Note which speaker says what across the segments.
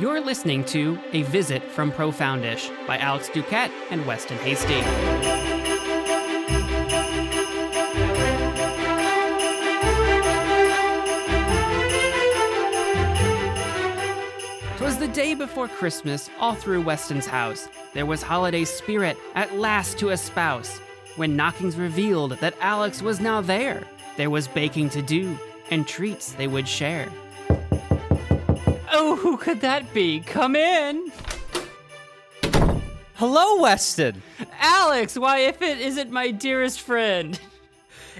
Speaker 1: You're listening to A Visit from Profoundish by Alex Duquette and Weston Hasty. 'Twas the day before Christmas, all through Weston's house. There was holiday spirit at last to espouse. When knockings revealed that Alex was now there, there was baking to do and treats they would share. Oh, who could that be? Come in.
Speaker 2: Hello, Weston.
Speaker 1: Alex, why, if it isn't my dearest friend.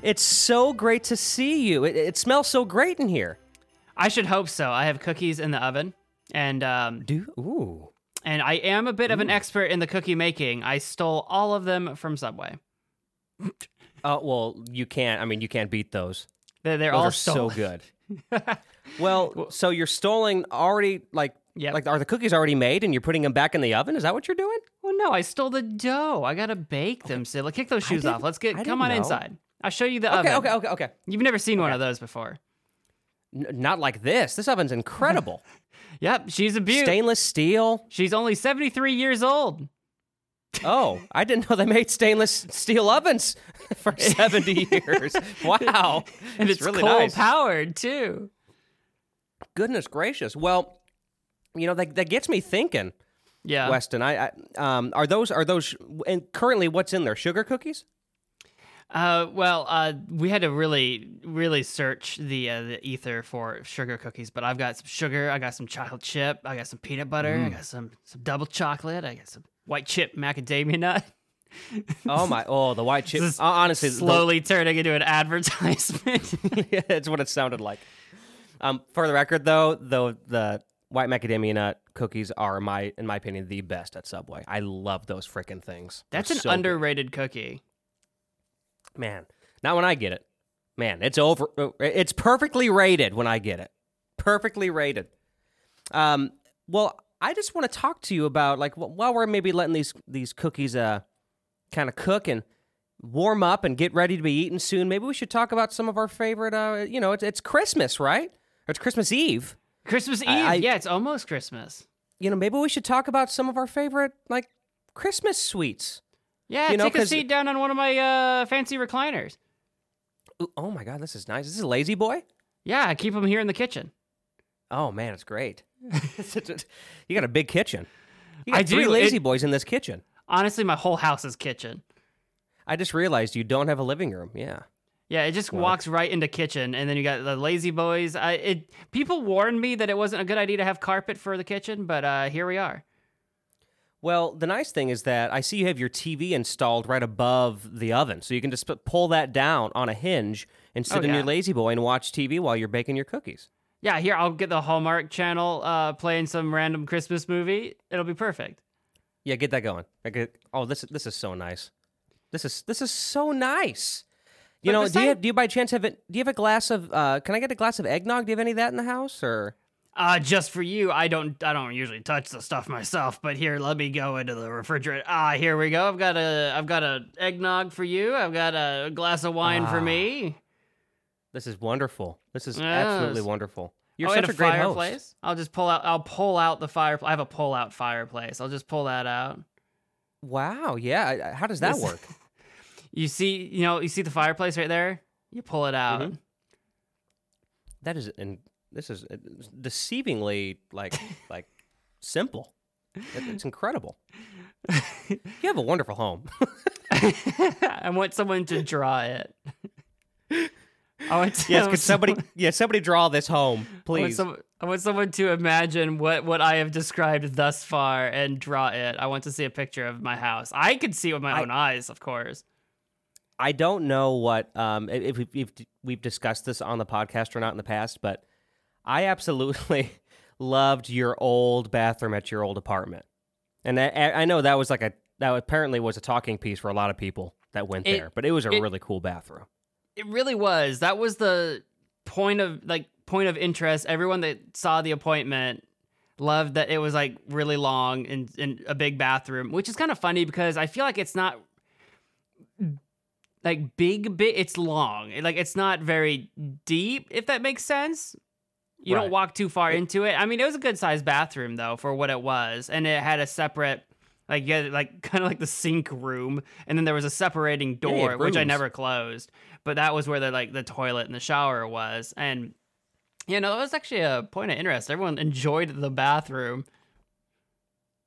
Speaker 2: It's so great to see you. It, it smells so great in here.
Speaker 1: I should hope so. I have cookies in the oven, and um,
Speaker 2: Do ooh.
Speaker 1: and I am a bit of an expert in the cookie making. I stole all of them from Subway.
Speaker 2: Oh well, you can't. I mean, you can't beat those.
Speaker 1: They're, they're
Speaker 2: Those
Speaker 1: all
Speaker 2: so good. well, so you're stalling already like
Speaker 1: Yep.
Speaker 2: like are the cookies already made and you're putting them back in the oven? Is that what you're doing?
Speaker 1: Well, no, I stole the dough. I gotta bake them still. Like, kick those shoes off. Let's get. Come on
Speaker 2: know.
Speaker 1: inside. I'll show you the
Speaker 2: Okay,
Speaker 1: oven.
Speaker 2: okay, okay, okay.
Speaker 1: You've never seen one of those before.
Speaker 2: N- not like this. This oven's incredible.
Speaker 1: Yep, she's a beaut.
Speaker 2: Stainless steel.
Speaker 1: She's only 73 years old.
Speaker 2: Oh, I didn't know they made stainless steel ovens for 70 years. Wow.
Speaker 1: And it's,
Speaker 2: really
Speaker 1: coal
Speaker 2: nice.
Speaker 1: powered too.
Speaker 2: Goodness gracious. Well, you know that that gets me thinking,
Speaker 1: Yeah.
Speaker 2: Weston. I, I um are those are those and currently what's in there? Sugar cookies?
Speaker 1: Uh, well, uh, we had to really, really search the uh, the ether for sugar cookies. But I've got some sugar. I got some chocolate chip. I got some peanut butter.
Speaker 2: Mm.
Speaker 1: I got some some double chocolate. I got some white chip macadamia nut.
Speaker 2: Oh my! Oh, the white chip. Uh, honestly, the-
Speaker 1: Slowly turning into an advertisement.
Speaker 2: yeah, it's what it sounded like. Um, for the record, though, though the white macadamia nut cookies are my, in my opinion, the best at Subway. I love those freaking things. They're
Speaker 1: That's an
Speaker 2: so
Speaker 1: underrated cookie.
Speaker 2: man. Not when I get it. Man, it's over. uh, It's perfectly rated when I get it. Perfectly rated. Um, well, I just want to talk to you about like wh- while we're maybe letting these these cookies uh kind of cook and warm up and get ready to be eaten soon. Maybe we should talk about some of our favorite. Uh, you know, it's, it's Christmas, right? It's Christmas Eve.
Speaker 1: Christmas Eve.
Speaker 2: I- I-
Speaker 1: yeah, it's almost Christmas.
Speaker 2: You know, maybe we should talk about some of our favorite like Christmas sweets.
Speaker 1: Yeah,
Speaker 2: You know,
Speaker 1: take a seat down on one of my uh, fancy recliners.
Speaker 2: Ooh, oh my God, this is nice. This is a lazy boy.
Speaker 1: Yeah, I keep them here in the kitchen.
Speaker 2: Oh man, it's great. you got a big kitchen. You got
Speaker 1: I
Speaker 2: three
Speaker 1: do.
Speaker 2: lazy
Speaker 1: It-
Speaker 2: boys in this kitchen.
Speaker 1: Honestly, my whole house is kitchen.
Speaker 2: I just realized you don't have a living room. Yeah.
Speaker 1: Yeah, it just walks right into kitchen, and then you got the lazy boys. I it people warned me that it wasn't a good idea to have carpet for the kitchen, but uh, here we are.
Speaker 2: Well, the nice thing is that I see you have your TV installed right above the oven, so you can just pull that down on a hinge and sit
Speaker 1: Oh,
Speaker 2: in your lazy boy and watch TV while you're baking your cookies.
Speaker 1: Yeah, here I'll get the Hallmark Channel uh, playing some random Christmas movie. It'll be perfect.
Speaker 2: Yeah, get that going. Get, oh, this this is so nice. This is this is so nice. You
Speaker 1: But
Speaker 2: know, do you have, do you by chance have it? Do you have a glass of? Uh, can I get a glass of eggnog? Do you have any of that in the house? Or
Speaker 1: Uh, just for you, I don't I don't usually touch the stuff myself, but here, let me go into the refrigerator. Ah, here we go. I've got a I've got a eggnog for you. I've got a glass of wine for
Speaker 2: Ah.
Speaker 1: me.
Speaker 2: this is wonderful. This is
Speaker 1: Yes.
Speaker 2: absolutely wonderful. You're
Speaker 1: oh,
Speaker 2: such
Speaker 1: and
Speaker 2: a great host.
Speaker 1: fireplace. I'll just pull out. I'll pull out the fire. I have a pull out fireplace. I'll just pull that out.
Speaker 2: Wow. Yeah. How does that
Speaker 1: This-
Speaker 2: work?
Speaker 1: You see, you know, you see the fireplace right there. You pull it out.
Speaker 2: Mhm. that is, and this is uh, deceivingly like like simple. It's incredible. you have a wonderful home.
Speaker 1: I want someone to draw it. I want to,
Speaker 2: yes. Could somebody? Yeah. Somebody draw this home,
Speaker 1: I want,
Speaker 2: please.
Speaker 1: some, I want someone to imagine what, what I have described thus far and draw it. I want to see a picture of my house. I could see with my
Speaker 2: I-
Speaker 1: own eyes, of course.
Speaker 2: I don't know what um if we've, if we've discussed this on the podcast or not in the past, but I absolutely loved your old bathroom at your old apartment, and I, I know that was like a that apparently was a talking piece for a lot of people that went
Speaker 1: It-
Speaker 2: there, but it was a
Speaker 1: it-
Speaker 2: really cool bathroom.
Speaker 1: It really was. That was the point of like point of interest. Everyone that saw the appointment loved that it was like really long and in a big bathroom, which is kind of funny because I feel like it's not like big bit it's long. Like it's not very deep if that makes sense. You
Speaker 2: Right.
Speaker 1: don't walk too far into it. I mean, it was a good sized bathroom though for what it was, and it had a separate, like, had, like kind of like the sink room, and then there was a separating
Speaker 2: Yeah,
Speaker 1: door which I never closed. But that was where the like the toilet and the shower was, and you know that was actually a point of interest. Everyone enjoyed the bathroom.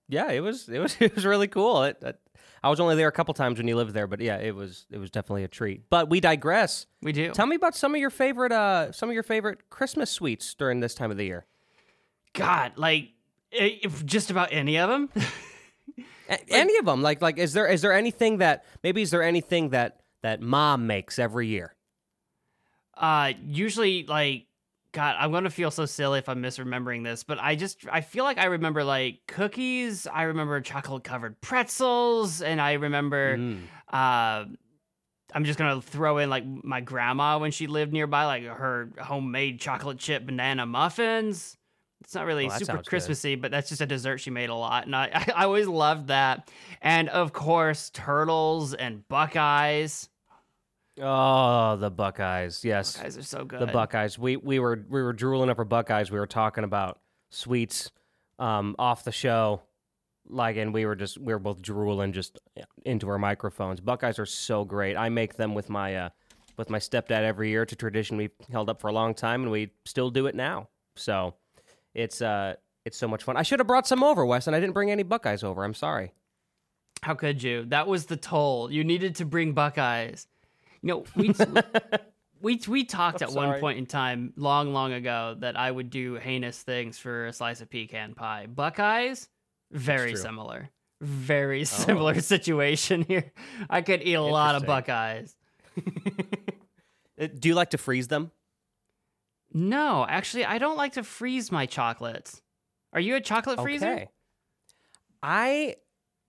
Speaker 2: Yeah, it was it was it was really cool. It, it- I was only there a couple times when you lived there, but yeah, it was it was definitely a treat. But we digress.
Speaker 1: We do.
Speaker 2: Tell me about some of your favorite uh some of your favorite Christmas sweets during this time of the year.
Speaker 1: God, like if just about any of them.
Speaker 2: A- any of them? Like like is there is there anything that maybe is there anything that that mom makes every year?
Speaker 1: uh usually like god i'm gonna feel so silly if i'm misremembering this but i just i feel like i remember like cookies i remember chocolate covered pretzels and i remember
Speaker 2: Mm.
Speaker 1: uh i'm just gonna throw in like my grandma when she lived nearby like her homemade chocolate chip banana muffins it's not really
Speaker 2: that
Speaker 1: super
Speaker 2: sounds good.
Speaker 1: Christmassy, but that's just a dessert she made a lot, and I, I always loved that. And of course, turtles and Buckeyes.
Speaker 2: Oh, the Buckeyes. Yes.
Speaker 1: Buckeyes are so good.
Speaker 2: the Buckeyes. We we were we were drooling over Buckeyes. We were talking about sweets um, off the show, like, and we were just we were both drooling just into our microphones. Buckeyes are so great. I make them with my uh, with my stepdad every year. It's a tradition we held up for a long time, and we still do it now. So it's uh it's so much fun. I should have brought some over, Wes, and I didn't bring any Buckeyes over. I'm sorry.
Speaker 1: How could you? That was the toll. You needed to bring Buckeyes. You know, we we we talked
Speaker 2: I'm
Speaker 1: at one point in time, long, long ago, that I would do heinous things for a slice of pecan pie. Buckeyes, very.
Speaker 2: Oh.
Speaker 1: similar, very similar situation here. I could eat a lot of Buckeyes.
Speaker 2: Uh, Do you like to freeze them?
Speaker 1: No, actually, I don't like to freeze my chocolates. Are you a chocolate freezer?
Speaker 2: Okay. I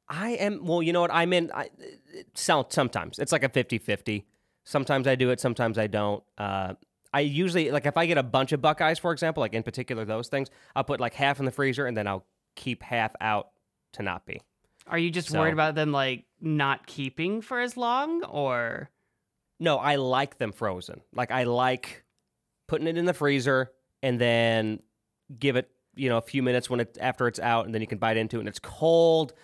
Speaker 2: I am well, you know what? I'm in I it sound sometimes. It's like a 50-50. Sometimes I do it, sometimes I don't. Uh I usually like if I get a bunch of Buckeyes, for example, like in particular those things, I'll put like half in the freezer and then I'll keep half out to not be.
Speaker 1: Are you just
Speaker 2: So-
Speaker 1: worried about them like not keeping for as long, or
Speaker 2: No, I like them frozen. Like I like putting it in the freezer and then give it, you know, a few minutes when it after it's out and then you can bite into it and it's cold.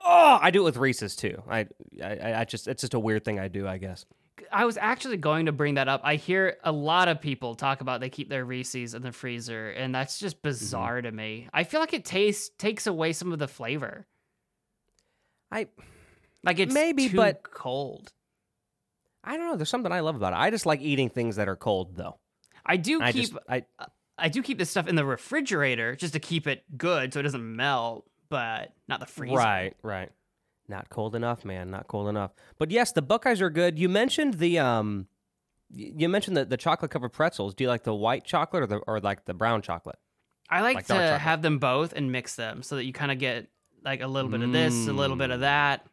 Speaker 2: Oh, I do it with Reese's too. I, I, I just it's just a weird thing I do, I guess.
Speaker 1: I was actually going to bring that up. I hear a lot of people talk about they keep their Reese's in the freezer, and that's just
Speaker 2: Mm-hmm.
Speaker 1: bizarre to me. I feel like it tastes takes away some of the flavor.
Speaker 2: I
Speaker 1: Like it's
Speaker 2: Maybe,
Speaker 1: too
Speaker 2: but-
Speaker 1: cold.
Speaker 2: I don't know. There's something I love about it. I just like eating things that are cold though.
Speaker 1: I do
Speaker 2: I
Speaker 1: keep
Speaker 2: just I
Speaker 1: I do keep this stuff in the refrigerator just to keep it good so it doesn't melt, but not the freezer.
Speaker 2: right, right. Not cold enough, man. Not cold enough. But yes, the Buckeyes are good. You mentioned the um, you mentioned the, the chocolate covered pretzels. Do you like the white chocolate or the or like the brown chocolate?
Speaker 1: I like,
Speaker 2: Like
Speaker 1: to have them both and mix them so that you kind of get like a little bit of this, a little bit of that.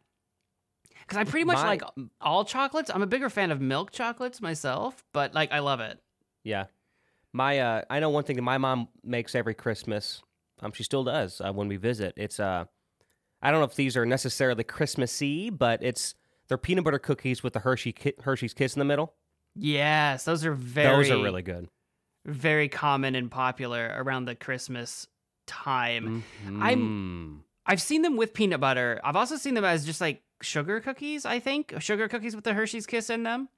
Speaker 1: Because I pretty much
Speaker 2: My-
Speaker 1: like all chocolates. I'm a bigger fan of milk chocolates myself, but like I love it.
Speaker 2: Yeah. My uh I know one thing that my mom makes every Christmas. Um she still does uh, when we visit. It's uh I don't know if these are necessarily Christmassy, but it's they're peanut butter cookies with the Hershey ki- Hershey's Kiss in the middle.
Speaker 1: Yes, those are very
Speaker 2: Those are really good.
Speaker 1: very common and popular around the Christmas time. I'm-
Speaker 2: Mm.
Speaker 1: I've seen them with peanut butter. I've also seen them as just like sugar cookies, I think. Sugar cookies with the Hershey's Kiss in them.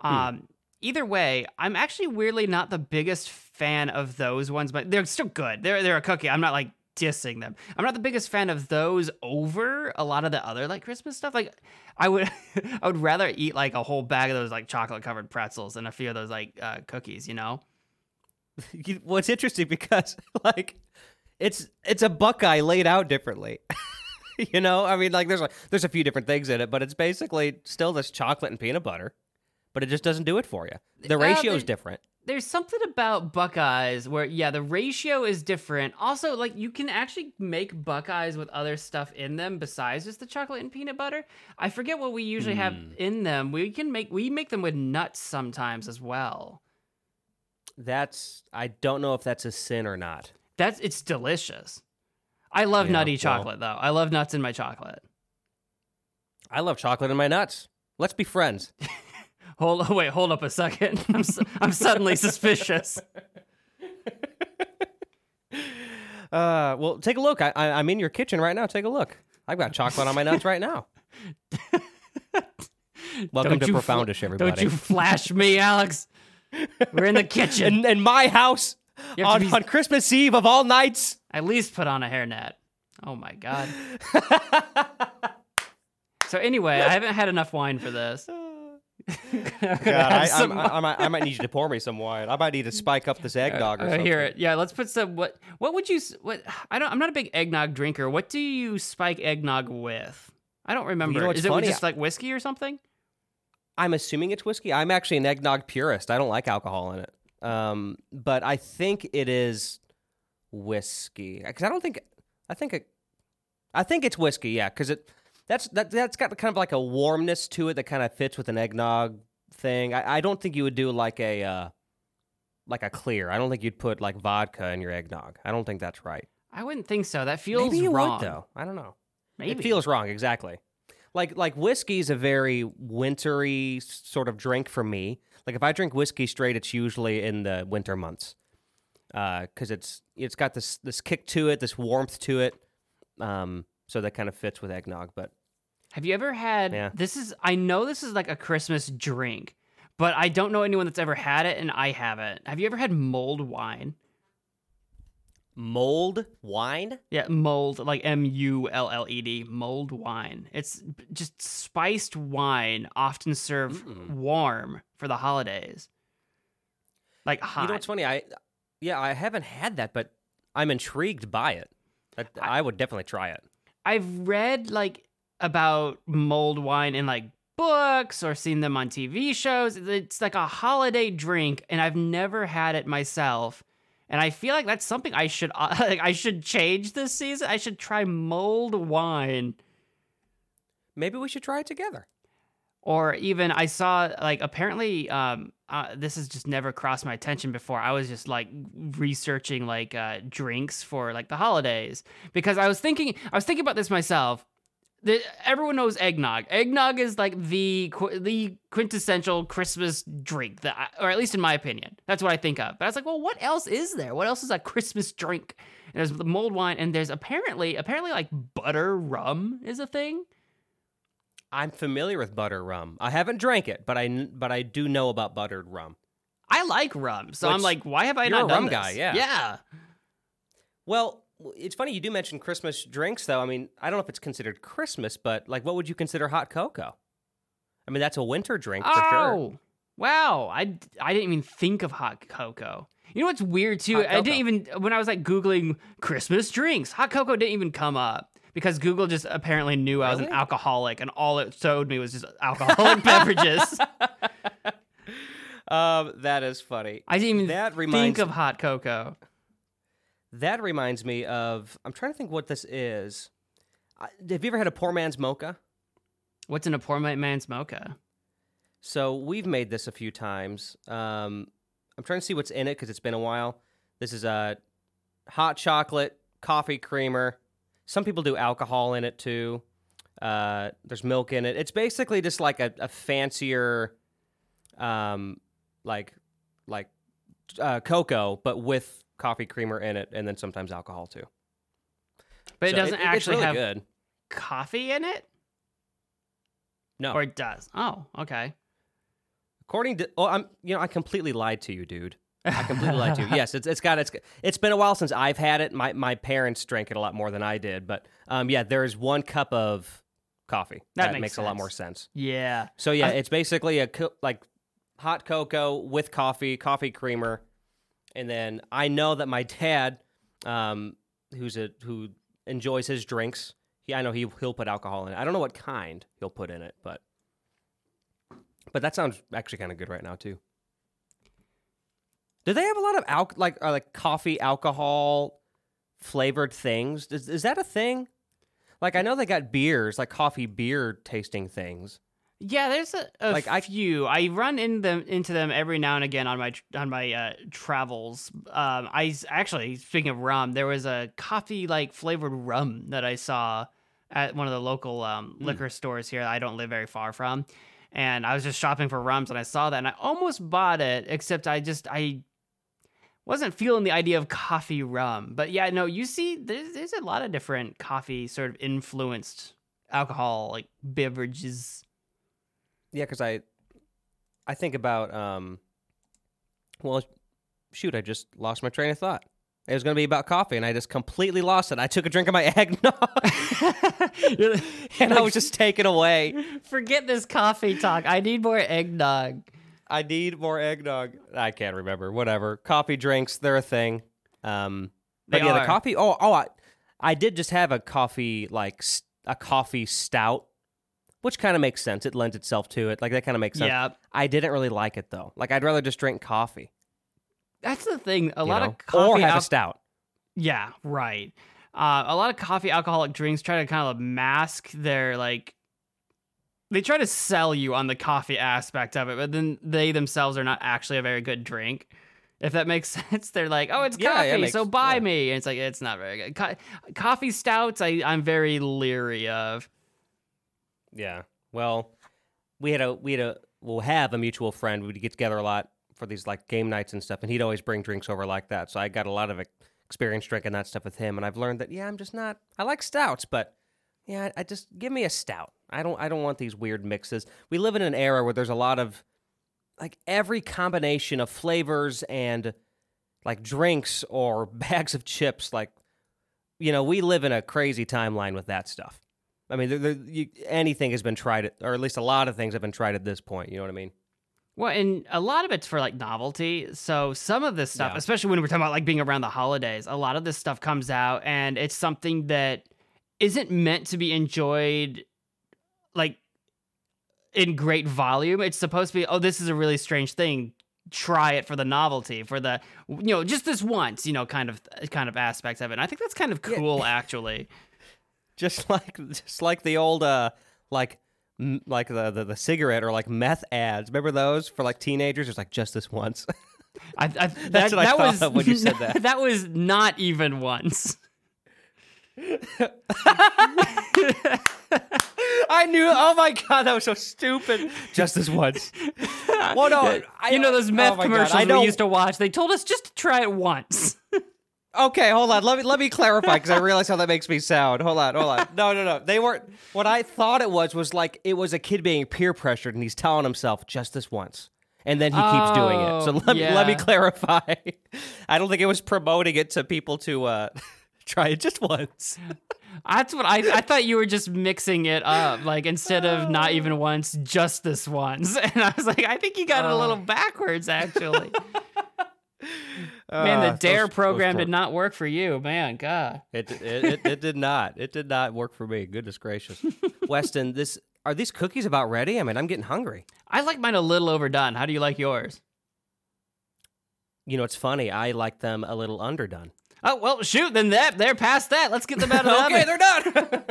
Speaker 1: Um either way, I'm actually weirdly not the biggest fan of those ones, but they're still good. They're they're a cookie. I'm not like dissing them. I'm not the biggest fan of those over a lot of the other like Christmas stuff. Like I would I would rather eat like a whole bag of those like chocolate covered pretzels than a few of those like uh, cookies, you know?
Speaker 2: Well, it's interesting because like it's it's a Buckeye laid out differently. you know, I mean, like there's a, there's a few different things in it, but it's basically still this chocolate and peanut butter, but it just doesn't do it for you. The
Speaker 1: Uh,
Speaker 2: ratio is
Speaker 1: there-
Speaker 2: different.
Speaker 1: There's something about Buckeyes where yeah, the ratio is different. Also, like you can actually make Buckeyes with other stuff in them besides just the chocolate and peanut butter. I forget what we usually have
Speaker 2: Hmm.
Speaker 1: in them. We can make we make them with nuts sometimes as well.
Speaker 2: That's I don't know if that's a sin or not.
Speaker 1: That's it's delicious. I love
Speaker 2: Yeah,
Speaker 1: nutty
Speaker 2: well-
Speaker 1: chocolate though. I love nuts in my chocolate.
Speaker 2: I love chocolate in my nuts. Let's be friends.
Speaker 1: Hold wait, hold up a second. I'm su- I'm suddenly suspicious.
Speaker 2: Uh, well, take a look. I, I, I'm in your kitchen right now. Take a look. I've got chocolate on my nuts right now. Welcome
Speaker 1: Don't
Speaker 2: to
Speaker 1: you fl-
Speaker 2: Profoundish, everybody.
Speaker 1: Don't you flash me, Alex. We're in the kitchen.
Speaker 2: in, in my house on,
Speaker 1: be-
Speaker 2: on Christmas Eve of all nights.
Speaker 1: At least put on a hairnet. Oh my god. so anyway, I haven't had enough wine for this.
Speaker 2: God, I, I, I, I might, I might need you to pour me some wine. I might need to spike up this eggnog or
Speaker 1: I
Speaker 2: something.
Speaker 1: hear it. Yeah, let's put some. What? What would you? What? I don't. I'm not a big eggnog drinker. What do you spike eggnog with? I don't remember.
Speaker 2: You what's
Speaker 1: Is it just like whiskey or something?
Speaker 2: I'm assuming it's whiskey. I'm actually an eggnog purist. I don't like alcohol in it. Um, but I think it is whiskey because I don't think I think it, I think it's whiskey. Yeah, because it that's that that's got kind of like a warmness to it that kind of fits with an eggnog thing. I, I don't think you would do like a uh, like a clear. I don't think you'd put like vodka in your eggnog. I don't think that's right.
Speaker 1: I wouldn't think so. That feels
Speaker 2: Maybe you
Speaker 1: wrong.
Speaker 2: would though. I don't know.
Speaker 1: Maybe
Speaker 2: It feels wrong, exactly. Like like whiskey's a very wintry sort of drink for me. Like if I drink whiskey straight, it's usually in the winter months, because it's it's got this this kick to it, this warmth to it. Um, so that kind of fits with eggnog. But
Speaker 1: Have you ever had
Speaker 2: Yeah.
Speaker 1: this is I know this is like a Christmas drink, but I don't know anyone that's ever had it and I haven't. Have you ever had mulled wine?
Speaker 2: mold wine.
Speaker 1: Yeah, mold like M U L L E D, mold wine. It's just spiced wine often served
Speaker 2: Mm.
Speaker 1: warm for the holidays. Like hot.
Speaker 2: You know what's funny? I yeah, I haven't had that, but I'm intrigued by it. I, I would definitely try it.
Speaker 1: I've read like about mulled wine in like books or seen them on TV shows. It's like a holiday drink, and I've never had it myself. And I feel like that's something I should like. I should change this season. I should try mulled wine,
Speaker 2: Maybe we should try it together.
Speaker 1: Or even I saw like apparently um uh, this has just never crossed my attention before. I was just like researching like uh, drinks for like the holidays because I was thinking I was thinking about this myself. The, everyone knows eggnog. Eggnog is like the the quintessential Christmas drink, that or at least in my opinion, that's what I think of. But I was like, well, what else is there? What else is a Christmas drink? And there's the mulled wine, and there's apparently apparently like butter rum is a thing.
Speaker 2: I'm familiar with butter rum. I haven't drank it, but I but I do know about buttered rum.
Speaker 1: I like rum, so I'm like, why have I not
Speaker 2: a
Speaker 1: done
Speaker 2: rum
Speaker 1: this?
Speaker 2: guy, yeah.
Speaker 1: yeah.
Speaker 2: Well, it's funny you do mention Christmas drinks, though. I mean, I don't know if it's considered Christmas, but like, what would you consider hot cocoa? I mean, that's a winter drink for
Speaker 1: oh,
Speaker 2: sure.
Speaker 1: wow! I I didn't even think of hot cocoa. You know what's weird too? I didn't even when I was like googling Christmas drinks, hot cocoa didn't even come up because Google just apparently knew I was an
Speaker 2: Really?
Speaker 1: alcoholic, and all it showed me was just alcoholic beverages.
Speaker 2: Um, that is funny.
Speaker 1: I didn't even
Speaker 2: That
Speaker 1: think
Speaker 2: reminds
Speaker 1: of hot cocoa.
Speaker 2: that reminds me of. I'm trying to think what this is. I, have you ever had a poor man's mocha?
Speaker 1: What's in a poor man's mocha?
Speaker 2: So we've made this a few times. Um, I'm trying to see what's in it because it's been a while. This is a hot chocolate coffee creamer. Some people do alcohol in it too. Uh, there's milk in it. It's basically just like a, a fancier, um, like like uh, cocoa, but with coffee creamer in it, and then sometimes alcohol too.
Speaker 1: But
Speaker 2: So
Speaker 1: it doesn't
Speaker 2: it's
Speaker 1: actually
Speaker 2: really
Speaker 1: have
Speaker 2: good.
Speaker 1: coffee in it,
Speaker 2: No,
Speaker 1: or it does. Oh, okay.
Speaker 2: According to, oh, I'm, you know, I completely lied to you, dude. I completely lied to you. Yes, it's it's got it's it's been a while since I've had it. My my parents drank it a lot more than I did, but um, yeah, there's one cup of coffee.
Speaker 1: That makes
Speaker 2: a lot more sense.
Speaker 1: Yeah.
Speaker 2: So yeah,
Speaker 1: I-
Speaker 2: it's basically a co- like hot cocoa with coffee, coffee creamer, and then I know that my dad, um, who's a who enjoys his drinks, he I know he he'll put alcohol in it. I don't know what kind he'll put in it, but but that sounds actually kind of good right now too. Do they have a lot of al- like uh, like coffee alcohol flavored things? Is, is that a thing? Like I know they got beers, like coffee beer tasting things.
Speaker 1: Yeah, there's a, a
Speaker 2: Like, I-
Speaker 1: few. I run in them into them every now and again on my on my uh, travels. Um, I actually speaking of rum, there was a coffee like flavored rum that I saw at one of the local um,
Speaker 2: Hmm.
Speaker 1: liquor stores here. that I don't live very far from, and I was just shopping for rums and I saw that and I almost bought it, except I just I wasn't feeling the idea of coffee rum. But yeah, no, you see, there's there's a lot of different coffee sort of influenced alcohol like beverages.
Speaker 2: Yeah, because I, I think about um, well, shoot, I just lost my train of thought. It was going to be about coffee, and I just completely lost it. I took a drink of my eggnog, and I was just taken away.
Speaker 1: Forget this coffee talk. I need more eggnog.
Speaker 2: I need more eggnog. I can't remember. Whatever. Coffee drinks, they're a thing. Um, but
Speaker 1: They
Speaker 2: yeah,
Speaker 1: are.
Speaker 2: the coffee. Oh, oh, I, I did just have a coffee like a coffee stout, which kind of makes sense. It lends itself to it. Like that kind of makes sense.
Speaker 1: Yeah,
Speaker 2: I didn't really like it though. Like I'd rather just drink coffee.
Speaker 1: that's the thing. A
Speaker 2: you
Speaker 1: lot
Speaker 2: know?
Speaker 1: of coffee.
Speaker 2: or have
Speaker 1: al-
Speaker 2: a stout.
Speaker 1: Yeah, right. Uh, a lot of coffee alcoholic drinks try to kind of mask their like. They try to sell you on the coffee aspect of it, but then they themselves are not actually a very good drink. If that makes sense, they're like, "Oh, it's
Speaker 2: Yeah,
Speaker 1: coffee,
Speaker 2: yeah, makes-
Speaker 1: so buy
Speaker 2: yeah.
Speaker 1: me." And it's like it's not very good. Co- coffee stouts, I I'm very leery of.
Speaker 2: Yeah. Well, we had a we had a we'll have a mutual friend. We'd get together a lot for these like game nights and stuff, and he'd always bring drinks over like that. So I got a lot of experience drinking that stuff with him, and I've learned that yeah, I'm just not. I like stouts, but yeah, I, I just give me a stout. I don't I don't want these weird mixes. We live in an era where there's a lot of like every combination of flavors and like drinks or bags of chips like you know we live in a crazy timeline with that stuff i mean there, there, you, anything has been tried at, or at least a lot of things have been tried at this point you know what i mean
Speaker 1: Well, and a lot of it's for like novelty. So some of this stuff,
Speaker 2: Yeah.
Speaker 1: especially when we're talking about like being around the holidays, a lot of this stuff comes out and it's something that isn't meant to be enjoyed like in great volume. It's supposed to be, oh, this is a really strange thing. Try it for the novelty, for the you know, just this once, you know, kind of kind of aspects of it. And I think that's kind of
Speaker 2: Yeah.
Speaker 1: cool actually.
Speaker 2: just like just like the old uh like m- like the, the the cigarette or like meth ads remember those for like teenagers it's like just this once
Speaker 1: I, I, that,
Speaker 2: That's what I
Speaker 1: that
Speaker 2: thought
Speaker 1: was
Speaker 2: when you said that.
Speaker 1: that was not even once.
Speaker 2: i knew oh my god that was so stupid just this once well no I,
Speaker 1: you know those
Speaker 2: oh
Speaker 1: meth
Speaker 2: God,
Speaker 1: commercials
Speaker 2: I
Speaker 1: we used to watch. They told us just to try it once.
Speaker 2: Okay, hold on. Let me let me clarify because I realize how that makes me sound. Hold on, hold on. No, no, no. They weren't. What I thought it was was like it was a kid being peer pressured, and he's telling himself just this once, and then he keeps doing it. So
Speaker 1: Oh,
Speaker 2: let me let me clarify. I don't think it was promoting it to people to uh, try it just once.
Speaker 1: That's what I I thought you were just mixing it up, like instead of not even once, just this once. And I was like, I think you got it a little backwards, actually. Man, the
Speaker 2: Uh,
Speaker 1: Dare
Speaker 2: those- those
Speaker 1: program
Speaker 2: were-
Speaker 1: did not work for you, man. God.
Speaker 2: It, it, it, it did not. It did not work for me. Goodness gracious, Weston. This are these cookies about ready? I mean, I'm getting hungry.
Speaker 1: I like mine a little overdone. How do you like yours?
Speaker 2: You know, it's funny. I like them a little underdone.
Speaker 1: Oh well, shoot. Then that they're past that. Let's get them out of the
Speaker 2: okay,
Speaker 1: oven.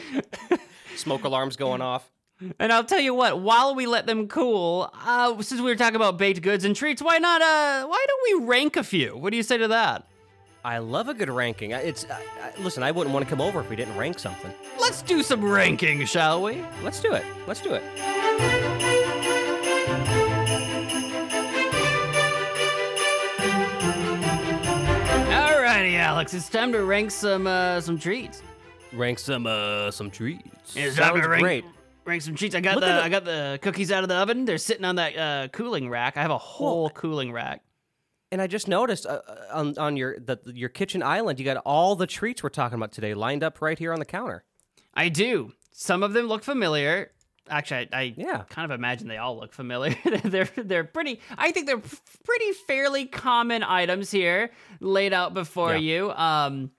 Speaker 2: they're done. Smoke alarms going off.
Speaker 1: And I'll tell you what, while we let them cool, uh, since we were talking about baked goods and treats, why not? Uh, why don't we rank a few? What do you say to that?
Speaker 2: I love a good ranking. It's I, I, listen. I wouldn't want to come over if we didn't rank something.
Speaker 1: Let's do some ranking, shall we?
Speaker 2: Let's do it. Let's do it.
Speaker 1: Alex, it's time to rank some uh, some treats.
Speaker 2: Rank some uh some treats.
Speaker 1: It's time
Speaker 2: Sounds
Speaker 1: to rank,
Speaker 2: great.
Speaker 1: rank some treats. I got
Speaker 2: Look
Speaker 1: the
Speaker 2: the-
Speaker 1: I got the cookies out of the oven. They're sitting on that uh, cooling rack. I have a whole cooling rack.
Speaker 2: And I just noticed uh, uh, on on your the, your kitchen island, you got all the treats we're talking about today lined up right here on the counter.
Speaker 1: I do. Some of them look familiar. Actually, I, I
Speaker 2: Yeah.
Speaker 1: kind of imagine they all look familiar. they're they're pretty. I think they're pretty fairly common items here laid out before
Speaker 2: Yeah.
Speaker 1: you. Um,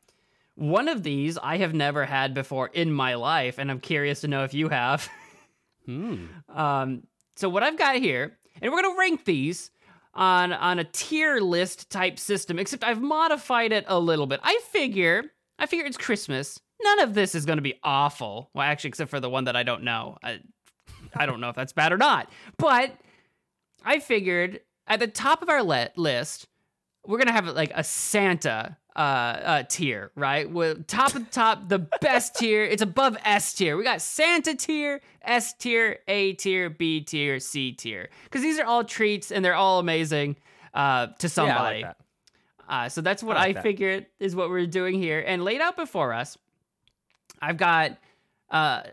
Speaker 1: one of these I have never had before in my life, and I'm curious to know if you have.
Speaker 2: Hmm.
Speaker 1: Um, so what I've got here, and we're gonna rank these on on a tier list type system, except I've modified it a little bit. I figure, I figure it's Christmas. None of this is gonna be awful. Well, actually, except for the one that I don't know. I, I don't know if that's bad or not. But I figured at the top of our le- list, we're gonna have like a Santa uh, uh tier, right? With top of the top, the best tier. It's above S tier. We got Santa tier, S tier, A tier, B tier, C tier. Because these are all treats and they're all amazing uh, to
Speaker 2: Yeah, I
Speaker 1: somebody.
Speaker 2: like that.
Speaker 1: Uh, so that's what
Speaker 2: I
Speaker 1: I,
Speaker 2: like that.
Speaker 1: figured is what we're doing here. And laid out before us, I've got uh,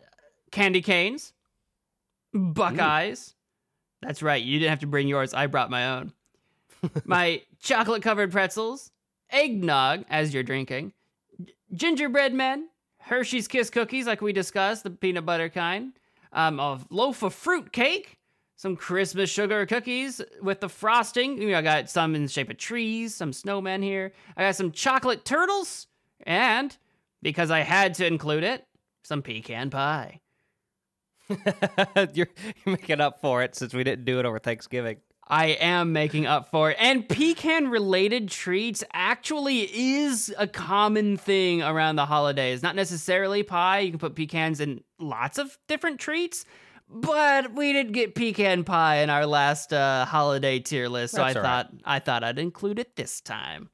Speaker 1: candy canes, Buckeyes. That's right. You didn't have to bring yours. I brought my own. my chocolate covered pretzels, eggnog as you're drinking, gingerbread men, Hershey's Kiss cookies, like we discussed, the peanut butter kind, um, a loaf of fruit cake, some Christmas sugar cookies with the frosting. You know, I got some in the shape of trees, some snowmen here. I got some chocolate turtles, and because I had to include it, some pecan pie.
Speaker 2: you're, you're making up for it since we didn't do it over Thanksgiving.
Speaker 1: I am making up for it. And pecan related treats actually is a common thing around the holidays. Not necessarily pie. You can put pecans in lots of different treats. But we did get pecan pie in our last uh, holiday tier list, so
Speaker 2: That's
Speaker 1: I
Speaker 2: all right.
Speaker 1: thought I thought I'd include it this time.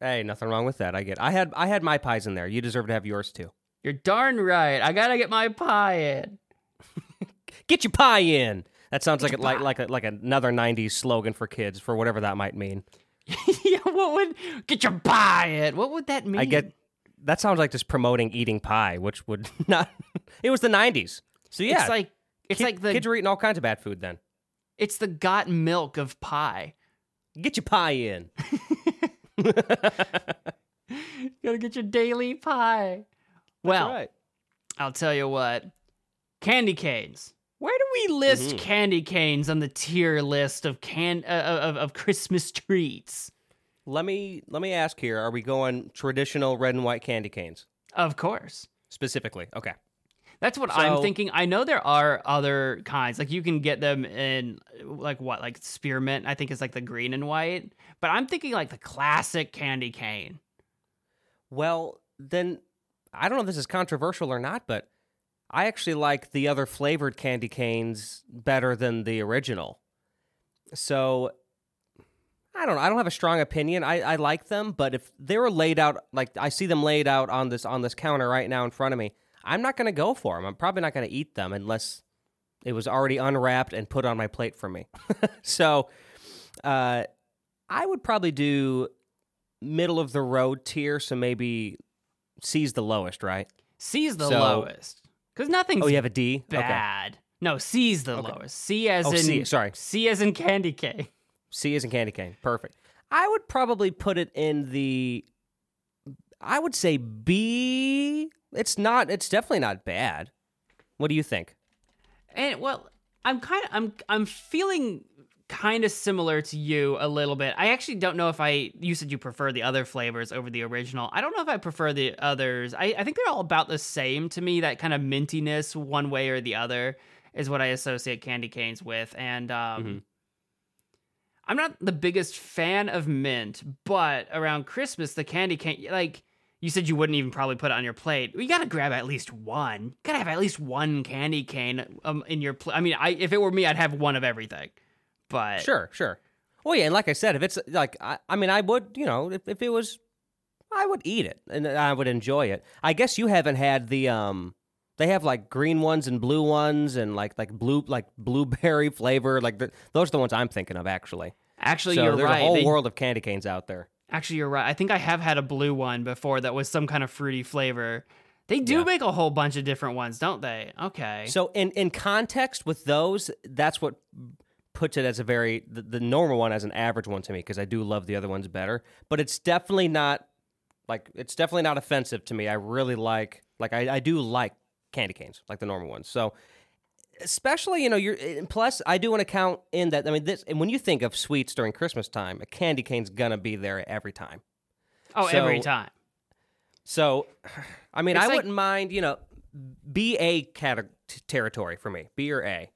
Speaker 2: Hey, nothing wrong with that. I get. I had I had my pies in there. You deserve to have yours too.
Speaker 1: You're darn right. I gotta get my pie in.
Speaker 2: Get your pie in. That sounds like a, like like a, like another '90s slogan for kids for whatever that might mean.
Speaker 1: yeah, what would get your pie in? What would that mean?
Speaker 2: I get that sounds like just promoting eating pie, which would not. it was the '90s, so yeah,
Speaker 1: It's like it's
Speaker 2: kid-
Speaker 1: like the
Speaker 2: kids were eating all kinds of bad food then.
Speaker 1: it's the got milk of pie.
Speaker 2: Get your pie in.
Speaker 1: Gotta get your daily pie. Well,
Speaker 2: right.
Speaker 1: I'll tell you what. Candy canes. Where do we list
Speaker 2: Mhm.
Speaker 1: candy canes on the tier list of can uh, of, of Christmas treats?
Speaker 2: Let me let me ask here: Are we going traditional red and white candy canes
Speaker 1: Of course.
Speaker 2: specifically? Okay.
Speaker 1: That's what I'm thinking. I know there are other kinds. Like you can get them in like what? Like spearmint, I think is like the green and white. But I'm thinking like the classic candy cane.
Speaker 2: Well, then I don't know if this is controversial or not, but I actually like the other flavored candy canes better than the original. So I don't know. I don't have a strong opinion. I, I like them, but if they were laid out like I see them laid out on this on this counter right now in front of me, I'm not going to go for them. I'm probably not going to eat them unless it was already unwrapped and put on my plate for me. so uh, I would probably do middle of the road tier, so maybe C's the lowest, right?
Speaker 1: C's the
Speaker 2: So-
Speaker 1: lowest. Because nothing's
Speaker 2: Oh, you have a D. Okay,
Speaker 1: bad. No, C's the
Speaker 2: Okay.
Speaker 1: lowest. C as
Speaker 2: Oh,
Speaker 1: in
Speaker 2: C, sorry.
Speaker 1: C as in candy cane.
Speaker 2: C is in candy cane. Perfect. I would probably put it in the. I would say B. It's not. It's definitely not bad. What do you think?
Speaker 1: And well, I'm kind of I'm I'm feeling kind of similar to you a little bit. I actually don't know if I you said you prefer the other flavors over the original. I don't know if I prefer the others. I, I think they're all about the same to me. That kind of mintiness one way or the other is what I associate candy canes with. And um
Speaker 2: Mhm.
Speaker 1: I'm not the biggest fan of mint, but around Christmas the candy cane like you said you wouldn't even probably put it on your plate. You gotta grab at least one. You gotta have at least one candy cane um, in your. Pl- I mean, I if it were me, I'd have one of everything. But
Speaker 2: Sure, sure. Well, yeah, and like I said, if it's like, I, I mean, I would, you know, if, if it was, I would eat it and I would enjoy it. I guess you haven't had the, um, they have like green ones and blue ones and like like blue like blueberry flavor. Like the, those are the ones I'm thinking of actually.
Speaker 1: actually,
Speaker 2: so
Speaker 1: you're
Speaker 2: there's
Speaker 1: right.
Speaker 2: a whole
Speaker 1: They-
Speaker 2: world of candy canes out there.
Speaker 1: Actually, you're right. I think I have had a blue one before that was some kind of fruity flavor. They do
Speaker 2: Yeah.
Speaker 1: make a whole bunch of different ones, don't they? Okay.
Speaker 2: So in in context with those, that's what puts it as a very the, the normal one as an average one to me because I do love the other ones better. But it's definitely not like it's definitely not offensive to me. I really like like I, I do like candy canes like the normal ones. So especially you know you're and plus I do want to count in that I mean this and when you think of sweets during Christmas time, a candy cane's gonna be there every time.
Speaker 1: oh, every time.
Speaker 2: So, I mean,
Speaker 1: It's
Speaker 2: I
Speaker 1: like-
Speaker 2: wouldn't mind, you know, B A cate- territory for me, B or A.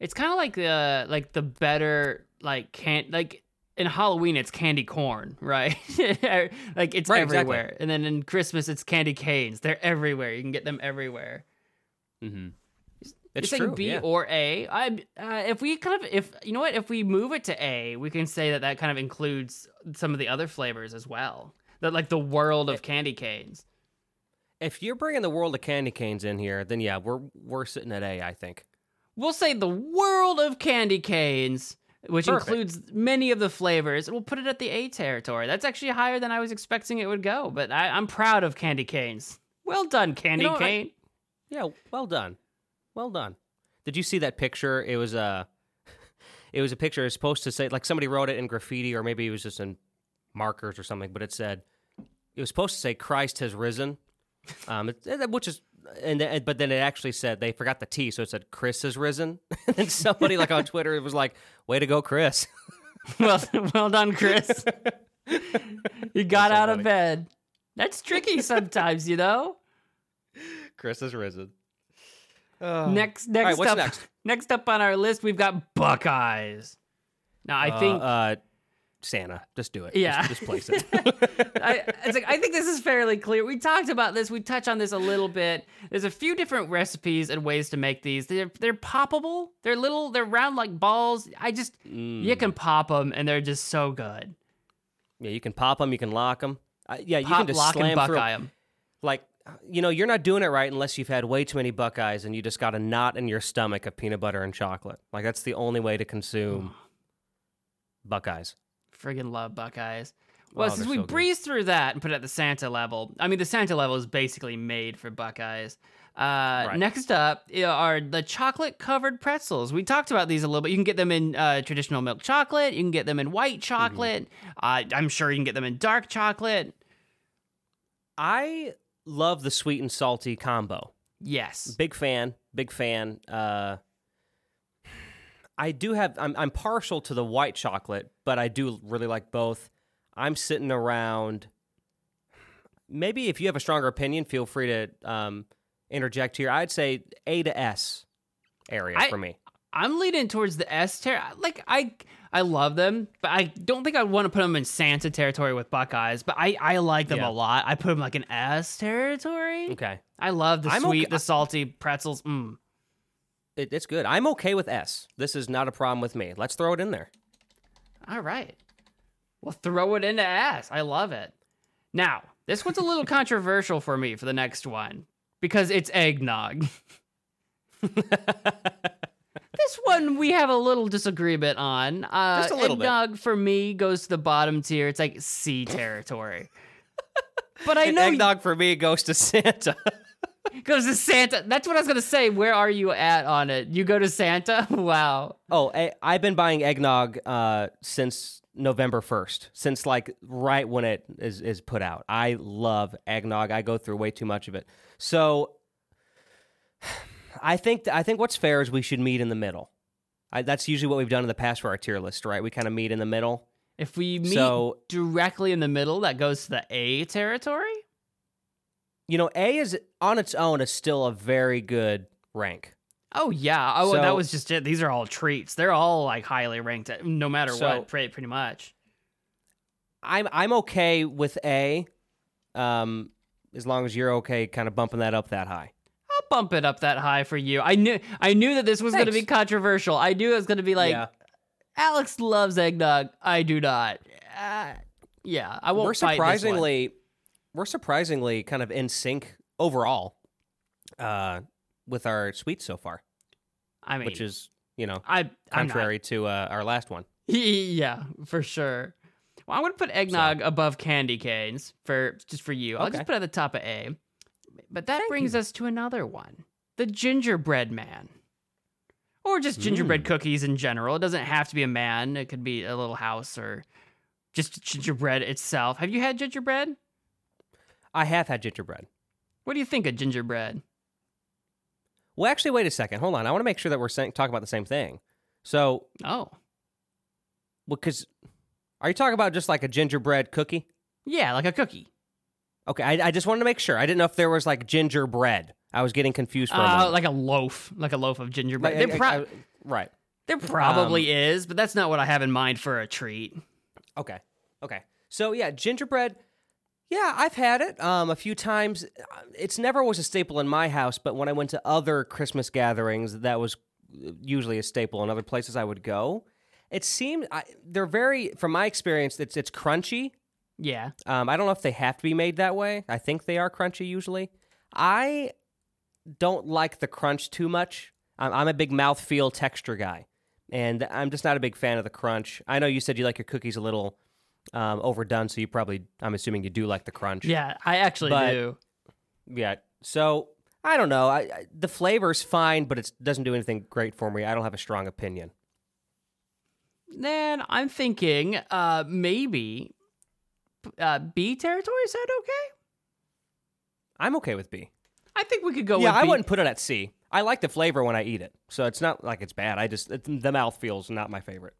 Speaker 1: It's kind of like the like the better like can't like in Halloween it's candy corn, right? like it's
Speaker 2: Right, exactly.
Speaker 1: everywhere. And then in Christmas it's candy canes. They're everywhere. You can get them everywhere.
Speaker 2: Mm-hmm.
Speaker 1: You're
Speaker 2: It's
Speaker 1: saying
Speaker 2: true.
Speaker 1: B
Speaker 2: yeah.
Speaker 1: or A. I uh, if we kind of if you know what if we move it to A, we can say that that kind of includes some of the other flavors as well. That like the world of candy canes.
Speaker 2: If you're bringing the world of candy canes in here, then yeah, we're we're sitting at A. I think.
Speaker 1: We'll say the world of candy canes. which
Speaker 2: Perfect.
Speaker 1: includes many of the flavors. We'll put it at the A territory. That's actually higher than I was expecting it would go. But I, I'm proud of candy canes. Well done, candy
Speaker 2: know, I-
Speaker 1: cane.
Speaker 2: Yeah, well done. Well done. Did you see that picture? It was a it was a picture it's supposed to say like somebody wrote it in graffiti or maybe it was just in markers or something, but it said it was supposed to say Christ has risen. Um it, which is and then, but then it actually said they forgot the T, so it said Chris has risen. and somebody like on Twitter it was like, "Way to go, Chris!"
Speaker 1: well, well done, Chris. you got
Speaker 2: so
Speaker 1: out of bed. That's tricky sometimes, you know.
Speaker 2: Chris has risen.
Speaker 1: Next, next
Speaker 2: right, what's
Speaker 1: up,
Speaker 2: next?
Speaker 1: next up on our list, we've got Buckeyes. Now, I
Speaker 2: Uh,
Speaker 1: think
Speaker 2: uh, Santa, just do it.
Speaker 1: Yeah.
Speaker 2: just, just place it.
Speaker 1: I, it's like I think this is fairly clear. We talked about this. We touched on this a little bit. There's a few different recipes and ways to make these. They're they're poppable. They're little. They're round like balls. I just you
Speaker 2: Mm.
Speaker 1: can pop them and they're just so good.
Speaker 2: yeah, you can pop them, you can lock them. Uh, yeah, you can just
Speaker 1: lock,
Speaker 2: slam
Speaker 1: and
Speaker 2: through.
Speaker 1: Buckeye them.
Speaker 2: like you know you're not doing it right unless you've had way too many buckeyes and you just got a knot in your stomach of peanut butter and chocolate like that's the only way to consume buckeyes
Speaker 1: Friggin' love Buckeyes. Well,
Speaker 2: Oh,
Speaker 1: since we
Speaker 2: so
Speaker 1: breezed through that and put it at the Santa level, I mean, the Santa level is basically made for Buckeyes. Uh,
Speaker 2: Right.
Speaker 1: Next up are the chocolate covered pretzels. We talked about these a little bit. You can get them in uh, traditional milk chocolate. You can get them in white chocolate. Uh, I'm sure you can get them in dark chocolate.
Speaker 2: i love the sweet and salty combo.
Speaker 1: Yes.
Speaker 2: big fan big fan. Uh i do have I'm, I'm partial to the white chocolate but i do really like both. I'm sitting around maybe if you have a stronger opinion feel free to um interject here. I'd say a to s area
Speaker 1: I-
Speaker 2: for me.
Speaker 1: I'm leaning towards the S ter Like I, I love them, but I don't think I want to put them in Santa territory with Buckeyes. But I, I like them
Speaker 2: Yeah.
Speaker 1: a lot. I put them like in S territory.
Speaker 2: okay
Speaker 1: I love the
Speaker 2: I'm
Speaker 1: sweet,
Speaker 2: okay-
Speaker 1: the salty pretzels. Mm.
Speaker 2: it, it's good i'm okay with s this is not a problem with me let's throw it in there
Speaker 1: All right. Well, throw it into S. I love it. Now, this one's a little controversial for me for the next one because it's eggnog. this one we have a little disagreement on. Uh,
Speaker 2: Just a little bit.
Speaker 1: eggnog for me goes to the bottom tier. It's like C territory. But I
Speaker 2: And
Speaker 1: know
Speaker 2: eggnog for me goes to santa
Speaker 1: goes to Santa. That's what I was gonna say. Where are you at on it? You go to Santa? Wow.
Speaker 2: Oh, I, I've been buying eggnog uh, since November first, since like right when it is is put out. I love eggnog. I go through way too much of it. So, I think I think what's fair is we should meet in the middle. I, that's usually what we've done in the past for our tier list, right? We kind of meet in the middle.
Speaker 1: If we meet
Speaker 2: So-
Speaker 1: directly in the middle, that goes to the A territory.
Speaker 2: You know, A is on its own is still a very good rank.
Speaker 1: Oh yeah. Oh, that was just it. These are all treats. They're all like highly ranked, uh, no matter
Speaker 2: So-
Speaker 1: what. Pretty, pretty much.
Speaker 2: I'm I'm okay with A, um, as long as you're okay, kind of bumping that up that high.
Speaker 1: Bump it up that high for you. I knew, I knew that this was going to be controversial. I knew it was going to be like,
Speaker 2: yeah.
Speaker 1: Alex loves eggnog. I do not. Uh, yeah, I won't.
Speaker 2: we're
Speaker 1: fight this one.
Speaker 2: surprisingly we're surprisingly kind of in sync overall uh with our sweets so far
Speaker 1: I mean,
Speaker 2: which is you know
Speaker 1: I,
Speaker 2: contrary to uh, our last one
Speaker 1: yeah, for sure. Well, I'm gonna put eggnog above candy canes for just for you. I'll
Speaker 2: Okay.
Speaker 1: just put it at the top of A. But that
Speaker 2: Thank
Speaker 1: brings
Speaker 2: you.
Speaker 1: us to another one: the gingerbread man, or just gingerbread
Speaker 2: Mm.
Speaker 1: cookies in general. It doesn't have to be a man. It could be a little house or just gingerbread itself. Have you had gingerbread?
Speaker 2: i have had gingerbread
Speaker 1: What do you think of gingerbread?
Speaker 2: well actually wait a second hold on i want to make sure that we're saying, talking about the same thing so
Speaker 1: Oh,
Speaker 2: because are you talking about just like a gingerbread cookie
Speaker 1: yeah, like a cookie.
Speaker 2: Okay I, I just wanted to make sure i didn't know if there was like gingerbread i was getting confused for a
Speaker 1: Uh,
Speaker 2: moment
Speaker 1: like a loaf, like a loaf of gingerbread.
Speaker 2: Like,
Speaker 1: there,
Speaker 2: I-
Speaker 1: pro-
Speaker 2: I- right
Speaker 1: there probably
Speaker 2: Um,
Speaker 1: is, but that's not what I have in mind for a treat.
Speaker 2: Okay. Okay. So yeah, gingerbread. Yeah, I've had it um, a few times. It's never was a staple in my house, but when I went to other Christmas gatherings, that was usually a staple. In other places I would go, it seemed I, they're very, from my experience, it's it's crunchy.
Speaker 1: Yeah.
Speaker 2: Um, I don't know if they have to be made that way. I think they are crunchy usually. I don't like the crunch too much. I'm, I'm a big mouthfeel texture guy. and I'm just not a big fan of the crunch. I know you said you like your cookies a little um, overdone, so you probably, I'm assuming you do like the crunch.
Speaker 1: Yeah, I actually
Speaker 2: But-
Speaker 1: do.
Speaker 2: Yeah. So I don't know. I, I, the flavor's fine, but it doesn't do anything great for me. I don't have a strong opinion.
Speaker 1: Then I'm thinking uh, maybe uh, B territory. Is that okay?
Speaker 2: I'm okay with B.
Speaker 1: I think we could go
Speaker 2: yeah,
Speaker 1: with
Speaker 2: I
Speaker 1: B.
Speaker 2: wouldn't put it at C. I like the flavor when I eat it, so it's not like it's bad. I just it, the mouth feels not my favorite.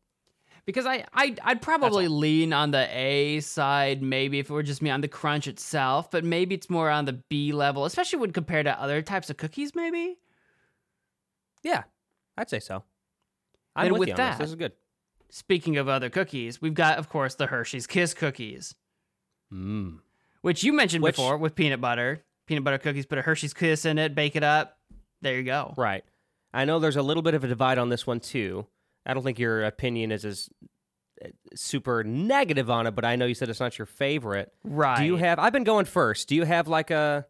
Speaker 1: because I, I I'd probably lean on the A side maybe if it were just me on the crunch itself, but maybe it's more on the B level, especially when compared to other types of cookies. Maybe
Speaker 2: Yeah, I'd say so. I'm
Speaker 1: Then
Speaker 2: with,
Speaker 1: with that-
Speaker 2: this. This is good.
Speaker 1: speaking of other cookies, we've got of course the Hershey's Kiss cookies,
Speaker 2: Mm.
Speaker 1: which you mentioned
Speaker 2: Which-
Speaker 1: before with peanut butter, peanut butter cookies. Put a Hershey's Kiss in it, bake it up. There you go.
Speaker 2: Right. I know there's a little bit of a divide on this one too. I don't think your opinion is as uh, super negative on it, but I know you said it's not your favorite.
Speaker 1: Right.
Speaker 2: Do you have? I've been going first. Do you have like a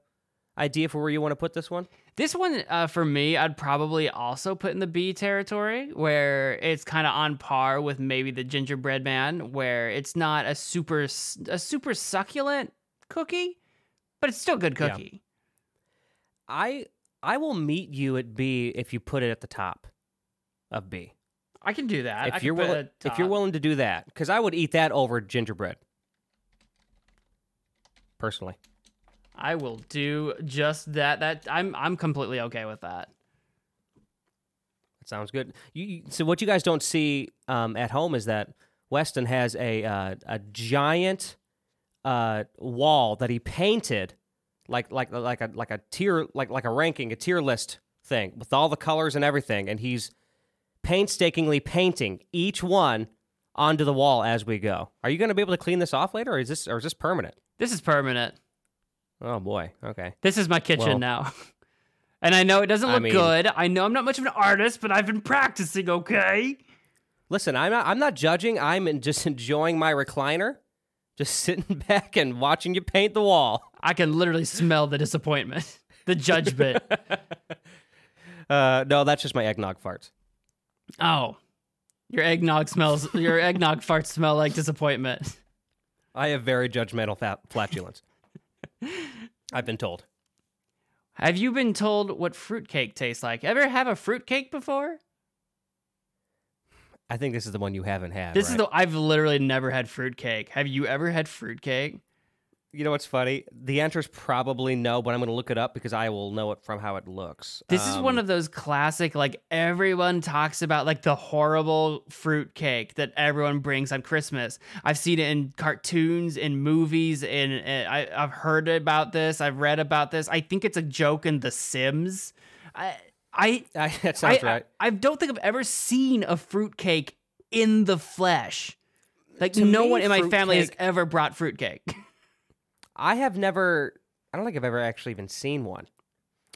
Speaker 2: idea for where you want to put this one?
Speaker 1: This one, uh, for me, I'd probably also put in the B territory, where it's kind of on par with maybe the gingerbread man, where it's not a super a super succulent cookie, but it's still good
Speaker 2: Yeah.
Speaker 1: cookie.
Speaker 2: I I will meet you at B if you put it at the top of B.
Speaker 1: I can do that.
Speaker 2: If
Speaker 1: can
Speaker 2: you're willing, if you're willing to do that, because I would eat that over gingerbread. Personally,
Speaker 1: I will do just that. That I'm I'm completely okay with that.
Speaker 2: that sounds good. You, you- so what you guys don't see um, at home is that Weston has a uh, a giant uh, wall that he painted like like like a like a tier like like a ranking a tier list thing with all the colors and everything, and he's painstakingly painting each one onto the wall as we go. Are you going to be able to clean this off later, or is this or is this permanent?
Speaker 1: This is permanent.
Speaker 2: Oh boy. Okay.
Speaker 1: This is my kitchen
Speaker 2: Well-
Speaker 1: now. And I know it doesn't
Speaker 2: I
Speaker 1: look
Speaker 2: mean-
Speaker 1: good. I know I'm not much of an artist, but I've been practicing, okay?
Speaker 2: Listen, I'm not. I'm not judging. I'm just enjoying my recliner, just sitting back and watching you paint the wall.
Speaker 1: I can literally smell the disappointment, the judgment.
Speaker 2: Uh, no, that's just my eggnog farts.
Speaker 1: oh, your eggnog smells. Your eggnog farts smell like disappointment.
Speaker 2: I have very judgmental fa- flatulence. I've been told.
Speaker 1: Have you been told what fruitcake tastes like? Ever have a fruitcake before?
Speaker 2: I think this is the one you haven't had.
Speaker 1: This is the I've literally never had fruitcake. Have you ever had fruitcake?
Speaker 2: You know what's funny? The answer is probably no, but I'm going to look it up because I will know it from how it looks.
Speaker 1: This is one
Speaker 2: Um,
Speaker 1: of those classic, like everyone talks about, like the horrible fruit cake that everyone brings on Christmas. I've seen it in cartoons, in movies, and and I, I've heard about this. I've read about this. I think it's a joke in The Sims. I, I,
Speaker 2: that sounds
Speaker 1: I,
Speaker 2: right.
Speaker 1: I, I don't think I've ever seen a fruit cake in the flesh. Like
Speaker 2: To
Speaker 1: no
Speaker 2: me,
Speaker 1: one in my family has ever brought fruitcake.
Speaker 2: I have never. I don't think I've ever actually even seen one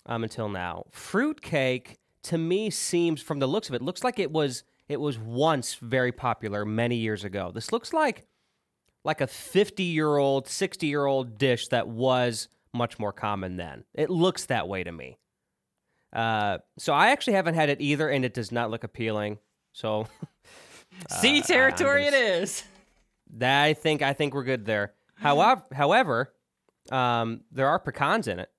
Speaker 2: um, until now. Fruitcake to me seems, from the looks of it, looks like it was it was once very popular many years ago. This looks like like a fifty year old, sixty year old dish that was much more common then. It looks that way to me. Uh, so I actually haven't had it either, and it does not look appealing. So
Speaker 1: sea
Speaker 2: I'm
Speaker 1: territory it is.
Speaker 2: that I think I think we're good there. However, however, um, there are pecans in it.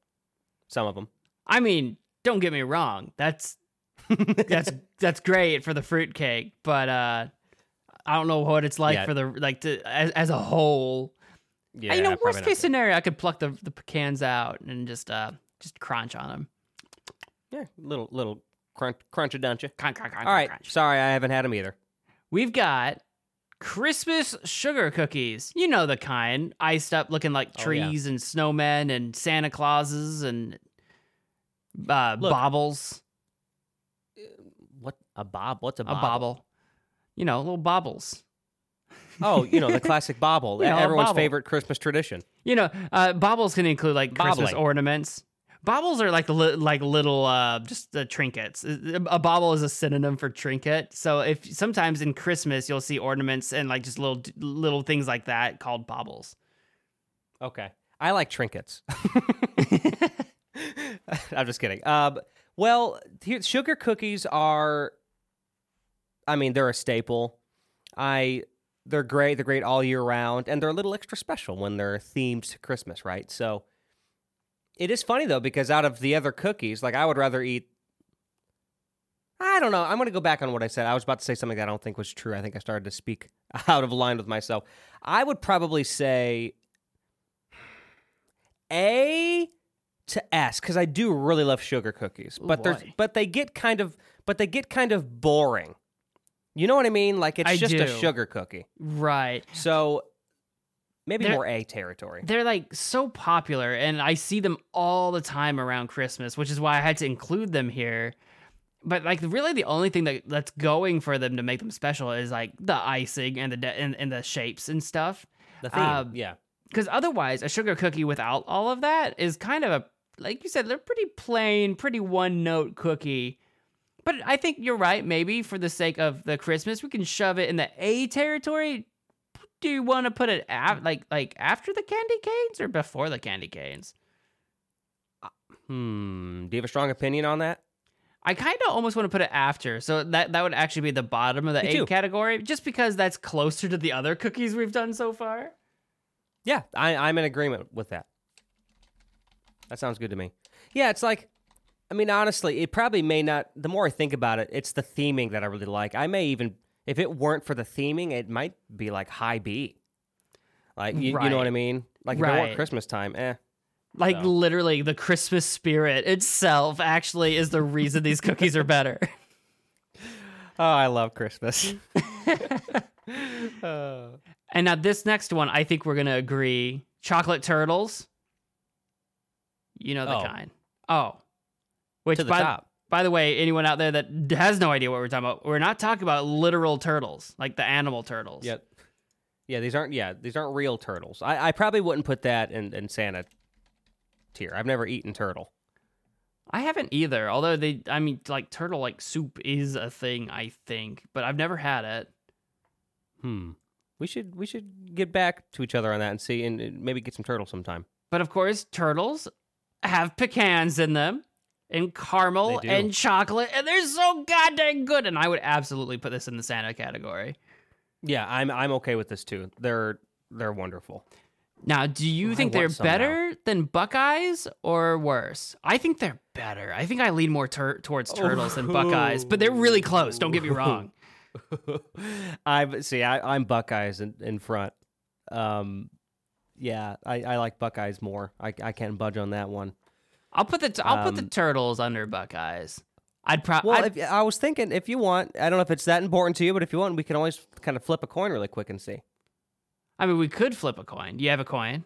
Speaker 2: Some of them.
Speaker 1: I mean, don't get me wrong. That's that's that's great for the fruitcake, but uh I don't know what it's like
Speaker 2: Yeah.
Speaker 1: for the like to as, as a whole.
Speaker 2: Yeah,
Speaker 1: you know, worst case
Speaker 2: good.
Speaker 1: scenario, I could pluck the the pecans out and just uh just crunch on them.
Speaker 2: Yeah, little little crunch crunch a dunch
Speaker 1: Crunch, crunch, crunch,
Speaker 2: All right,
Speaker 1: crunch.
Speaker 2: sorry, I haven't had them either.
Speaker 1: We've got Christmas sugar cookies. You know the kind, iced up, looking like
Speaker 2: Oh, yeah.
Speaker 1: trees and snowmen and Santa Clauses and uh,
Speaker 2: Look,
Speaker 1: baubles.
Speaker 2: What a bob? What's a bobble?
Speaker 1: A
Speaker 2: bob?
Speaker 1: bauble. You know, little baubles.
Speaker 2: Oh, you know the classic bobble,
Speaker 1: You know,
Speaker 2: everyone's
Speaker 1: bobble.
Speaker 2: favorite Christmas tradition.
Speaker 1: You know, uh, baubles can include like Christmas ornaments. Baubles are like li- like little uh, just uh, trinkets. A bauble is a synonym for trinket. So if sometimes in Christmas you'll see ornaments and like just little little things like that called baubles.
Speaker 2: Okay, I like trinkets. I'm just kidding. Um, well, here, sugar cookies are I mean, they're a staple. I they're great. They're great all year round, and they're a little extra special when they're themed to Christmas, right? So it is funny though because out of the other cookies, like I would rather eat. I don't know. I'm going to go back on what I said. I was about to say something that I don't think was true. I think I started to speak out of line with myself. I would probably say A to S because I do really love sugar cookies,
Speaker 1: Ooh,
Speaker 2: but they're
Speaker 1: boy.
Speaker 2: but they get kind of but they get kind of boring. You know what I mean? Like it's
Speaker 1: I
Speaker 2: just a sugar cookie.
Speaker 1: Right.
Speaker 2: So maybe
Speaker 1: They're-
Speaker 2: more A territory.
Speaker 1: They're like so popular, and I see them all the time around Christmas, which is why I had to include them here. But like, really, the only thing that that's going for them to make them special is like the icing and the de- and, and the shapes and stuff.
Speaker 2: The theme,
Speaker 1: um,
Speaker 2: yeah.
Speaker 1: Because otherwise, a sugar cookie without all of that is kind of a like you said, they're pretty plain, pretty one note cookie. But I think you're right. Maybe for the sake of the Christmas, we can shove it in the A territory. Do you want to put it af- like like after the candy canes or before the candy canes?
Speaker 2: Hmm. Do you have a strong opinion on that?
Speaker 1: I kind of almost want to put it after, so that that would actually be the bottom of the
Speaker 2: Me too.
Speaker 1: category, just because that's closer to the other cookies we've done so far.
Speaker 2: Yeah, I, I'm in agreement with that. That sounds good to me. Yeah, it's like, I mean, honestly, it probably may not. The more I think about it, it's the theming that I really like. I may even, if it weren't for the theming, it might be like high B. Like, you, you know what I mean? Like, if it weren't Christmas time, eh.
Speaker 1: Like
Speaker 2: So.
Speaker 1: literally, the Christmas spirit itself actually is the reason these cookies are better.
Speaker 2: Oh, I love Christmas. Uh,
Speaker 1: And now this next one, I think we're gonna agree: chocolate turtles. You know the
Speaker 2: Oh.
Speaker 1: kind. Oh, which
Speaker 2: to the
Speaker 1: by
Speaker 2: top.
Speaker 1: By the way, anyone out there that has no idea what we're talking about, we're not talking about literal turtles, like the animal turtles.
Speaker 2: Yep. Yeah, these aren't yeah, these aren't real turtles. I, I probably wouldn't put that in, in Santa tier. I've never eaten turtle.
Speaker 1: I haven't either. Although they, I mean, like turtle like soup is a thing, I think, but I've never had it.
Speaker 2: Hmm. We should we should get back to each other on that and see and and maybe get some turtle sometime.
Speaker 1: But of course, turtles have pecans in them, and caramel and chocolate, and they're so goddamn good. And I would absolutely put this in the Santa category.
Speaker 2: Yeah, I'm I'm okay with this too. They're they're wonderful.
Speaker 1: Now, do you
Speaker 2: I
Speaker 1: think they're
Speaker 2: some now.
Speaker 1: better than Buckeyes or worse? I think they're better. I think I lean more tur- towards turtles than Buckeyes, but they're really close. Don't get me wrong.
Speaker 2: I see. I, I'm Buckeyes in, in front. Um, yeah, I, I like Buckeyes more. I I can't budge on that one.
Speaker 1: I'll put the t- I'll put the
Speaker 2: Um,
Speaker 1: turtles under Buckeyes. I'd probably
Speaker 2: Well, if, I was thinking if you want, I don't know if it's that important to you, but if you want, we can always kind of flip a coin really quick and see.
Speaker 1: I mean, we could flip a coin. Do you have a coin?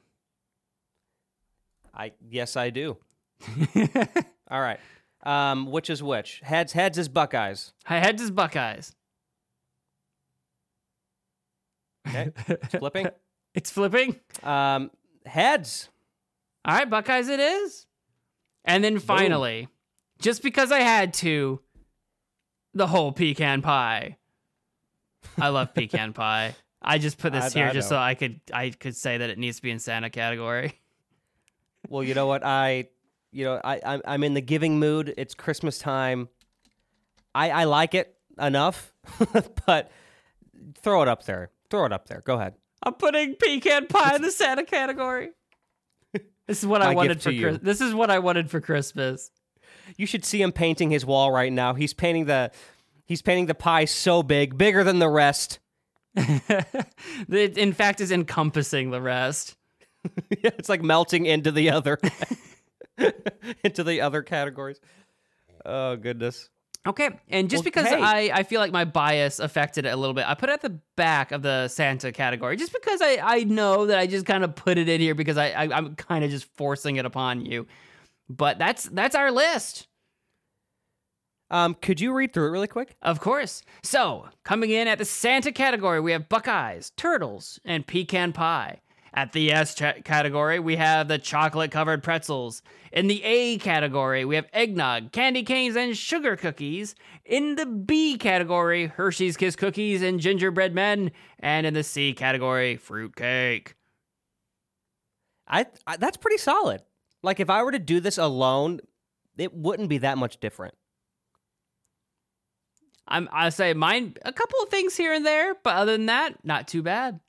Speaker 2: I yes, I do. All right. Um, which is which? Heads heads is Buckeyes.
Speaker 1: Heads is Buckeyes.
Speaker 2: Okay, it's flipping.
Speaker 1: It's flipping.
Speaker 2: Um, heads.
Speaker 1: All right, Buckeyes it is. And then finally, just because I had to, the whole pecan pie. I love pecan pie. I just put this
Speaker 2: I-
Speaker 1: here
Speaker 2: I
Speaker 1: just
Speaker 2: know.
Speaker 1: so I could I could say that it needs to be in Santa category.
Speaker 2: Well, you know what? I, you know, I I'm, I'm in the giving mood. It's Christmas time. I I like it enough, but throw it up there. Throw it up there. Go ahead.
Speaker 1: I'm putting pecan pie in the Santa category. This is what I wanted for. Chris- this is what I wanted for Christmas.
Speaker 2: You should see him painting his wall right now. He's painting the he's painting the pie so big, bigger than the rest.
Speaker 1: it in fact is encompassing the rest.
Speaker 2: it's like melting into the other into the other categories. Oh goodness.
Speaker 1: Okay, and just
Speaker 2: Well,
Speaker 1: because
Speaker 2: hey.
Speaker 1: I, I feel like my bias affected it a little bit, I put it at the back of the Santa category just because I, I know that I just kind of put it in here because I, I I'm kind of just forcing it upon you. But that's that's our list.
Speaker 2: Um, could you read through it really quick?
Speaker 1: Of course. So, coming in at the Santa category, we have Buckeyes, Turtles, and Pecan Pie. At the S cha- category, we have the chocolate covered pretzels. In the A category, we have eggnog, candy canes, and sugar cookies. In the B category, Hershey's Kiss cookies and gingerbread men. And in the C category, fruitcake.
Speaker 2: I, I that's pretty solid. Like if I were to do this alone, it wouldn't be that much different.
Speaker 1: I'm I say mine a couple of things here and there, but other than that, not too bad.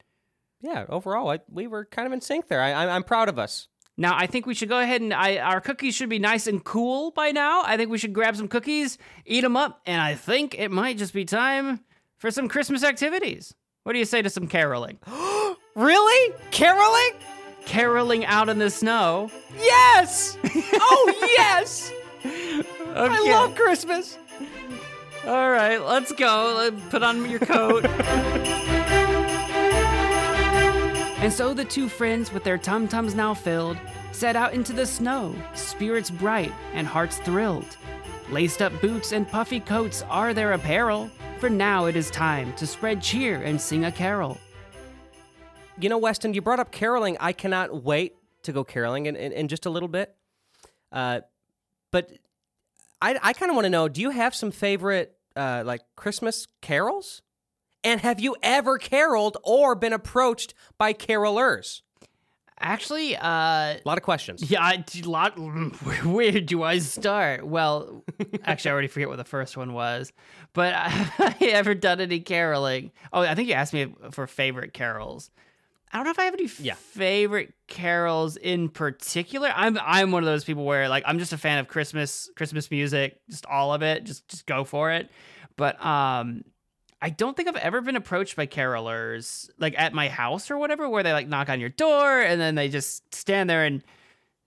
Speaker 2: Yeah, overall, I, we were kind of in sync there. I, I'm proud of us.
Speaker 1: Now I think we should go ahead and I, our cookies should be nice and cool by now. I think we should grab some cookies, eat them up, and I think it might just be time for some Christmas activities. What do you say to some caroling?
Speaker 2: Really? Caroling?
Speaker 1: caroling out in the snow.
Speaker 2: Yes! oh, yes!
Speaker 1: Okay.
Speaker 2: I love Christmas.
Speaker 1: All right, let's go. Put on your coat. and so the two friends, with their tum tums now filled, set out into the snow, spirits bright and hearts thrilled. Laced up boots and puffy coats are their apparel, for now it is time to spread cheer and sing a carol.
Speaker 2: You know, Weston, you brought up caroling. I cannot wait to go caroling in, in, in just a little bit. Uh, but I, I kind of want to know do you have some favorite uh, like Christmas carols? And have you ever caroled or been approached by carolers?
Speaker 1: Actually, uh,
Speaker 2: A lot of questions.
Speaker 1: Yeah, I, a lot. Where do I start? Well, actually, I already forget what the first one was. But have I ever done any caroling? Oh, I think you asked me for favorite carols. I don't know if I have any
Speaker 2: Yeah.
Speaker 1: favorite carols in particular. I'm I'm one of those people where like I'm just a fan of Christmas Christmas music, just all of it. Just just go for it. But um I don't think I've ever been approached by carolers like at my house or whatever, where they like knock on your door and then they just stand there and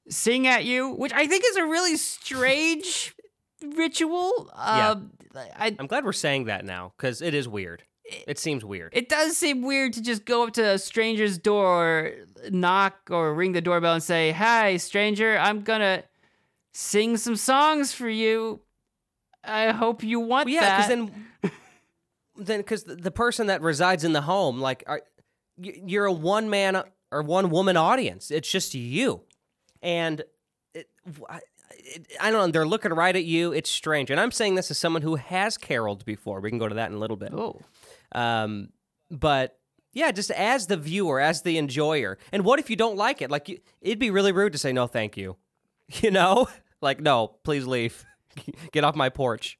Speaker 1: sing at you, which I think is a really strange ritual.
Speaker 2: Yeah.
Speaker 1: Um, I,
Speaker 2: I'm glad we're saying that now because it is weird. It seems weird.
Speaker 1: it does seem weird to just go up to a stranger's door, knock or ring the doorbell and say, "Hi, stranger, I'm gonna sing some songs for you. I hope you want
Speaker 2: Well, yeah,
Speaker 1: that."
Speaker 2: because then, then because the person that resides in the home, like, are, you're a one man or one woman audience. It's just you, and it, I, it, I don't know. They're looking right at you. It's strange, and I'm saying this as someone who has caroled before. We can go to that in a little bit.
Speaker 1: oh,
Speaker 2: Um, but yeah, just as the viewer, as the enjoyer. And what if you don't like it? Like, you, it'd be really rude to say no, thank you. You know, like, no, please leave. Get off my porch.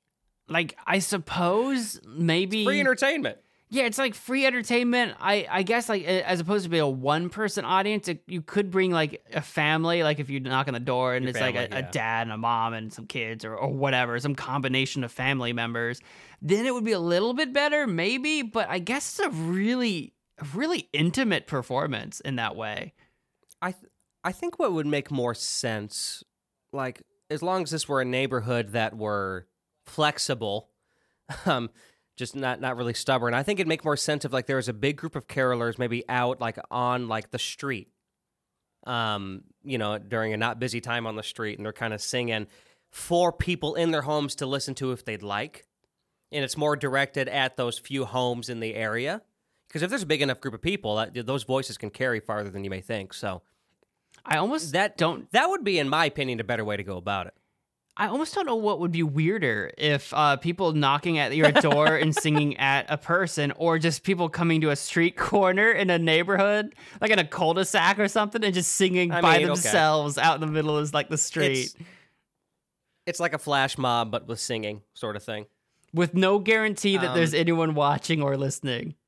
Speaker 1: Like I suppose maybe
Speaker 2: Free entertainment.
Speaker 1: Yeah, it's like free entertainment. I I guess like as opposed to be a one person audience, it, you could bring like a family. Like if you knock on the door and
Speaker 2: Your
Speaker 1: it's like a,
Speaker 2: family,
Speaker 1: a dad and a mom and some kids or or whatever, some combination of family members, then it would be a little bit better, maybe. But I guess it's a really a really intimate performance in that way.
Speaker 2: I th- I think what would make more sense, like as long as this were a neighborhood that were flexible, um, just not not really stubborn. I think it'd make more sense if like there was a big group of carolers maybe out like on like the street, um, you know, during a not busy time on the street, and they're kind of singing for people in their homes to listen to if they'd like, and it's more directed at those few homes in the area. Because if there's a big enough group of people, that, those voices can carry farther than you may think. So
Speaker 1: I almost
Speaker 2: that
Speaker 1: don't
Speaker 2: that would be, in my opinion, a better way to go about it.
Speaker 1: I almost don't know what would be weirder if uh, people knocking at your door and singing at a person, or just people coming to a street corner in a neighborhood, like in a cul-de-sac or something, and just singing
Speaker 2: I
Speaker 1: by
Speaker 2: mean, okay.
Speaker 1: themselves out in the middle of like the street
Speaker 2: It's, it's like a flash mob, but with singing, sort of thing.
Speaker 1: with no guarantee that there's
Speaker 2: Um,
Speaker 1: anyone watching or listening.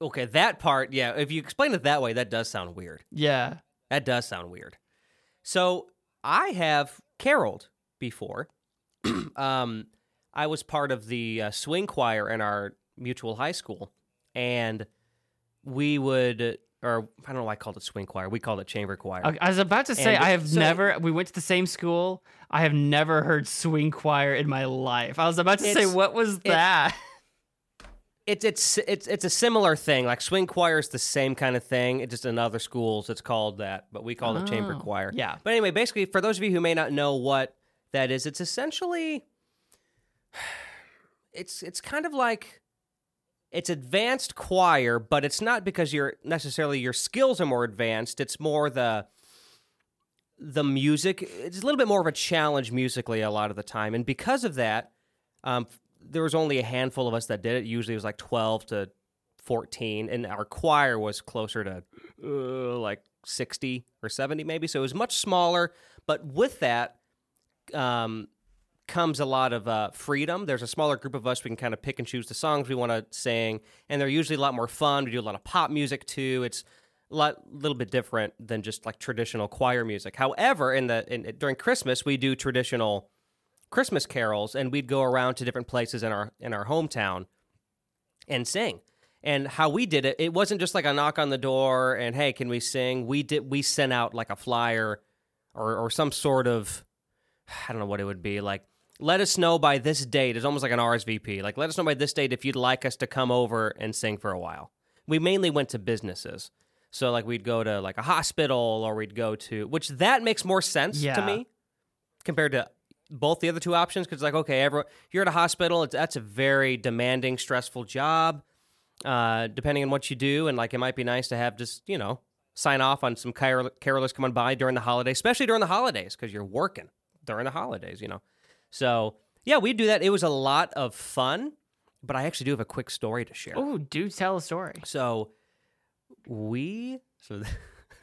Speaker 2: Okay, that part, yeah. If you explain it that way, that does sound weird.
Speaker 1: Yeah.
Speaker 2: That does sound weird. So I have caroled before. um, I was part of the uh, swing choir in our mutual high school, and we would, or I don't know why I called it swing choir. We called it chamber choir.
Speaker 1: I I was about to say
Speaker 2: And
Speaker 1: I have
Speaker 2: so-
Speaker 1: never. We went to the same school. I have never heard swing choir in my life. I was about to say, what was that?
Speaker 2: It's it's it's it's a similar thing. Like swing choir is the same kind of thing. It's just in other schools it's called that, but we call it chamber
Speaker 1: Oh,
Speaker 2: choir.
Speaker 1: yeah.
Speaker 2: But anyway, basically, for those of you who may not know what that is, it's essentially it's it's kind of like it's advanced choir, but it's not because you're necessarily your skills are more advanced. It's more the the music. It's a little bit more of a challenge musically a lot of the time, and because of that, um, there was only a handful of us that did it. Usually, it was like twelve to fourteen, and our choir was closer to uh, like sixty or seventy, maybe. So it was much smaller. But with that um, comes a lot of uh, freedom. There's a smaller group of us. We can kind of pick and choose the songs we want to sing, and they're usually a lot more fun. We do a lot of pop music too. It's a lot, little bit different than just like traditional choir music. However, in the in, during Christmas, we do traditional Christmas carols, and we'd go around to different places in our in our hometown and sing. And how we did it, it wasn't just like a knock on the door and hey, can we sing? We did we sent out like a flyer or or some sort of I don't know what it would be like. Let us know by this date. It's almost like an RSVP. Like let us know by this date if you'd like us to come over and sing for a while. We mainly went to businesses. So like we'd go to like a hospital or we'd go to which that makes more sense to me compared to both the other two options because like okay everyone, you're at a hospital it's, that's a very demanding stressful job uh, depending on what you do and like it might be nice to have just you know sign off on some carol- carolers coming by during the holidays especially during the holidays because you're working during the holidays you know so yeah we do that it was a lot of fun but i actually do have a quick story to share
Speaker 1: Oh, do tell a story.
Speaker 2: so we so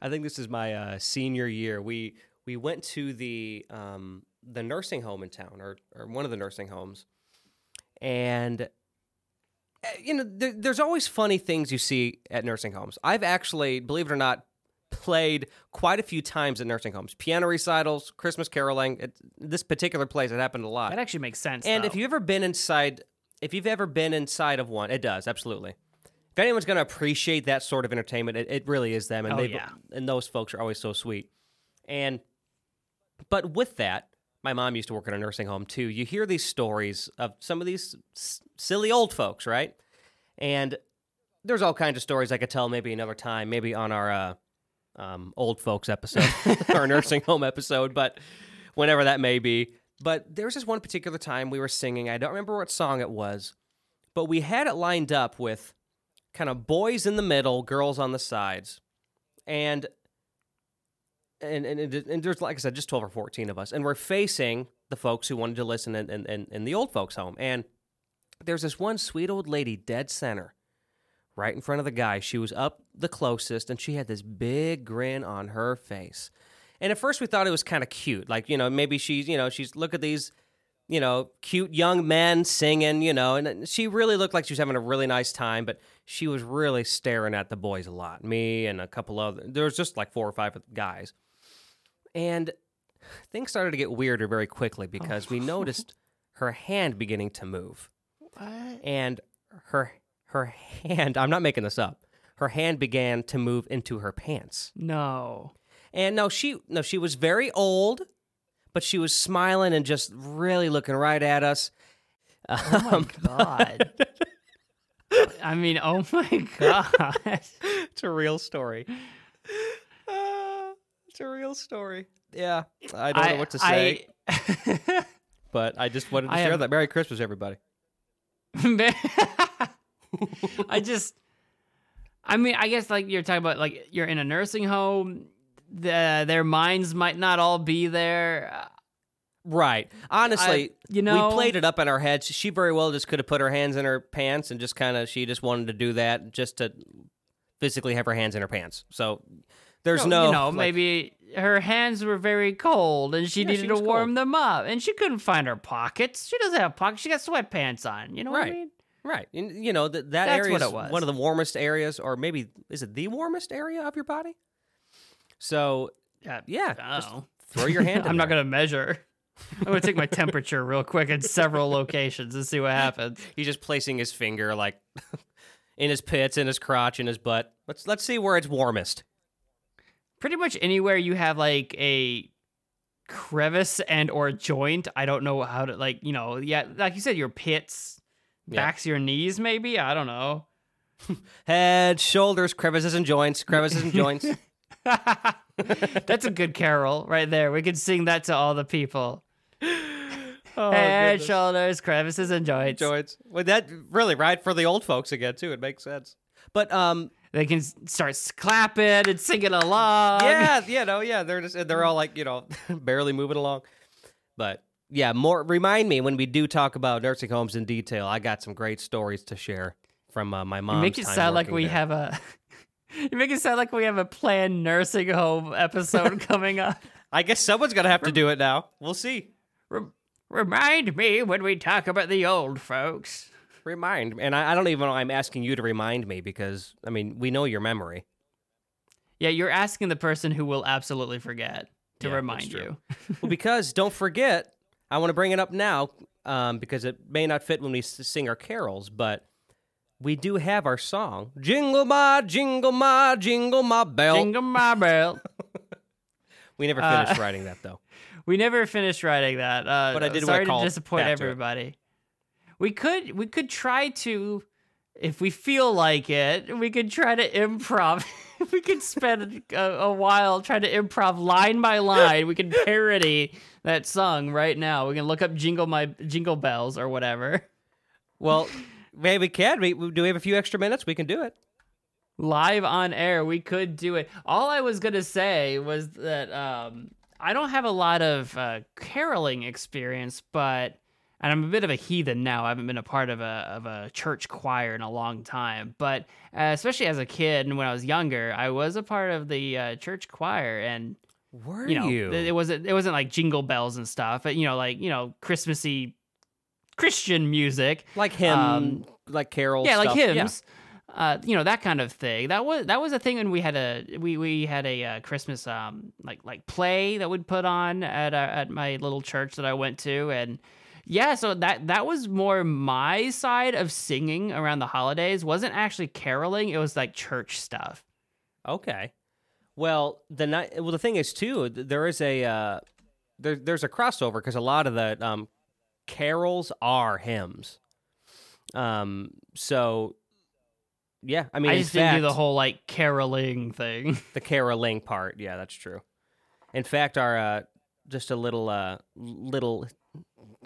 Speaker 2: I think this is my uh, senior year. We we went to the um, the nursing home in town, or or one of the nursing homes, and uh, you know there, there's always funny things you see at nursing homes. I've actually, believe it or not, played quite a few times at nursing homes, piano recitals, Christmas caroling. At this particular place, it happened a lot.
Speaker 1: That actually makes sense.
Speaker 2: And
Speaker 1: though.
Speaker 2: if you've ever been inside, if you've ever been inside of one, it does absolutely. If anyone's going to appreciate that sort of entertainment, it, it really is them, and
Speaker 1: Oh,
Speaker 2: they
Speaker 1: yeah.
Speaker 2: and those folks are always so sweet. And but with that, my mom used to work in a nursing home too. You hear these stories of some of these s- silly old folks, right? And there's all kinds of stories I could tell maybe another time, maybe on our uh, um, old folks episode, our nursing home episode, but whenever that may be. But there was this one particular time we were singing. I don't remember what song it was, but we had it lined up with kind of boys in the middle, girls on the sides, and and and, and, there's like I said, just twelve or fourteen of us, and we're facing the folks who wanted to listen in in, the old folks' home, and there's this one sweet old lady dead center right in front of the guy. She was up the closest and she had this big grin on her face. And at first we thought it was kind of cute. Like, you know, maybe she's, you know, she's look at these, you know, cute young men singing, you know, and she really looked like she was having a really nice time, but she was really staring at the boys a lot. Me and a couple other there was just like four or five guys. And things started to get weirder very quickly because we noticed her hand beginning to move
Speaker 1: what?
Speaker 2: and her her hand i'm not making this up her hand began to move into her pants
Speaker 1: No.
Speaker 2: and no she no she was very old but she was smiling and just really looking right at us
Speaker 1: Oh
Speaker 2: um,
Speaker 1: my god. I mean, oh my god.
Speaker 2: it's a real story it's a real story yeah i don't know what to say
Speaker 1: I,
Speaker 2: but i just wanted to
Speaker 1: I
Speaker 2: share
Speaker 1: have-
Speaker 2: that merry christmas everybody
Speaker 1: I just, I mean, I guess like you're talking about, like you're in a nursing home. The, their minds might not all be there.
Speaker 2: Right. Honestly,
Speaker 1: you know-
Speaker 2: we played it up in our heads. She very well just could have put her hands in her pants and just kind of she just wanted to do that just to physically have her hands in her pants. So there's no,
Speaker 1: you know,
Speaker 2: like-
Speaker 1: maybe her hands were very cold and she
Speaker 2: Yeah, she
Speaker 1: needed to warm
Speaker 2: cold.
Speaker 1: them up, and she couldn't find her pockets. She doesn't have pockets. She got sweatpants on. You know what I
Speaker 2: Right.
Speaker 1: mean?
Speaker 2: right. And, you know that that
Speaker 1: That's
Speaker 2: area is one of the warmest areas, or maybe is it the warmest area of your body? So
Speaker 1: uh,
Speaker 2: Yeah.
Speaker 1: yeah,
Speaker 2: throw your hand.
Speaker 1: I'm not gonna measure. I'm gonna take my temperature real quick in several locations and see what happens.
Speaker 2: He's just placing his finger like in his pits, in his crotch, in his butt. Let's let's see where it's warmest.
Speaker 1: Pretty much anywhere you have like a crevice and or joint. I don't know how to like you know yeah like you said your pits,
Speaker 2: Yeah.
Speaker 1: backs your knees maybe. I don't know.
Speaker 2: Head, shoulders, crevices and joints, crevices and joints.
Speaker 1: That's a good carol right there. We could sing that to all the people.
Speaker 2: Oh,
Speaker 1: Head,
Speaker 2: goodness.
Speaker 1: shoulders, crevices, and joints.
Speaker 2: joints. Well, that really right for the old folks again too. It makes sense. But um,
Speaker 1: They can start clapping and singing along.
Speaker 2: yeah, you know, yeah, they're just they're all like you know barely moving along. But yeah, more remind me when we do talk about nursing homes in detail. I got some great stories to share from uh, my
Speaker 1: You
Speaker 2: mom.
Speaker 1: make it sound like we have a. You make it sound like we have a planned nursing home episode coming up.
Speaker 2: I guess someone's gonna have to do it now. We'll see.
Speaker 1: Remind me when we talk about the old folks.
Speaker 2: Remind, and I, I don't even know. I'm asking you to remind me because I mean we know your memory.
Speaker 1: Yeah, you're asking the person who will absolutely forget to
Speaker 2: Yeah,
Speaker 1: remind you.
Speaker 2: well, because don't forget, I want to bring it up now um, because it may not fit when we s- sing our carols, but we do have our song "Jingle My Jingle My Jingle My Bell."
Speaker 1: Jingle my bell.
Speaker 2: we never
Speaker 1: Uh,
Speaker 2: finished writing that though.
Speaker 1: We never finished writing that. Uh,
Speaker 2: But I did
Speaker 1: sorry to disappoint
Speaker 2: back to
Speaker 1: everybody. We could we could try to, if we feel like it, we could try to improv. we could spend a, a while trying to improv line by line. We can parody that song right now. We can look up jingle my jingle bells or whatever.
Speaker 2: Well, maybe we can. We, do we have a few extra minutes? We can do it.
Speaker 1: live on air we could do it all i was gonna say was that um i don't have a lot of uh caroling experience but and i'm a bit of a heathen now i haven't been a part of a of a church choir in a long time but uh, especially as a kid and when i was younger i was a part of the uh, church choir and
Speaker 2: Were
Speaker 1: you know th- it wasn't it wasn't like jingle bells and stuff but you know like you know christmassy christian music
Speaker 2: like hymn,
Speaker 1: um,
Speaker 2: like carols?
Speaker 1: yeah, like
Speaker 2: stuff. Yeah.
Speaker 1: hymns. Uh, you know that kind of thing. That was that was a thing when we had a we we had a uh, Christmas um like like play that we'd put on at uh, at my little church that I went to, and yeah, so that that was more my side of singing around the holidays. wasn't actually caroling; it was like church stuff.
Speaker 2: Okay. Well, the ni- well the thing is too, there is a uh, there, there's a crossover because a lot of the um, carols are hymns. Um. So, yeah, I mean,
Speaker 1: I just didn't do the whole like caroling thing.
Speaker 2: the caroling part. Yeah, that's true. In fact, our uh, just a little uh, little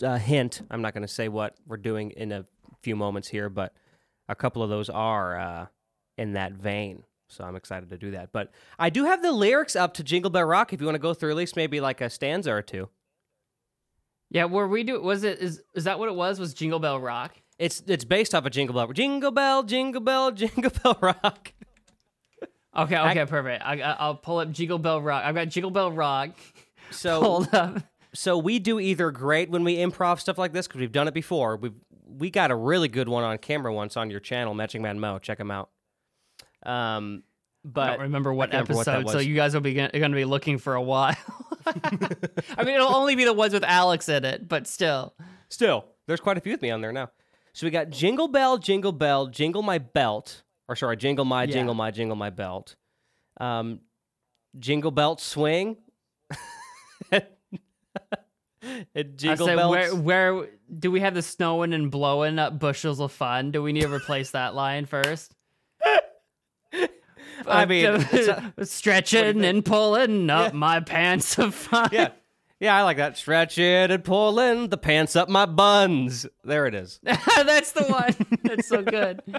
Speaker 2: uh, hint. I'm not going to say what we're doing in a few moments here, but a couple of those are uh, in that vein. So I'm excited to do that. But I do have the lyrics up to Jingle Bell Rock. If you want to go through at least maybe like a stanza or two.
Speaker 1: yeah, where we do was it is is that what it was? Was Jingle Bell Rock?
Speaker 2: It's it's based off of Jingle Bell. Jingle Bell, Jingle Bell, Jingle Bell Rock.
Speaker 1: Okay,
Speaker 2: I-
Speaker 1: okay, perfect. I, I- I'll pull up Jingle Bell Rock. I've got Jingle Bell Rock.
Speaker 2: So
Speaker 1: Hold up.
Speaker 2: So we do either great when we improv stuff like this because we've done it before. We we got a really good one on camera once on your channel, Matching Man Mo. Check him out. Um,
Speaker 1: I
Speaker 2: but
Speaker 1: don't remember what
Speaker 2: can't remember what
Speaker 1: episode, so you guys will be going to be looking for a while. I mean, it'll only be the ones with Alex in it, but still.
Speaker 2: still, there's quite a few with me on there now. So we got Jingle Bell, Jingle Bell, Jingle My Belt, or sorry, Jingle My,
Speaker 1: Yeah.
Speaker 2: Jingle My, Jingle My Belt. Um, Jingle Belt Swing. and
Speaker 1: I
Speaker 2: Jingle
Speaker 1: say,
Speaker 2: Belts.
Speaker 1: where, where do we have the snowing and blowing up bushels of fun? Do we need to replace that line first?
Speaker 2: I mean,
Speaker 1: stretching and pulling up my pants of fun.
Speaker 2: yeah. Yeah, I like that. Stretching and pulling the pants up my buns. There it is.
Speaker 1: That's the one. That's so good.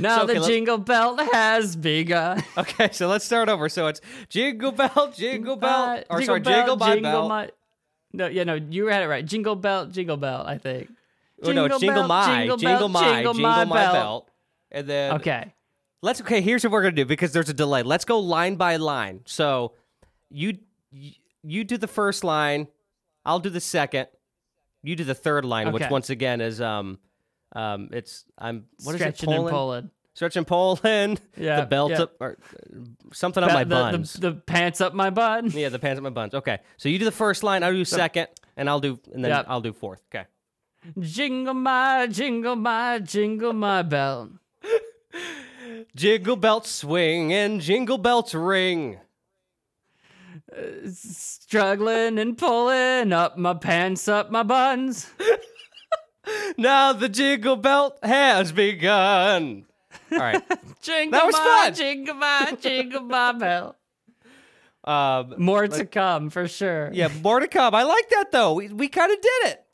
Speaker 1: Now
Speaker 2: So, okay,
Speaker 1: the
Speaker 2: let's-
Speaker 1: jingle bell has begun.
Speaker 2: Okay, so let's start over. So it's jingle bell, jingle bell,
Speaker 1: Uh,
Speaker 2: or sorry, jingle my bell.
Speaker 1: my- No, yeah, no, you had it right. Jingle bell, jingle bell. I think.
Speaker 2: Oh, no, it's jingle
Speaker 1: bell,
Speaker 2: my,
Speaker 1: jingle
Speaker 2: jingle,
Speaker 1: bell,
Speaker 2: my,
Speaker 1: jingle
Speaker 2: jingle
Speaker 1: my
Speaker 2: my
Speaker 1: bell.
Speaker 2: belt. And then
Speaker 1: Okay.
Speaker 2: let's okay. Here's what we're gonna do because there's a delay. Let's go line by line. So you you, you do the first line, I'll do the second. You do the third line, which once again is um um it's I'm what is it
Speaker 1: Stretching and
Speaker 2: pulling?
Speaker 1: pulling.
Speaker 2: Stretching pulling.
Speaker 1: Yeah,
Speaker 2: the belt
Speaker 1: yeah.
Speaker 2: up or something on my
Speaker 1: the,
Speaker 2: buns.
Speaker 1: The, the pants up my bun.
Speaker 2: Yeah, the pants up my buns. Okay, so you do the first line, I'll do second, and I'll do, and then
Speaker 1: Yep.
Speaker 2: I'll do fourth. Okay.
Speaker 1: Jingle my, jingle my, jingle my bell.
Speaker 2: Jingle belts swing and jingle belts ring.
Speaker 1: Struggling and pulling up my pants up my buns.
Speaker 2: Now the jingle belt has begun. All right.
Speaker 1: Jingle
Speaker 2: That was
Speaker 1: my,
Speaker 2: fun.
Speaker 1: jingle my, jingle my bell.
Speaker 2: Um,
Speaker 1: More to come for sure.
Speaker 2: yeah, more to come. I like that though. We we kind of did it.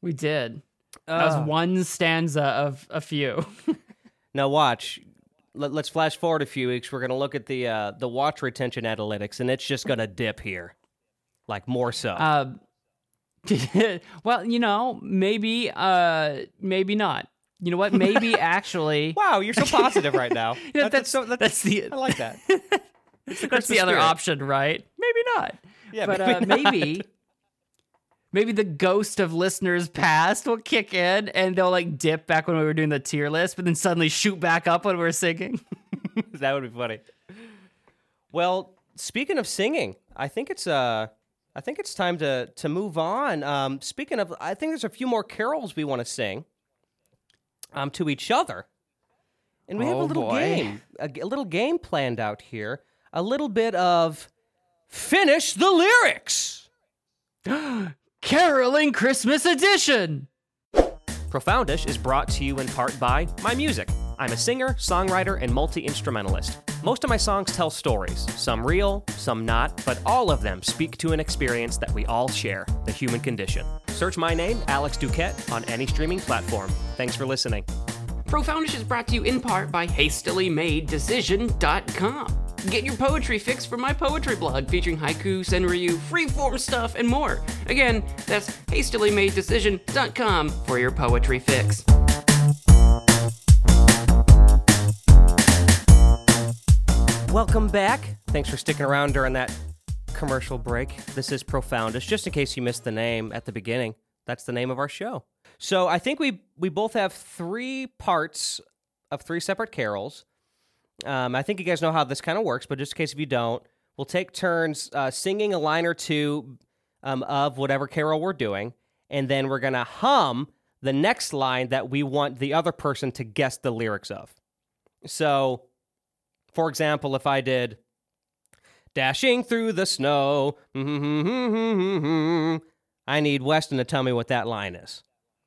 Speaker 1: We did. That was
Speaker 2: Uh,
Speaker 1: one stanza of a few.
Speaker 2: now watch. Let, let's flash forward a few weeks. We're gonna look at the uh, the watch retention analytics, and it's just gonna dip here, like more so.
Speaker 1: Um, well, you know, maybe, uh, maybe not. You know what? Maybe actually,
Speaker 2: wow, you're so positive right now.
Speaker 1: Yeah,
Speaker 2: that's, so, that's,
Speaker 1: that's the
Speaker 2: I like that.
Speaker 1: that's
Speaker 2: Christmas
Speaker 1: the other option, right? Maybe not.
Speaker 2: Yeah,
Speaker 1: but
Speaker 2: maybe
Speaker 1: uh, maybe maybe the ghost of listeners past will kick in and they'll like dip back when we were doing the tier list, but then suddenly shoot back up when we're singing.
Speaker 2: that would be funny. Well, speaking of singing, I think it's uh I think it's time to to move on. Um, speaking of, I think there's a few more carols we want to sing um, to each other, and we have a
Speaker 1: Oh,
Speaker 2: little
Speaker 1: boy.
Speaker 2: game, a, a little game planned out here. A little bit of finish the lyrics.
Speaker 1: Caroling Christmas edition.
Speaker 2: Profoundish is brought to you in part by my music. I'm a singer, songwriter, and multi instrumentalist. Most of my songs tell stories, some real, some not, but all of them speak to an experience that we all share the human condition. Search my name, Alex Duquette, on any streaming platform. Thanks for listening.
Speaker 1: Profoundish is brought to you in part by HastilyMadeDecision.com. Get your poetry fix from my poetry blog featuring haiku, senryu, freeform stuff, and more. Again, that's HastilyMadeDecision.com for your poetry fix.
Speaker 2: Welcome back. Thanks for sticking around during that commercial break. This is Profoundish. Just in case you missed the name at the beginning, that's the name of our show. So I think we we both have three parts of three separate carols. Um, I think you guys know how this kind of works, but just in case if you don't, we'll take turns uh, singing a line or two um, of whatever carol we're doing, and then we're gonna hum the next line that we want the other person to guess the lyrics of. So for example, if I did dashing through the snow, I need Weston to tell me what that line is,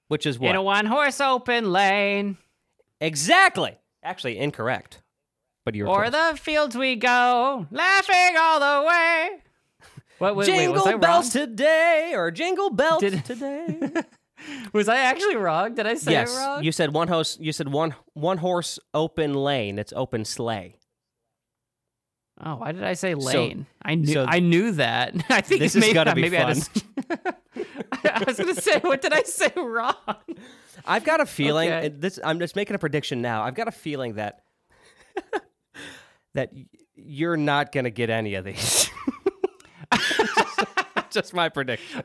Speaker 2: which is what?
Speaker 1: In a one horse open lane,
Speaker 2: exactly. Actually, incorrect. But you're
Speaker 1: o'er
Speaker 2: close.
Speaker 1: the fields we go, laughing all the way. What, wait, wait,
Speaker 2: jingle
Speaker 1: was I wrong?
Speaker 2: bells today or jingle bells
Speaker 1: Did-
Speaker 2: today.
Speaker 1: Was I actually wrong? Did I say
Speaker 2: yes,
Speaker 1: it wrong?
Speaker 2: you said one horse. You said one one horse open lane. It's open sleigh.
Speaker 1: Oh, why did I say lane? I knew
Speaker 2: so-
Speaker 1: I knew that. I think
Speaker 2: This has
Speaker 1: maybe,
Speaker 2: gotta be
Speaker 1: maybe I, had to- I was gonna say, what did I say wrong?
Speaker 2: I've got a feeling.
Speaker 1: Okay.
Speaker 2: This I'm just making a prediction now. I've got a feeling that that you're not gonna get any of these. just, just my prediction.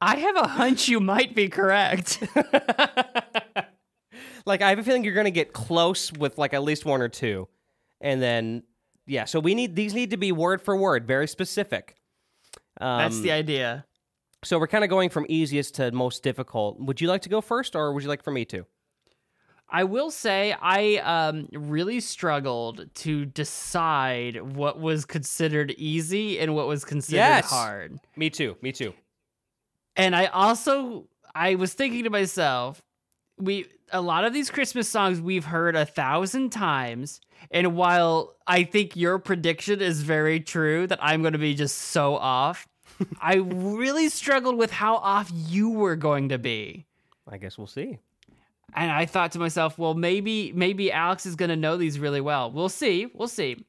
Speaker 1: I have a hunch you might be correct.
Speaker 2: Like I have a feeling you're gonna get close with like at least one or two, and then yeah. So we need these need to be word for word, very specific. Um,
Speaker 1: That's the idea.
Speaker 2: So we're kind of going from easiest to most difficult. Would you like to go first, or would you like for me to?
Speaker 1: I will say I um, really struggled to decide what was considered easy and what was considered
Speaker 2: Yes.
Speaker 1: hard.
Speaker 2: Me too. Me too.
Speaker 1: And I also I was thinking to myself, we a lot of these Christmas songs we've heard a thousand times, and while I think your prediction is very true that I'm going to be just so off, I really struggled with how off you were going to be.
Speaker 2: I guess we'll see.
Speaker 1: And I thought to myself, well, maybe maybe Alex is going to know these really well. We'll see. We'll see.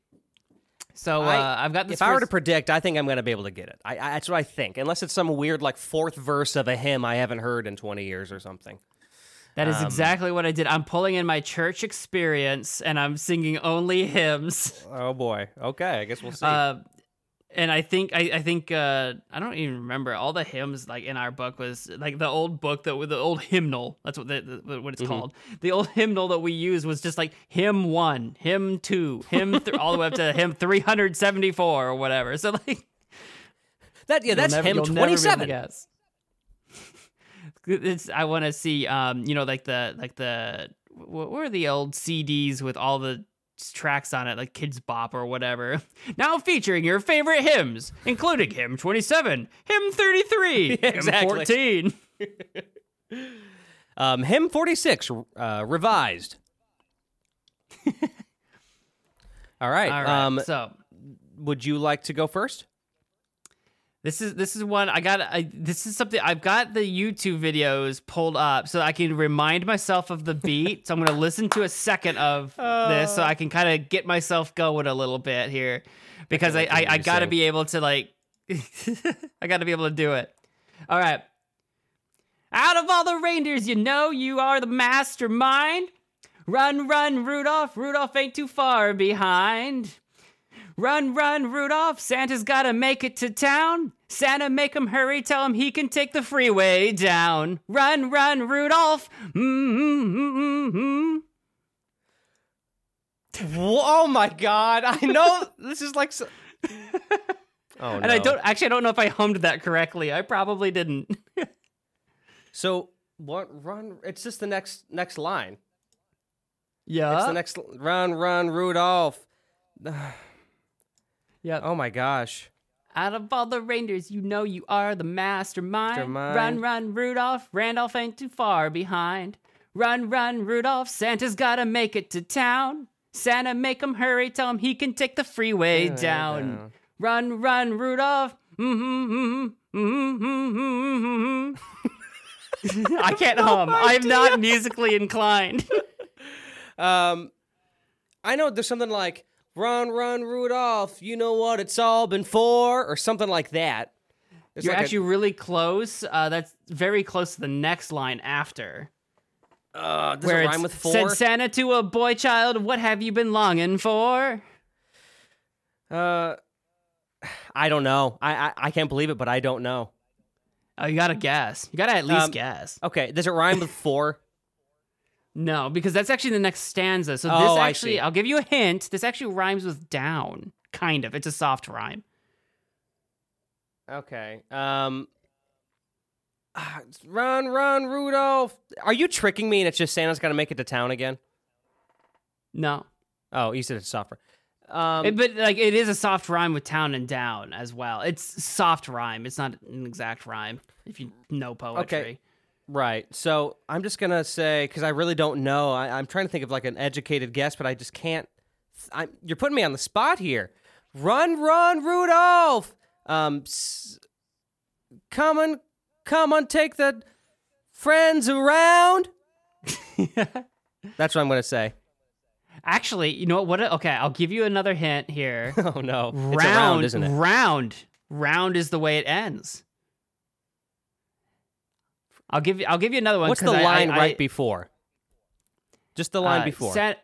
Speaker 1: So uh,
Speaker 2: I-
Speaker 1: I've got this.
Speaker 2: If I were to predict, I think I'm going to be able to get it. I, I, that's what I think, unless it's some weird like fourth verse of a hymn I haven't heard in 20 years or something.
Speaker 1: That is
Speaker 2: Um,
Speaker 1: exactly what I did. I'm pulling in my church experience and I'm singing only hymns.
Speaker 2: Oh boy. Okay, I guess we'll see.
Speaker 1: Uh, and I think I, I think uh, I don't even remember all the hymns like in our book was like the old book that with the old hymnal. That's what the, the- what it's
Speaker 2: Mm-hmm.
Speaker 1: called. The old hymnal that we used was just like hymn one, hymn two, hymn th- all the way up to hymn 374 or whatever. So like
Speaker 2: that yeah, that's
Speaker 1: never-
Speaker 2: hymn
Speaker 1: you'll never be able to
Speaker 2: 27.
Speaker 1: guess. It's, I want to see, um, you know, like the like the what were the old CDs with all the tracks on it, like Kidz Bop or whatever. Now featuring your favorite hymns, including hymn twenty seven, hymn thirty three, hymn
Speaker 2: exactly.
Speaker 1: fourteen.
Speaker 2: Um, hymn 46 uh, revised. All right.
Speaker 1: All right,
Speaker 2: Um,
Speaker 1: so
Speaker 2: would you like to go first?
Speaker 1: This is this is one I got. I, this is something I've got the YouTube videos pulled up so I can remind myself of the beat. so I'm going to listen to a second of this so I can kind of get myself going a little bit here because I I, I, got to be able to like I got to be able to do it. All right. Out of all the reindeers, you know you are the mastermind. Run, run, Rudolph. Rudolph ain't too far behind. Run, run, Rudolph, Santa's gotta make it to town. Santa, make him hurry, tell him he can take the freeway down. Run, run, Rudolph. Mm-hmm.
Speaker 2: oh my god! I know this is like. So- oh no!
Speaker 1: And I don't actually I don't know if I hummed that correctly. I probably didn't.
Speaker 2: So what? Run! It's just the next next line.
Speaker 1: yeah.
Speaker 2: It's the next run, run, Rudolph.
Speaker 1: yeah.
Speaker 2: Oh my gosh!
Speaker 1: Out of all the reindeers, you know you are the mastermind.
Speaker 2: Mastermind.
Speaker 1: Run, run, Rudolph. Randolph ain't too far behind. Run, run, Rudolph. Santa's gotta make it to town. Santa, make him hurry. Tell him he can take the freeway
Speaker 2: Freeway
Speaker 1: down.
Speaker 2: down.
Speaker 1: Run, run, Rudolph. Mm-hmm, mm-hmm, mm-hmm, mm-hmm. I can't hum. I'm not musically inclined.
Speaker 2: Um, I know there's something like "Run, run, Rudolph." You know what it's all been for, or something like that. There's
Speaker 1: You're
Speaker 2: like a-
Speaker 1: actually really close. Uh, that's very close to the next line after.
Speaker 2: uh, does
Speaker 1: where
Speaker 2: it rhyme with four?
Speaker 1: said Santa to a boy child, what have you been longing for?
Speaker 2: Uh, I don't know. I, I I can't believe it, but I don't know.
Speaker 1: Oh, you gotta guess. You gotta at least
Speaker 2: Um,
Speaker 1: guess.
Speaker 2: Okay, does it rhyme with four?
Speaker 1: No, because that's actually the next stanza. So
Speaker 2: Oh,
Speaker 1: this
Speaker 2: I
Speaker 1: actually,
Speaker 2: see.
Speaker 1: I'll give you a hint. This actually rhymes with down, kind of. It's a soft rhyme.
Speaker 2: Okay. Um. ah, Run, run, Rudolph! Are you tricking me? And it's just Santa's got to make it to town again.
Speaker 1: No,
Speaker 2: Oh, you said it's softer. Um,
Speaker 1: It- but like it is a soft rhyme with town and down as well. It's soft rhyme. It's not an exact rhyme. If you know poetry.
Speaker 2: Right. So I'm just gonna say because I really don't know. I, I'm trying to think of like an educated guess, but I just can't. I'm, you're putting me on the spot here. Run, run, Rudolph! Um, s- come on, come on, take the friends around. That's what I'm gonna say.
Speaker 1: Actually, you know what? what? Okay, I'll give you another hint here.
Speaker 2: Oh no,
Speaker 1: round,
Speaker 2: it's a round, isn't it?
Speaker 1: Round, round is the way it ends. I'll give you. I'll give you another one.
Speaker 2: What's the
Speaker 1: I,
Speaker 2: line
Speaker 1: I,
Speaker 2: right
Speaker 1: I,
Speaker 2: before? Just the line
Speaker 1: uh,
Speaker 2: before.
Speaker 1: San-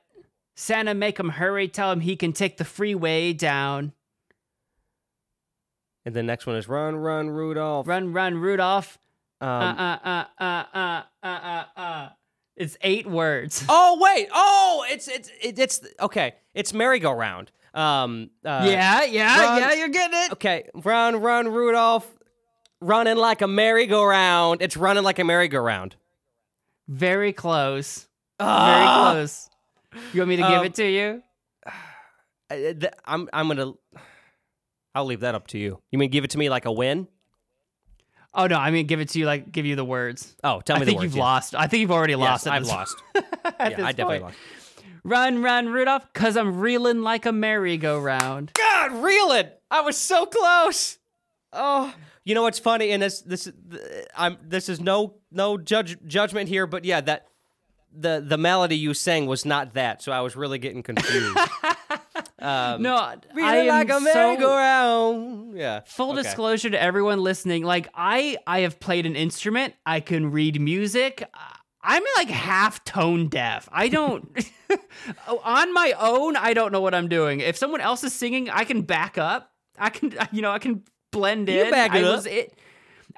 Speaker 1: Santa, make him hurry. Tell him he can take the freeway down.
Speaker 2: And the next one is run, run, Rudolph.
Speaker 1: Run, run, Rudolph.
Speaker 2: Um,
Speaker 1: uh, uh, uh, uh, uh, uh, uh. uh. It's eight words.
Speaker 2: Oh wait. Oh, it's it's it's okay. It's merry-go-round. Um. Uh,
Speaker 1: yeah, yeah,
Speaker 2: run,
Speaker 1: yeah. You're getting it.
Speaker 2: Okay. Run, run, Rudolph. Running like a merry-go-round. It's running like a merry-go-round.
Speaker 1: Very close. Very
Speaker 2: Ah!
Speaker 1: close. You want me to give
Speaker 2: Um,
Speaker 1: it to you?
Speaker 2: I'm I'm gonna. I'll leave that up to you. You mean give it to me like a win?
Speaker 1: Oh no, I mean give it to you. Like give you the words.
Speaker 2: Oh, tell me
Speaker 1: I
Speaker 2: the
Speaker 1: think
Speaker 2: words,
Speaker 1: you've
Speaker 2: yeah.
Speaker 1: lost. I think you've already
Speaker 2: Yes,
Speaker 1: lost. at
Speaker 2: I've
Speaker 1: this-
Speaker 2: lost. yeah, I definitely
Speaker 1: point.
Speaker 2: lost.
Speaker 1: Run, run, Rudolph, cause I'm reeling like a merry-go-round.
Speaker 2: God, reeling! I was so close. Oh, you know what's funny? And this, this, I'm. This is no, no judge judgment here, but yeah, that the the melody you sang was not that, so I was really getting confused. um,
Speaker 1: No, I
Speaker 2: reeling like
Speaker 1: am
Speaker 2: a
Speaker 1: so
Speaker 2: merry-go-round. Yeah.
Speaker 1: full
Speaker 2: okay.
Speaker 1: disclosure to everyone listening. Like I, I have played an instrument. I can read music. I'm like half tone deaf. I don't. on my own, I don't know what I'm doing. If someone else is singing, I can back up. I can, you know, I can blend
Speaker 2: You back it
Speaker 1: I
Speaker 2: up.
Speaker 1: was it.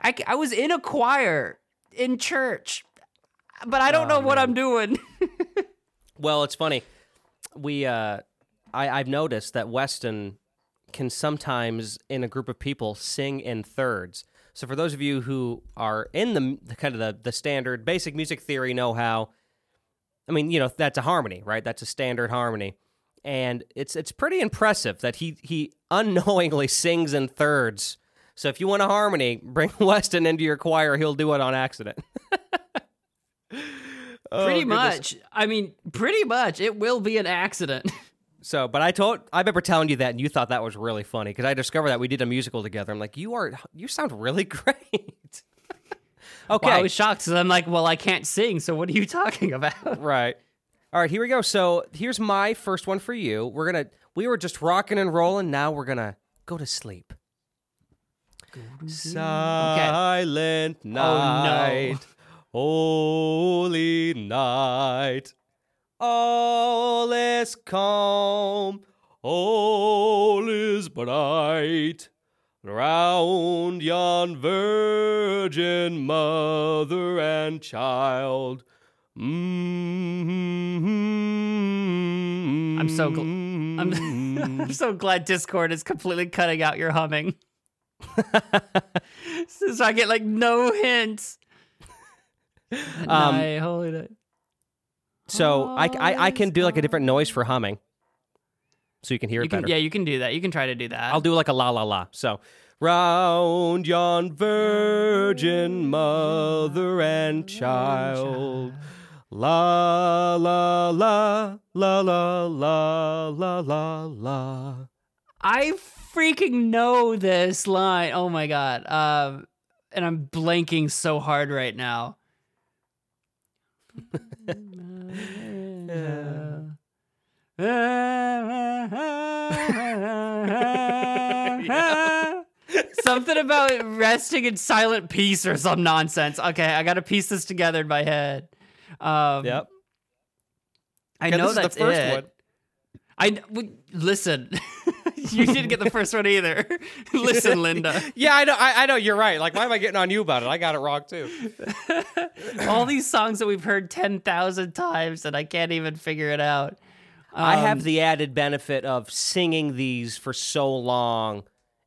Speaker 1: I, I was in a choir in church, but I don't
Speaker 2: Oh,
Speaker 1: know what. I'm doing.
Speaker 2: Well, it's funny. We, uh, I, I've noticed that Weston can sometimes, in a group of people, sing in thirds. So, for those of you who are in the, the kind of the, the standard basic music theory know how, I mean, you know, that's a harmony, right? That's a standard harmony, and it's it's pretty impressive that he he unknowingly sings in thirds. So, if you want a harmony, bring Weston into your choir. He'll do it on accident. Oh,
Speaker 1: pretty
Speaker 2: goodness.
Speaker 1: much. I mean, pretty much. It will be an accident.
Speaker 2: So, but I told I remember telling you that, and you thought that was really funny because I discovered that we did a musical together. I'm like, you are you sound really great. okay,
Speaker 1: Well, I was shocked because I'm like, well, I can't sing. So what are you talking about?
Speaker 2: right. All right, here we go. So here's my first one for you. We're gonna we were just rocking and rolling. Now we're gonna go to sleep. Silent oh, night, holy night, all is calm all is bright round yon virgin mother and child. Mm-hmm.
Speaker 1: I'm so gl- I'm, I'm so glad Discord is completely cutting out your humming. so I get like no hints.
Speaker 2: Um,
Speaker 1: holy night.
Speaker 2: So I, I, I can do like a different noise for humming, so you can hear
Speaker 1: You
Speaker 2: it
Speaker 1: can,
Speaker 2: better.
Speaker 1: yeah, you can do that. You can try to do that.
Speaker 2: I'll do like a la la la. So round yon virgin mother and child. La la la la la la la la la.
Speaker 1: I freaking know this line. Oh my god. Um, and I'm blanking so hard right now. Something about resting in silent peace or some nonsense. Okay, I got to piece this together in my head. Um,
Speaker 2: Yep.
Speaker 1: I
Speaker 2: Yeah,
Speaker 1: know
Speaker 2: this is the
Speaker 1: that's
Speaker 2: first
Speaker 1: it.
Speaker 2: one.
Speaker 1: I w- listen. you didn't get the first one either. listen, Linda.
Speaker 2: Yeah, I know. I, I know. You're right. Like, why am I getting on you about it? I got it wrong too.
Speaker 1: All these songs that we've heard ten thousand times, and I can't even figure it out.
Speaker 2: I
Speaker 1: Um,
Speaker 2: have the added benefit of singing these for so long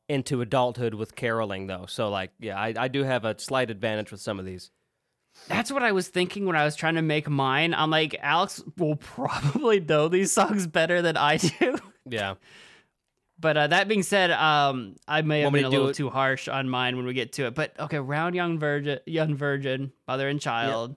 Speaker 2: into adulthood with caroling, though. So, like, yeah, I, I do have a slight advantage with some of these.
Speaker 1: That's what I was thinking when I was trying to make mine. I'm like, Alex will probably know these songs better than I do.
Speaker 2: Yeah.
Speaker 1: But uh, that being said, um, I may have
Speaker 2: Want me
Speaker 1: been a
Speaker 2: do
Speaker 1: little
Speaker 2: it?
Speaker 1: too harsh on mine when we get to it. But okay, round young virgin, young virgin, mother and child.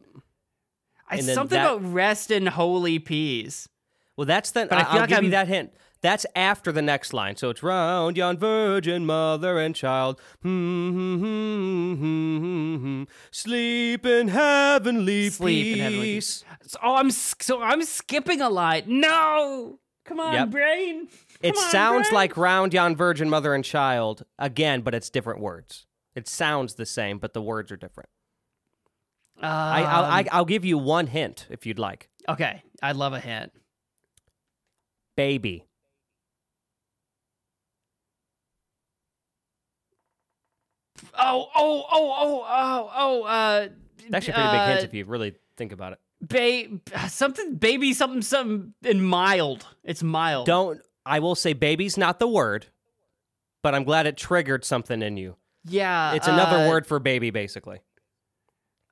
Speaker 1: I,
Speaker 2: And then
Speaker 1: something
Speaker 2: that-
Speaker 1: about rest in holy peace.
Speaker 2: Well, that's the.
Speaker 1: But I
Speaker 2: I
Speaker 1: feel
Speaker 2: will
Speaker 1: like
Speaker 2: give you
Speaker 1: I'm-
Speaker 2: that hint. That's after the next line. So it's round yon virgin mother and child. Hmm, hmm, hmm, hmm Sleep in heavenly
Speaker 1: Sleep in heavenly
Speaker 2: peace.
Speaker 1: So, oh, I'm so I'm skipping a line. No, come on,
Speaker 2: Yep.
Speaker 1: brain.
Speaker 2: It
Speaker 1: on,
Speaker 2: sounds
Speaker 1: brain.
Speaker 2: like round yon virgin mother and child again, but it's different words. It sounds the same, but the words are different. I, I'll, I,
Speaker 1: Um,
Speaker 2: I'll give you one hint if you'd like.
Speaker 1: okay, I'd love a hint.
Speaker 2: Baby.
Speaker 1: Oh, oh, oh, oh, oh, oh. Uh,
Speaker 2: It's actually a pretty big hint
Speaker 1: uh,
Speaker 2: if you really think about it.
Speaker 1: ba- something, baby, something, something, and mild. It's mild.
Speaker 2: Don't. I will say baby's not the word, but I'm glad it triggered something in you.
Speaker 1: Yeah,
Speaker 2: It's another
Speaker 1: uh,
Speaker 2: word for baby, basically.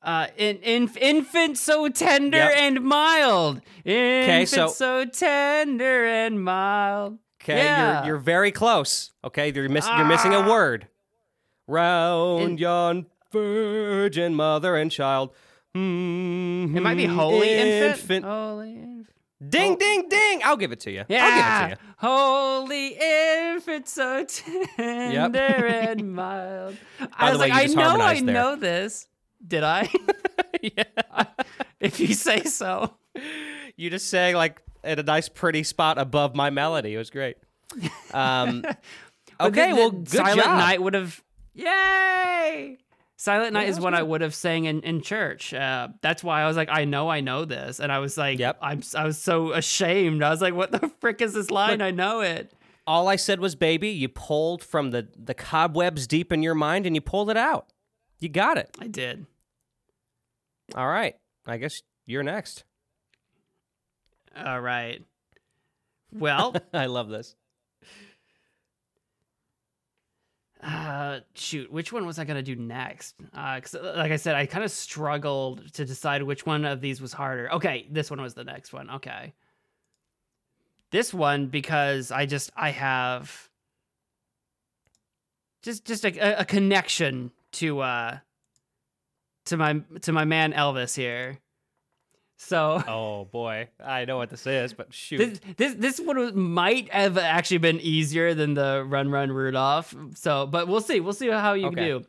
Speaker 1: Uh, in, in, infant so tender
Speaker 2: Yep.
Speaker 1: and mild. Infant
Speaker 2: so-
Speaker 1: so tender and mild.
Speaker 2: Okay,
Speaker 1: Yeah.
Speaker 2: you're you're very close. Okay, you're miss, you're missing a
Speaker 1: Ah.
Speaker 2: word. Round
Speaker 1: In-
Speaker 2: yon virgin mother and child. Mm-hmm.
Speaker 1: It might be holy infant. Holy infant.
Speaker 2: Ding, ding, ding! I'll give it to you.
Speaker 1: Yeah.
Speaker 2: I'll give it to you.
Speaker 1: Holy infant so tender and mild. I was
Speaker 2: the way,
Speaker 1: like,
Speaker 2: you
Speaker 1: I know I
Speaker 2: there.
Speaker 1: know this. Did I?
Speaker 2: yeah.
Speaker 1: if you say so.
Speaker 2: You just sang like at a nice, pretty spot above my melody. It was great. Um, okay,
Speaker 1: the-
Speaker 2: well, good
Speaker 1: Silent
Speaker 2: job.
Speaker 1: Night would have. Yay! Silent Night
Speaker 2: Yeah,
Speaker 1: is one I would have sang in, in church. Uh, that's why I was like, I know I know this, and I was like,
Speaker 2: Yep.
Speaker 1: I'm I was so ashamed. I was like, what the frick is this line? I know it.
Speaker 2: All I said was, baby, you pulled from the, the cobwebs deep in your mind and you pulled it out. You got it.
Speaker 1: I did.
Speaker 2: All right. I guess you're next.
Speaker 1: All right. Well,
Speaker 2: I love this.
Speaker 1: Uh, shoot, which one was I gonna do next? Uh, 'cause, uh, like I said, I kind of struggled to decide which one of these was harder. Okay, this one was the next one. Okay, this one because I just I have just just a, a connection to uh to my to my man Elvis here. So
Speaker 2: Oh, boy. I know what this is, but shoot.
Speaker 1: this this this one was- might have actually been easier than the Run Run Rudolph. So, but we'll see. We'll see how you
Speaker 2: Okay.
Speaker 1: do.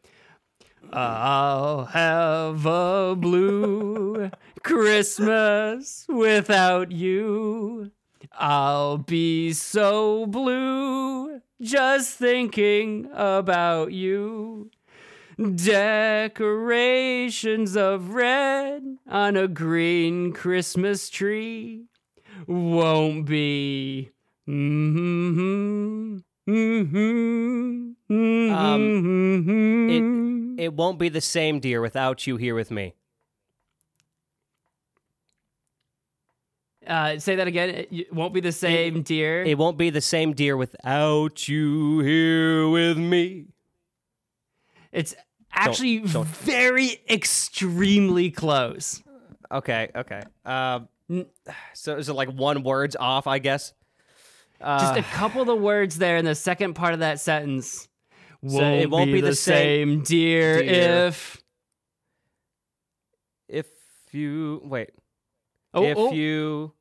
Speaker 1: I'll have a blue Christmas without you. I'll be so blue just thinking about you. Decorations of red on a green Christmas tree won't be Mm-hmm. Mm-hmm.
Speaker 2: Um, It won't be the same, dear, without you here with me.
Speaker 1: uh, say that again. It won't be the same, dear.
Speaker 2: It won't be the same, dear, without you here with me.
Speaker 1: It's actually
Speaker 2: don't.
Speaker 1: very extremely close.
Speaker 2: Okay, okay. Um, so is it like one words off? I guess. Uh,
Speaker 1: Just a couple of the words there in the second part of that sentence. Won't,
Speaker 2: it won't
Speaker 1: be,
Speaker 2: be
Speaker 1: the,
Speaker 2: the same,
Speaker 1: same, dear,
Speaker 2: dear.
Speaker 1: if.
Speaker 2: if you wait,
Speaker 1: Oh,
Speaker 2: if
Speaker 1: oh.
Speaker 2: you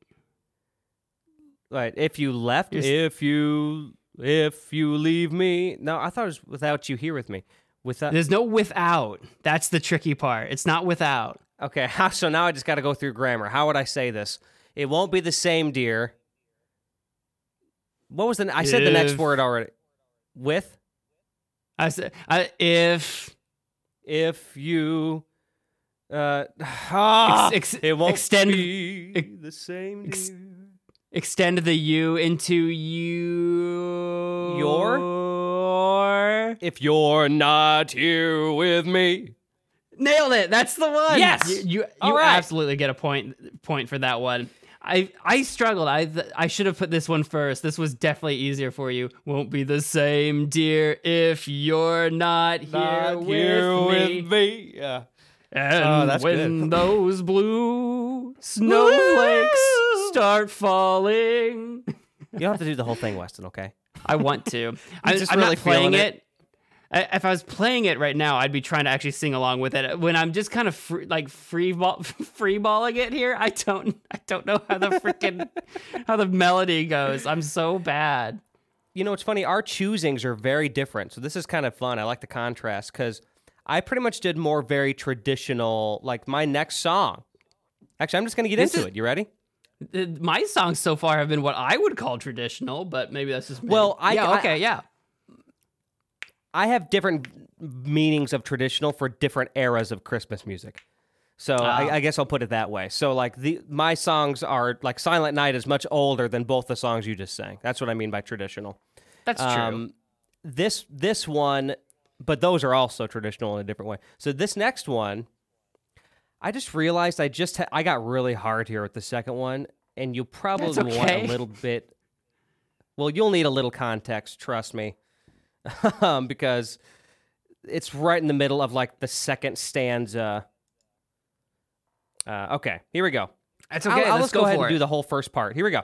Speaker 2: right, if you left,
Speaker 1: You're
Speaker 2: if you if you leave me. No, I thought it was without you here with me. Without
Speaker 1: There's no without. That's the tricky part. It's not without.
Speaker 2: okay, so now I just got to go through grammar. How would I say this? It won't be the same, dear. What was the? I said the next word already. With
Speaker 1: I said, I, if
Speaker 2: if you. Uh, ah,
Speaker 1: ex-
Speaker 2: it won't
Speaker 1: extend-
Speaker 2: be
Speaker 1: ex-
Speaker 2: the same,
Speaker 1: ex-
Speaker 2: dear.
Speaker 1: Extend the you into you.
Speaker 2: Your? if you're not here with me.
Speaker 1: Nailed it. That's the one.
Speaker 2: Yes!
Speaker 1: You you, you
Speaker 2: right.
Speaker 1: absolutely get a point point for that one. I I struggled. I I should have put this one first. This was definitely easier for you. Won't be the same, dear, if you're not here,
Speaker 2: Not
Speaker 1: with,
Speaker 2: here
Speaker 1: me.
Speaker 2: with me. Yeah.
Speaker 1: And
Speaker 2: Oh, that's
Speaker 1: when those blue snowflakes start falling,
Speaker 2: You don't have to do the whole thing, Weston, okay?
Speaker 1: I want to. I,
Speaker 2: just
Speaker 1: I'm
Speaker 2: really
Speaker 1: not playing
Speaker 2: feeling
Speaker 1: it. I, if I was playing it right now, I'd be trying to actually sing along with it. When I'm just kind of free, like free ball, free balling it here, I don't, I don't know how the freaking how the melody goes. I'm so bad.
Speaker 2: You know, it's funny. Our choosings are very different. So this is kind of fun. I like the contrast because I pretty much did more very traditional, like my next song. Actually, I'm just going to get
Speaker 1: This
Speaker 2: into
Speaker 1: is-
Speaker 2: it. You ready?
Speaker 1: Uh, My songs so far have been what I would call traditional, but maybe that's just me.
Speaker 2: Well, I-
Speaker 1: yeah,
Speaker 2: I-
Speaker 1: okay, yeah.
Speaker 2: I have different meanings of traditional for different eras of Christmas music. So
Speaker 1: Ah.
Speaker 2: I, I guess I'll put it that way. So like the my songs are like Silent Night is much older than both the songs you just sang. That's what I mean by traditional.
Speaker 1: That's true.
Speaker 2: Um, this this one, but those are also traditional in a different way. So this next one, I just realized I just ha- I got really hard here with the second one, and you probably
Speaker 1: That's
Speaker 2: want a little bit. Well, you'll need a little context, trust me, um, because it's right in the middle of like the second stanza. Uh, okay, here we go.
Speaker 1: That's okay.
Speaker 2: I'll, I'll
Speaker 1: let's
Speaker 2: just go,
Speaker 1: go
Speaker 2: ahead and
Speaker 1: it.
Speaker 2: do the whole first part. Here we go.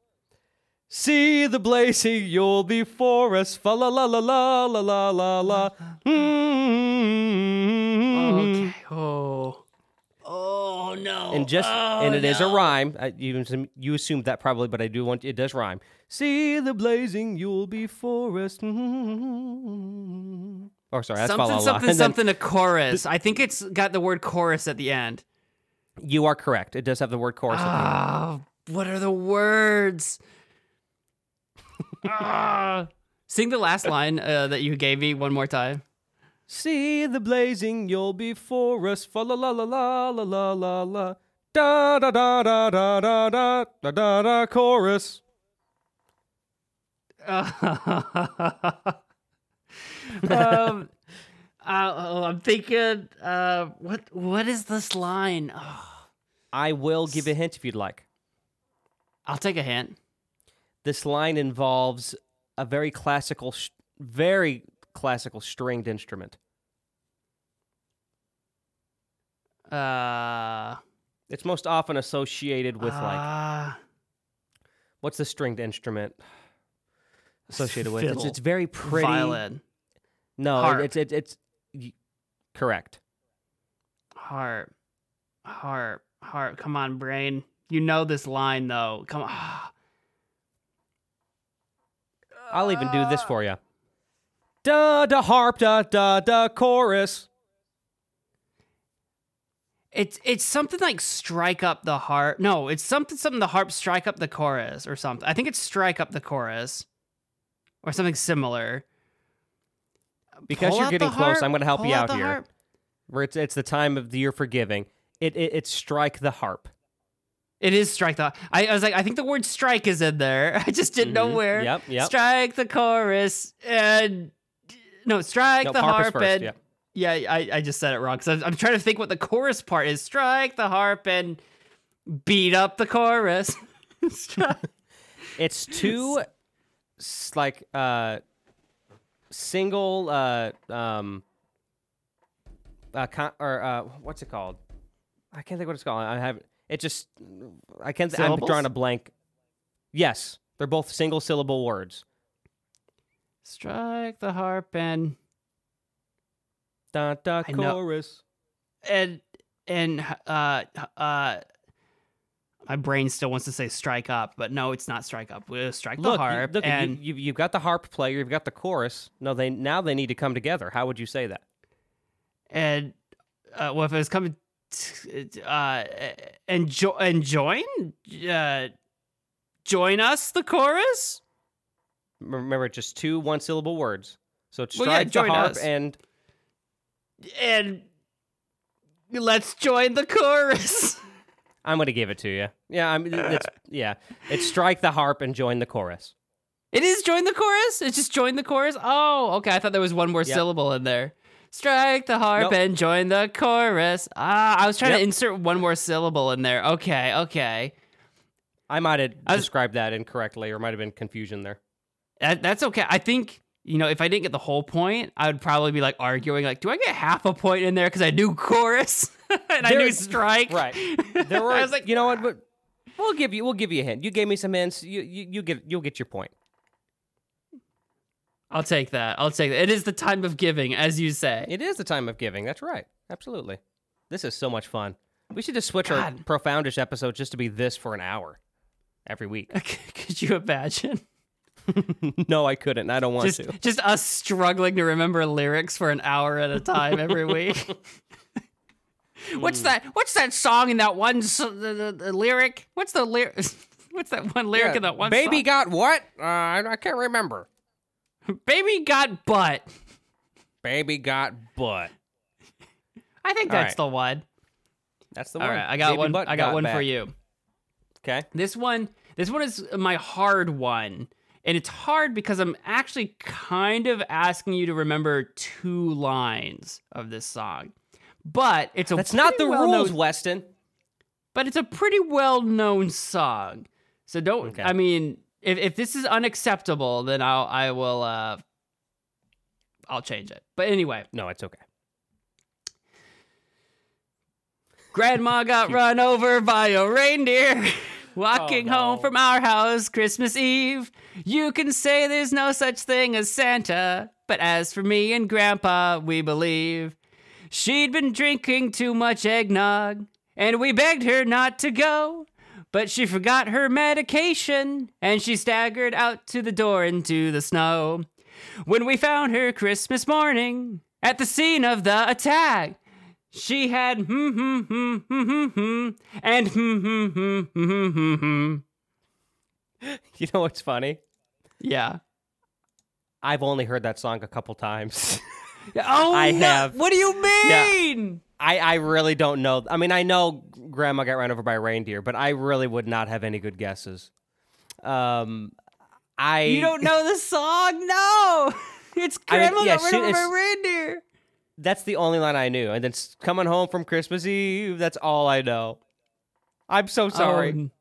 Speaker 2: See the blazing Yule before us, fa la la la la la la la la. Mm.
Speaker 1: Okay. Oh. Oh no.
Speaker 2: And just
Speaker 1: Oh,
Speaker 2: and it is a rhyme. I, you you assumed that probably, but I do want it does rhyme. See the blazing Yule before us. Mm. Oh, sorry, that's
Speaker 1: Something, something, something. A chorus. I think it's got the word chorus at the end.
Speaker 2: You are correct. It does have the word chorus. at the end.
Speaker 1: Ah, what are the words? Ah. Sing the last line uh, that you gave me one more time.
Speaker 2: See the blazing Yule before us. Fa la la la la la la la la. Da da da da da da da da da da chorus.
Speaker 1: um, uh, oh, I'm thinking. Uh, what what is this line? Oh,
Speaker 2: I will give a hint if you'd like.
Speaker 1: I'll take a hint.
Speaker 2: This line involves a very classical, very classical stringed instrument.
Speaker 1: Uh,
Speaker 2: It's most often associated with like
Speaker 1: uh,
Speaker 2: what's the stringed instrument associated with? It's, it's very pretty.
Speaker 1: violin,
Speaker 2: No,
Speaker 1: Harp.
Speaker 2: it's it's it's y- correct.
Speaker 1: harp, harp, harp. Come on, brain. You know this line though. Come on.
Speaker 2: I'll even do this for you. Da da harp da da da chorus.
Speaker 1: It's it's something like strike up the harp. No, it's something something the harp strike up the chorus or something. I think it's strike up the chorus or something similar.
Speaker 2: Because
Speaker 1: Pull
Speaker 2: you're getting close,
Speaker 1: harp,
Speaker 2: I'm going to help
Speaker 1: pull
Speaker 2: you
Speaker 1: out
Speaker 2: out here.
Speaker 1: harp.
Speaker 2: It's it's the time of the year for giving. It, it it's strike the harp.
Speaker 1: It is strike the. I, I was like, I think the word strike is in there. I just didn't know
Speaker 2: Mhm.
Speaker 1: where.
Speaker 2: Yep, yep.
Speaker 1: Strike the chorus and no, strike
Speaker 2: No,
Speaker 1: the
Speaker 2: harp is
Speaker 1: harp
Speaker 2: first,
Speaker 1: and
Speaker 2: yeah.
Speaker 1: yeah, I, I just said it wrong because I'm, I'm trying to think what the chorus part is. Strike the harp and beat up the chorus.
Speaker 2: It's two like uh single uh um uh con- or uh what's it called? I can't think what it's called. I have it just I can't I'm drawing a blank. Yes, they're both single syllable words.
Speaker 1: Strike the harp and
Speaker 2: Da da chorus.
Speaker 1: and and uh uh. My brain still wants to say strike up, but no, it's not strike up. We'll strike the
Speaker 2: Look, you,
Speaker 1: harp
Speaker 2: look
Speaker 1: and
Speaker 2: you, you, you've got the harp player, you've got the chorus. No, they now they need to come together. How would you say that?
Speaker 1: and uh, well, if it was coming, uh, and jo- and join, uh, join us, the chorus.
Speaker 2: Remember, just two one syllable words. So
Speaker 1: Well, yeah,
Speaker 2: strike the
Speaker 1: join
Speaker 2: harp
Speaker 1: us.
Speaker 2: and
Speaker 1: and let's join the chorus.
Speaker 2: I'm gonna give it to you. Yeah, I'm. It's yeah. It's strike the harp and join the chorus.
Speaker 1: It is join the chorus. It's just join the chorus. Oh, okay. I thought there was one more
Speaker 2: Yep.
Speaker 1: syllable in there. Strike the harp
Speaker 2: Nope.
Speaker 1: and join the chorus. Ah, I was trying to insert one more syllable in there. Okay, okay.
Speaker 2: I might have
Speaker 1: I was-
Speaker 2: described that incorrectly, or might have been confusion there.
Speaker 1: That, that's okay. I think you know if I didn't get the whole point, I would probably be like arguing, like, do I get half a point in there because I knew chorus and I
Speaker 2: There-
Speaker 1: knew strike?
Speaker 2: Right. There were.
Speaker 1: I was like,
Speaker 2: you know what? But we'll give you. We'll give you a hint. You gave me some hints. You you, you get. You'll get your point.
Speaker 1: I'll take that. I'll take that. It is the time of giving, as you say.
Speaker 2: It is the time of giving. That's right. Absolutely. This is so much fun. We should just switch our profoundish episode just to be this for an hour every week.
Speaker 1: Could you imagine?
Speaker 2: no, I couldn't. I don't want
Speaker 1: Just,
Speaker 2: to.
Speaker 1: just us struggling to remember lyrics for an hour at a time every week. what's that? What's that song in that one s- the, the, the lyric? What's the lyric? What's that one lyric in that one
Speaker 2: Baby
Speaker 1: song?
Speaker 2: got what? Uh, I, I can't remember.
Speaker 1: Baby got butt.
Speaker 2: Baby got butt.
Speaker 1: I think
Speaker 2: All
Speaker 1: that's
Speaker 2: right.
Speaker 1: the one.
Speaker 2: That's the
Speaker 1: All
Speaker 2: one.
Speaker 1: right, I got
Speaker 2: Baby
Speaker 1: one. I got, one for you.
Speaker 2: Okay.
Speaker 1: This one, this one is my hard one, and it's hard because I'm actually kind of asking you to remember two lines of this song. But it's a
Speaker 2: That's not the
Speaker 1: well-known-
Speaker 2: rules, Weston.
Speaker 1: But it's a pretty well-known song, so don't.
Speaker 2: Okay.
Speaker 1: I mean, if if this is unacceptable, then I'll I will uh I'll change it. But anyway,
Speaker 2: No, it's okay.
Speaker 1: Grandma got run over by a reindeer. Walking
Speaker 2: Oh, no.
Speaker 1: home from our house Christmas Eve. You can say there's no such thing as Santa, but as for me and Grandpa, we believe. She'd been drinking too much eggnog, and we begged her not to go. But she forgot her medication, and she staggered out to the door into the snow. When we found her Christmas morning at the scene of the attack, she had hmm hmm hmm hmm hmm hmm and hmm hmm hmm hmm hmm hmm.
Speaker 2: You know what's funny?
Speaker 1: Yeah.
Speaker 2: I've only heard that song a couple times.
Speaker 1: Oh,
Speaker 2: I
Speaker 1: no-
Speaker 2: have-
Speaker 1: What do you mean?
Speaker 2: I, I really don't know. I mean, I know Grandma got run over by a reindeer, but I really would not have any good guesses. Um, I
Speaker 1: You don't know the song? No. It's
Speaker 2: I mean,
Speaker 1: Grandma
Speaker 2: yeah,
Speaker 1: got rid of
Speaker 2: it's-
Speaker 1: a reindeer.
Speaker 2: That's the only line I knew, and then coming home from Christmas Eve. That's all I know. I'm so sorry.
Speaker 1: Um,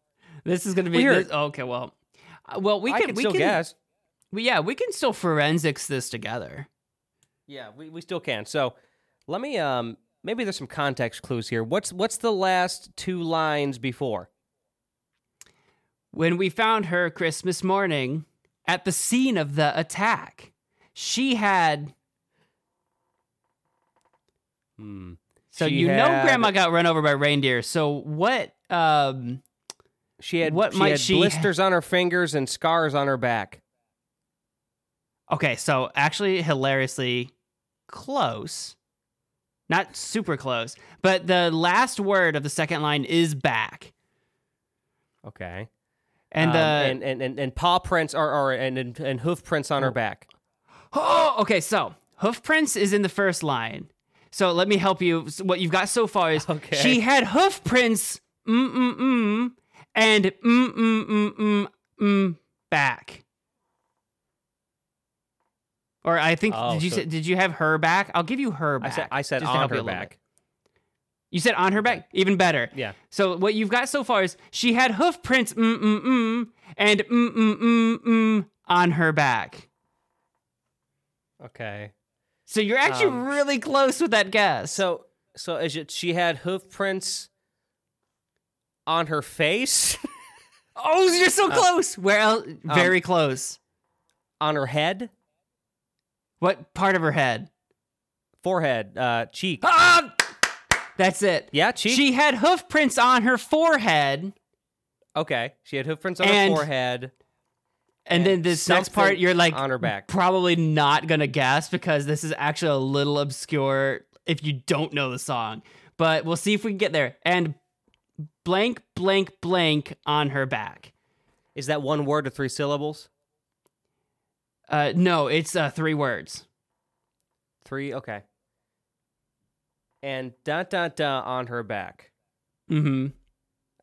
Speaker 1: this is gonna be
Speaker 2: Weird.
Speaker 1: this, okay. Well, uh, well, we
Speaker 2: I
Speaker 1: can
Speaker 2: can
Speaker 1: we
Speaker 2: still
Speaker 1: can
Speaker 2: guess.
Speaker 1: we- yeah we can still forensics this together.
Speaker 2: Yeah, we, we still can. So let me um maybe there's some context clues here. What's what's the last two lines before?
Speaker 1: When we found her Christmas morning at the scene of the attack, she had.
Speaker 2: Hmm.
Speaker 1: So
Speaker 2: She
Speaker 1: you know Grandma got run over by reindeer. So what? Um,
Speaker 2: She had
Speaker 1: What
Speaker 2: she
Speaker 1: might
Speaker 2: had
Speaker 1: she-
Speaker 2: blisters on her fingers and scars on her back.
Speaker 1: okay, so actually hilariously close. Not super close, but the last word of the second line is back.
Speaker 2: Okay.
Speaker 1: And
Speaker 2: Um,
Speaker 1: uh,
Speaker 2: and, and and and paw prints are or and and, and hoof prints on her back.
Speaker 1: Oh, okay. So hoof prints is in the first line. So let me help you. So What you've got so far is
Speaker 2: Okay.
Speaker 1: she had hoof prints, mm mm mm, and mm mm mm mm mm back. Or I think
Speaker 2: Oh,
Speaker 1: did you
Speaker 2: so-
Speaker 1: say, did you have her back? I'll give you her
Speaker 2: I
Speaker 1: back.
Speaker 2: said I said
Speaker 1: just to
Speaker 2: on her back.
Speaker 1: bit. You said on her back, even better.
Speaker 2: Yeah.
Speaker 1: So what you've got so far is she had hoof prints, mm mm mm, and mm mm mm mm on her back.
Speaker 2: Okay.
Speaker 1: So you're actually
Speaker 2: Um,
Speaker 1: really close with that guess.
Speaker 2: So so is it she had hoof prints on her face,
Speaker 1: oh, you're
Speaker 2: uh,
Speaker 1: so close. Where else?
Speaker 2: um,
Speaker 1: Very close.
Speaker 2: on her head,
Speaker 1: What part of her head?
Speaker 2: forehead, uh, cheek.
Speaker 1: Ah! That's it.
Speaker 2: Yeah, cheek.
Speaker 1: She had hoof prints on her forehead,
Speaker 2: okay. She had hoof prints on
Speaker 1: And-
Speaker 2: her forehead.
Speaker 1: and, then this next part
Speaker 2: something
Speaker 1: you're like
Speaker 2: on her back.
Speaker 1: probably not gonna guess because this is actually a little obscure if you don't know the song. But we'll see if we can get there. And blank, blank, blank on her back.
Speaker 2: Is that one word or three syllables?
Speaker 1: Uh, no, it's uh, three words.
Speaker 2: Three. Okay. And dot dot dot on her back.
Speaker 1: Mm-hmm.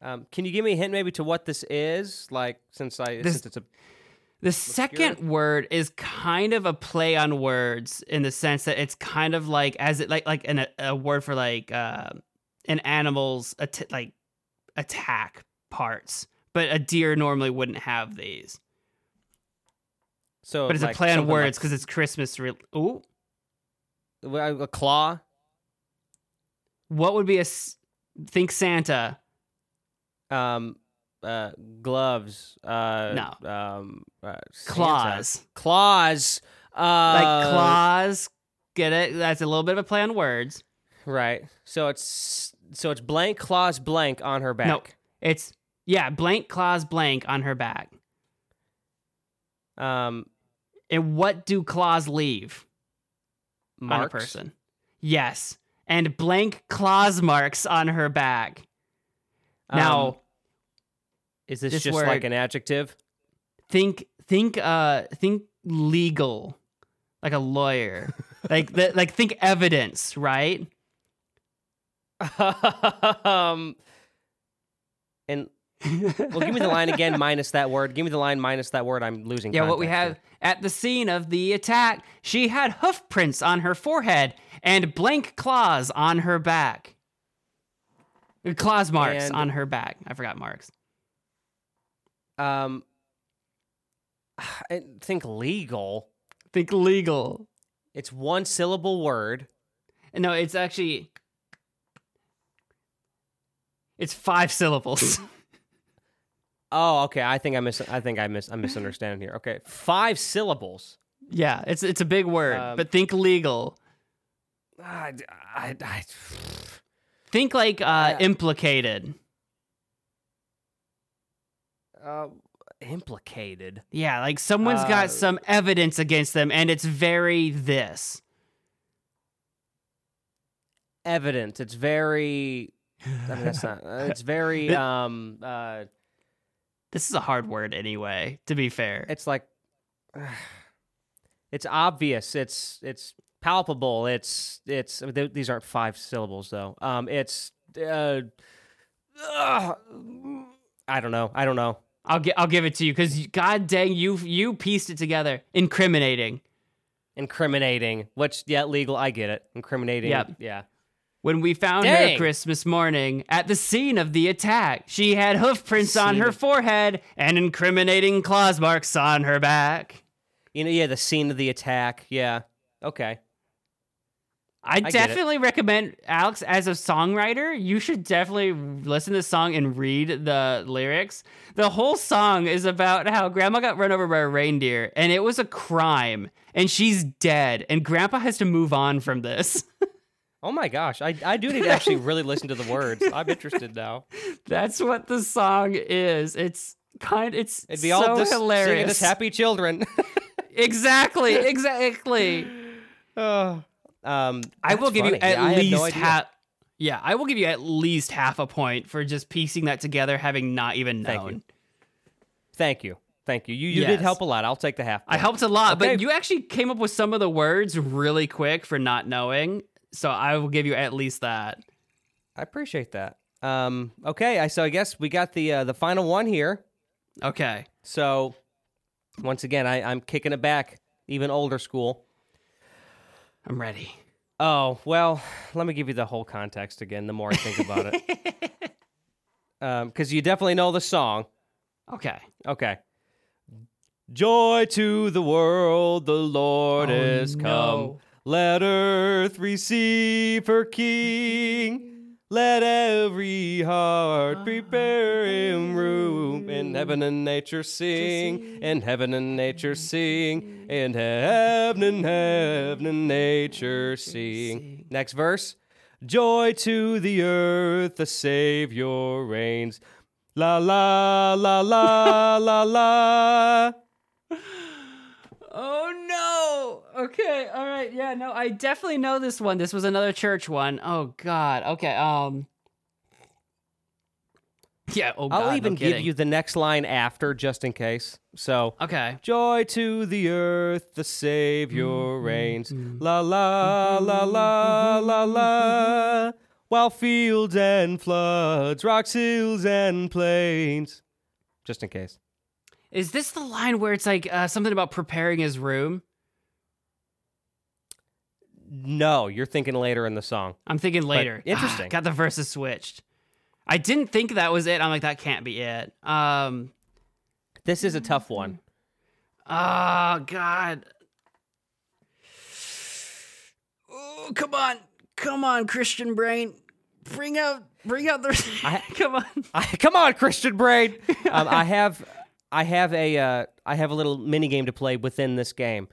Speaker 2: Um, can you give me a hint maybe to what this is? Like since I
Speaker 1: This-
Speaker 2: since it's a
Speaker 1: The second word is kind of a play on words in the sense that it's kind of like as it like like an, a word for like uh, an animal's at- like attack parts, but a deer normally wouldn't have these.
Speaker 2: So
Speaker 1: But it's
Speaker 2: like
Speaker 1: a play on words
Speaker 2: like
Speaker 1: because it's Christmas. Re- Ooh,
Speaker 2: a claw.
Speaker 1: what would be a s- think Santa?
Speaker 2: Um, uh, gloves. Uh,
Speaker 1: No.
Speaker 2: Um, uh.
Speaker 1: Claws,
Speaker 2: Claws. Uh,
Speaker 1: like claws. Get it? That's a little bit of a play on words.
Speaker 2: Right. So it's so it's blank claws blank on her back.
Speaker 1: No, it's yeah, blank claws blank on her back.
Speaker 2: Um,
Speaker 1: And what do claws leave?
Speaker 2: marks.
Speaker 1: on a person. Yes. And blank claws marks on her back. Now,
Speaker 2: Um, is this,
Speaker 1: this
Speaker 2: just like an adjective?
Speaker 1: think think uh think legal. Like a lawyer. like the, like think evidence, right?
Speaker 2: um, and well, give me the line again minus that word. Give me the line minus that word. I'm losing.
Speaker 1: Yeah, what we have
Speaker 2: context
Speaker 1: at the scene of the attack, she had hoof prints on her forehead and blank claws on her back. Claws marks
Speaker 2: And-
Speaker 1: on her back. I forgot marks.
Speaker 2: Um, I think legal.
Speaker 1: Think legal.
Speaker 2: It's one syllable word.
Speaker 1: No, it's actually it's five syllables.
Speaker 2: Oh, okay. I think I miss. I think I miss. I'm misunderstanding here. Okay, five syllables.
Speaker 1: yeah, it's it's a big word,
Speaker 2: Um,
Speaker 1: but think legal.
Speaker 2: I, I, I,
Speaker 1: Think like uh,
Speaker 2: Uh,
Speaker 1: implicated.
Speaker 2: uh, implicated.
Speaker 1: Yeah, like someone's
Speaker 2: uh,
Speaker 1: got some evidence against them, and it's very this.
Speaker 2: Evident. It's very. I mean, that's not. uh, It's very. Um. Uh.
Speaker 1: This is a hard word anyway. To be fair,
Speaker 2: It's like. It's obvious. It's it's palpable. It's it's. I mean, th- these aren't five syllables though. Um. It's. Uh. ugh, I don't know. I don't know.
Speaker 1: I'll get I'll give it to you because god dang you you pieced it together. Incriminating.
Speaker 2: Incriminating. Which yeah, legal. I get it. Incriminating.
Speaker 1: Yep.
Speaker 2: Yeah.
Speaker 1: When we found
Speaker 2: Dang.
Speaker 1: her Christmas morning at the scene of the attack, she had hoof prints on her
Speaker 2: of-
Speaker 1: forehead and incriminating claws marks on her back.
Speaker 2: You know. Yeah. The scene of the attack. Yeah. Okay.
Speaker 1: I,
Speaker 2: it.
Speaker 1: definitely recommend Alex as a songwriter. You should definitely listen to the song and read the lyrics. The whole song is about how grandma got run over by a reindeer and it was a crime and she's dead and grandpa has to move on from this.
Speaker 2: Oh my gosh, I, I do need to actually really listen to the words. I'm interested now.
Speaker 1: That's what the song is. It's kind it's
Speaker 2: It'd be
Speaker 1: so
Speaker 2: all this
Speaker 1: hilarious.
Speaker 2: as happy children.
Speaker 1: Exactly, exactly.
Speaker 2: oh. Um,
Speaker 1: I will give you at
Speaker 2: Yeah, had no
Speaker 1: least half. Yeah, I will give you at least half a point for just piecing that together, having not even known.
Speaker 2: Thank you. Thank you. Thank you. You you did help a lot. I'll take the half.
Speaker 1: I helped a lot, but you actually came up with some of the words really quick for not knowing. So I will give you at least that.
Speaker 2: I appreciate that. Um, okay, I so I guess we got the uh, the final one here.
Speaker 1: Okay.
Speaker 2: So once again, I, I'm kicking it back, even older school.
Speaker 1: I'm ready.
Speaker 2: Oh well, let me give you the whole context again. The more I think about it, because you definitely know the song.
Speaker 1: Okay.
Speaker 2: Okay. Joy to the world, the Lord
Speaker 1: Oh,
Speaker 2: is come.
Speaker 1: no.
Speaker 2: Let earth receive her King. Let every heart ah, prepare him room. In heaven and nature sing. In heaven and nature sing. In heaven and heaven and nature sing. Next verse. Joy to the earth, the Savior reigns. La la la la la la.
Speaker 1: Oh no. Okay. All right. Yeah, no, I definitely know this one. This was another church one. Oh god. Okay. Um Yeah, oh god.
Speaker 2: I'll
Speaker 1: no
Speaker 2: even give you the next line after just in case. So,
Speaker 1: Okay.
Speaker 2: joy to the earth, the Savior reigns. La la la la la la. While fields and floods, rocks, hills, and plains. Just in case.
Speaker 1: Is this the line where it's like uh, something about preparing his room?
Speaker 2: No, you're thinking later in the song.
Speaker 1: I'm thinking later.
Speaker 2: interesting.
Speaker 1: Ah, got the verses switched. I didn't think that was it. I'm like, that can't be it. Um.
Speaker 2: This is a tough one.
Speaker 1: Oh God. Oh, come on, come on, Christian brain, bring out, bring out the.
Speaker 2: I-
Speaker 1: come on.
Speaker 2: I, come on, Christian Brain. Um, I have, I have a, uh, I have a little mini game to play within this game.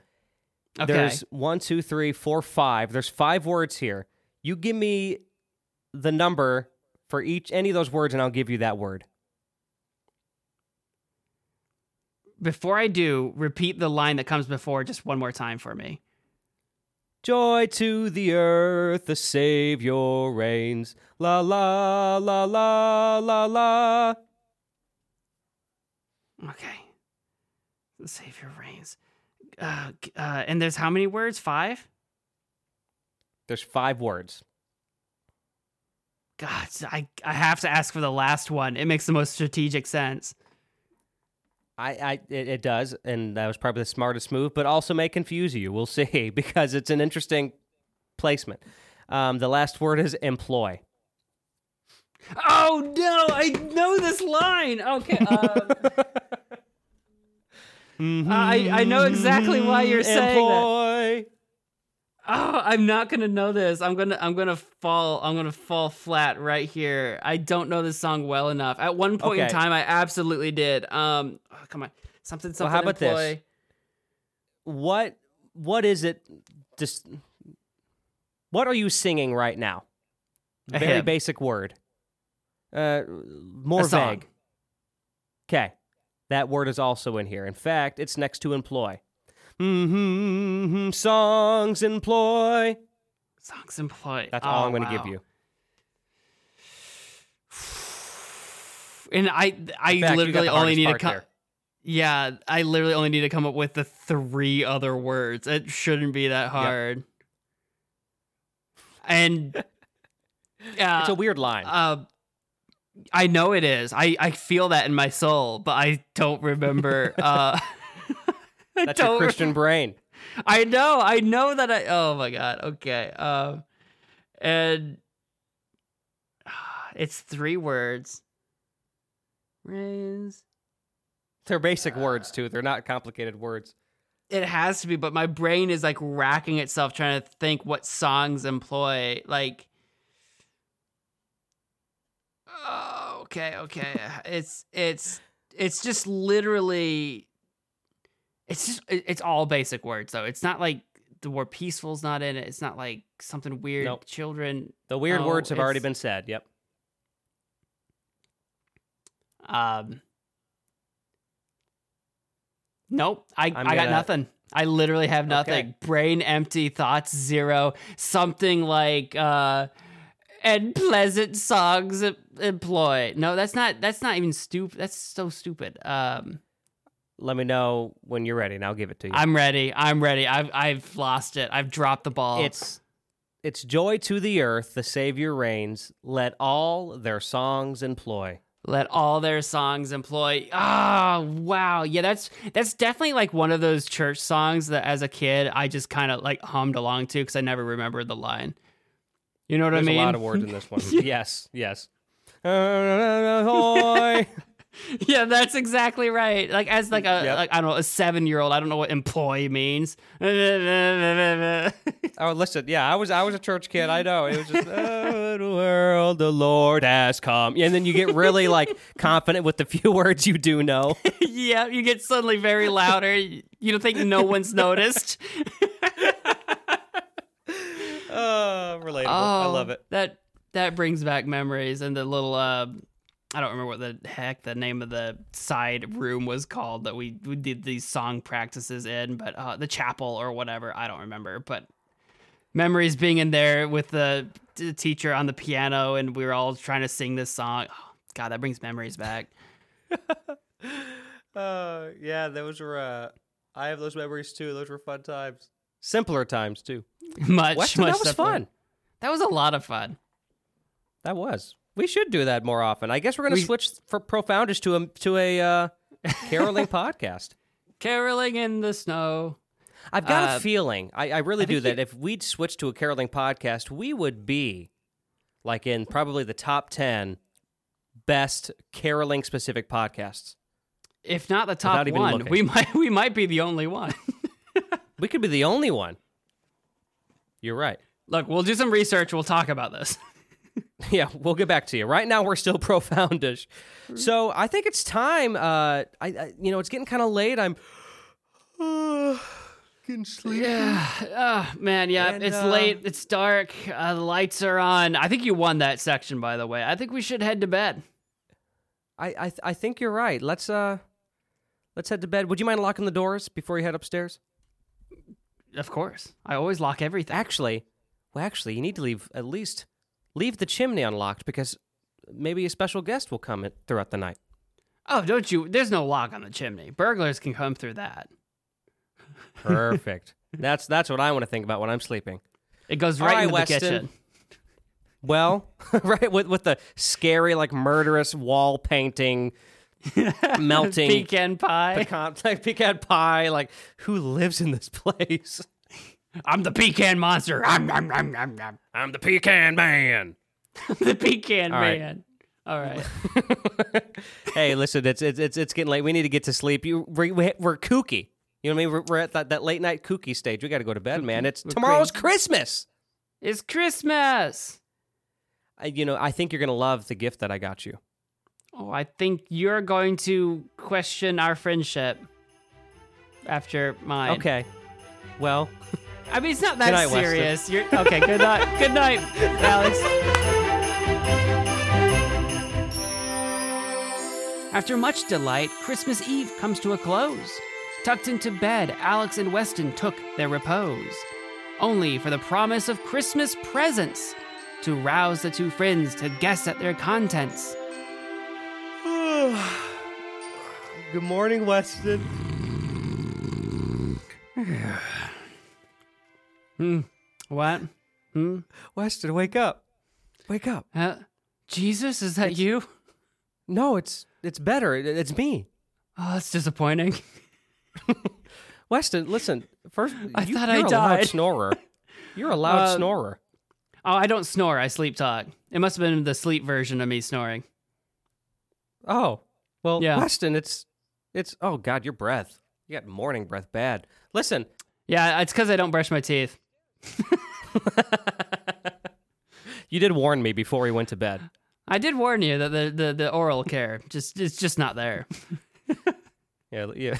Speaker 1: Okay.
Speaker 2: There's one, two, three, four, five. There's five words here. You give me the number for each any of those words, and I'll give you that word.
Speaker 1: Before I do, repeat the line that comes before just one more time for me.
Speaker 2: Joy to the earth, the Savior reigns. La la la la la la.
Speaker 1: Okay. The Savior reigns. Uh, uh, and there's how many words? Five?
Speaker 2: There's five words.
Speaker 1: God, I, I have to ask for the last one. It makes the most strategic sense.
Speaker 2: I, I it, it does, and that was probably the smartest move, but also may confuse you. We'll see because it's an interesting placement. Um, the last word is employ.
Speaker 1: Oh no, I know this line. Okay. Uh, I I know exactly why you're saying that.
Speaker 2: employ.
Speaker 1: Oh, I'm not gonna know this. I'm gonna I'm gonna fall I'm gonna fall flat right here. I don't know this song well enough. At one point in time, I absolutely did. Um, oh, come on, something something.
Speaker 2: how about this?
Speaker 1: employ.
Speaker 2: What what is it? Just what are you singing right now?
Speaker 1: A
Speaker 2: Very basic word. Uh, more vague. Okay, that word is also in here. In fact, it's next to employ. hmm Hmm. Songs employ.
Speaker 1: Songs employ.
Speaker 2: That's all
Speaker 1: Oh,
Speaker 2: I'm going to
Speaker 1: wow.
Speaker 2: give you.
Speaker 1: And I I
Speaker 2: fact,
Speaker 1: literally only need to come. Yeah, I literally only need to come up with the three other words. It shouldn't be that hard. And uh,
Speaker 2: It's a weird line.
Speaker 1: uh, I know it is. I, I feel that in my soul, but I don't remember. uh,
Speaker 2: That's your
Speaker 1: don't
Speaker 2: Christian brain.
Speaker 1: I know, I know that I. Oh my god. Okay. Um, and it's three words. Rains.
Speaker 2: They're basic words too. They're not complicated words.
Speaker 1: It has to be, but my brain is like racking itself trying to think what songs employ. Like, oh, okay, okay. it's it's it's just literally. It's just it's all basic words though. It's not like the word peaceful's not in it. It's not like something weird.
Speaker 2: Nope.
Speaker 1: Children.
Speaker 2: The weird
Speaker 1: Oh,
Speaker 2: words have already been said. Yep.
Speaker 1: Um. Nope, I
Speaker 2: I'm
Speaker 1: I got
Speaker 2: gonna-
Speaker 1: nothing. I literally have nothing.
Speaker 2: Okay.
Speaker 1: Brain empty, thoughts zero. Something like uh and pleasant songs em- employ. No, that's not that's not even stupid. That's so stupid. Um
Speaker 2: Let me know when you're ready, and I'll give it to you.
Speaker 1: I'm ready. I'm ready. I've I've lost it. I've dropped the ball.
Speaker 2: It's it's joy to the earth, the Savior reigns. Let all their songs employ.
Speaker 1: let all their songs employ ah wow yeah that's that's definitely like one of those church songs that as a kid i just kind of like hummed along to because i never remembered the line you know what
Speaker 2: There's
Speaker 1: i mean
Speaker 2: a lot of words in this one. yes, yes.
Speaker 1: Yeah that's exactly right like as like a
Speaker 2: Yep.
Speaker 1: like i don't know a seven year old i don't know what employ means
Speaker 2: oh, listen. Yeah, I was I was a church kid. I know. It was just oh, the world, the Lord has come, and then you get really like confident with the few words you do know.
Speaker 1: Yeah, you get suddenly very louder you don't think no one's noticed
Speaker 2: Oh, relatable. I love oh, it.
Speaker 1: That that brings back memories and the little uh I don't remember what the heck the name of the side room was called that we, we did these song practices in, but uh, the chapel or whatever, I don't remember. But memories being in there with the, the teacher on the piano and we were all trying to sing this song. Oh, God, that brings memories back.
Speaker 2: Uh, yeah, those were. Uh, I have those memories too. Those were fun times. Simpler times too.
Speaker 1: much,
Speaker 2: Weston,
Speaker 1: much
Speaker 2: that was
Speaker 1: simpler.
Speaker 2: fun.
Speaker 1: That was a lot of fun.
Speaker 2: That was. We should do that more often. I guess we're gonna
Speaker 1: We-
Speaker 2: switch for profoundish to a to a uh, caroling podcast.
Speaker 1: Caroling in the snow.
Speaker 2: I've got
Speaker 1: Uh,
Speaker 2: a feeling. I, I really do
Speaker 1: think
Speaker 2: that. If we'd switch to a caroling podcast, we would be like in probably the top ten best caroling specific podcasts.
Speaker 1: If not the top one,
Speaker 2: looking.
Speaker 1: we might we might be the only one.
Speaker 2: We could be the only one. You're right.
Speaker 1: Look, we'll do some research. We'll talk about this.
Speaker 2: Yeah, we'll get back to you. Right now, we're still profoundish. So I think it's time. Uh, I, I you know, it's getting kind of late. I'm uh, getting sleepy.
Speaker 1: Yeah. Oh, man. Yeah.
Speaker 2: And,
Speaker 1: it's
Speaker 2: uh,
Speaker 1: late. It's dark. Uh, the lights are on. I think you won that section, by the way. I think we should head to bed.
Speaker 2: I, I, I think you're right. Let's uh, let's head to bed. Would you mind locking the doors before you head upstairs?
Speaker 1: Of course. I always lock everything.
Speaker 2: Actually, well, actually, you need to leave at least leave the chimney unlocked because maybe a special guest will come throughout the night.
Speaker 1: Oh, don't you? There's no lock on the chimney. Burglars can come through that.
Speaker 2: Perfect. that's that's what I want to think about when I'm sleeping.
Speaker 1: It goes right
Speaker 2: right,
Speaker 1: into
Speaker 2: Weston.
Speaker 1: the kitchen.
Speaker 2: Well, right with with the scary like murderous wall painting, melting
Speaker 1: Pecan pie.
Speaker 2: pecan like pecan pie. Like who lives in this place?
Speaker 1: I'm the pecan monster. I'm, I'm, I'm, I'm, I'm.
Speaker 2: I'm the pecan man.
Speaker 1: the pecan
Speaker 2: All right.
Speaker 1: man. All right.
Speaker 2: hey, listen, it's it's it's it's getting late. We need to get to sleep. You we, we, we're kooky. You know what I mean? We're, we're at that, that late night kooky stage. We got to go to bed, man. It's
Speaker 1: We're
Speaker 2: tomorrow's Christmas.
Speaker 1: It's Christmas.
Speaker 2: I, you know, I think you're gonna love the gift that I got you.
Speaker 1: Oh, I think you're going to question our friendship after mine.
Speaker 2: Okay. Well,
Speaker 1: I mean, it's not that
Speaker 2: night, Weston.
Speaker 1: serious. You're okay. Good night. good night, Alex. After much delight, Christmas Eve comes to a close. Tucked into bed, Alex and Weston took their repose, only for the promise of Christmas presents to rouse the two friends to guess at their contents.
Speaker 2: good morning, Weston.
Speaker 1: Hmm. What? Hmm.
Speaker 2: Weston, wake up. Wake up.
Speaker 1: Uh, Jesus, is that you?
Speaker 2: No, it's it's better. It- It's me.
Speaker 1: Oh, that's disappointing.
Speaker 2: Weston, listen. First,
Speaker 1: I
Speaker 2: you,
Speaker 1: thought
Speaker 2: you're
Speaker 1: I
Speaker 2: a loud snorer. You're a loud
Speaker 1: Uh,
Speaker 2: snorer.
Speaker 1: Oh, I don't snore. I sleep talk. It must have been the sleep version of me snoring.
Speaker 2: Oh, well,
Speaker 1: yeah.
Speaker 2: Weston, it's it's. Oh God, your breath. You got morning breath. Bad. Listen.
Speaker 1: Yeah, it's because I don't brush my teeth.
Speaker 2: You did warn me before we went to bed.
Speaker 1: I did warn you that the, the, the oral care just it's just not there.
Speaker 2: Yeah, yeah.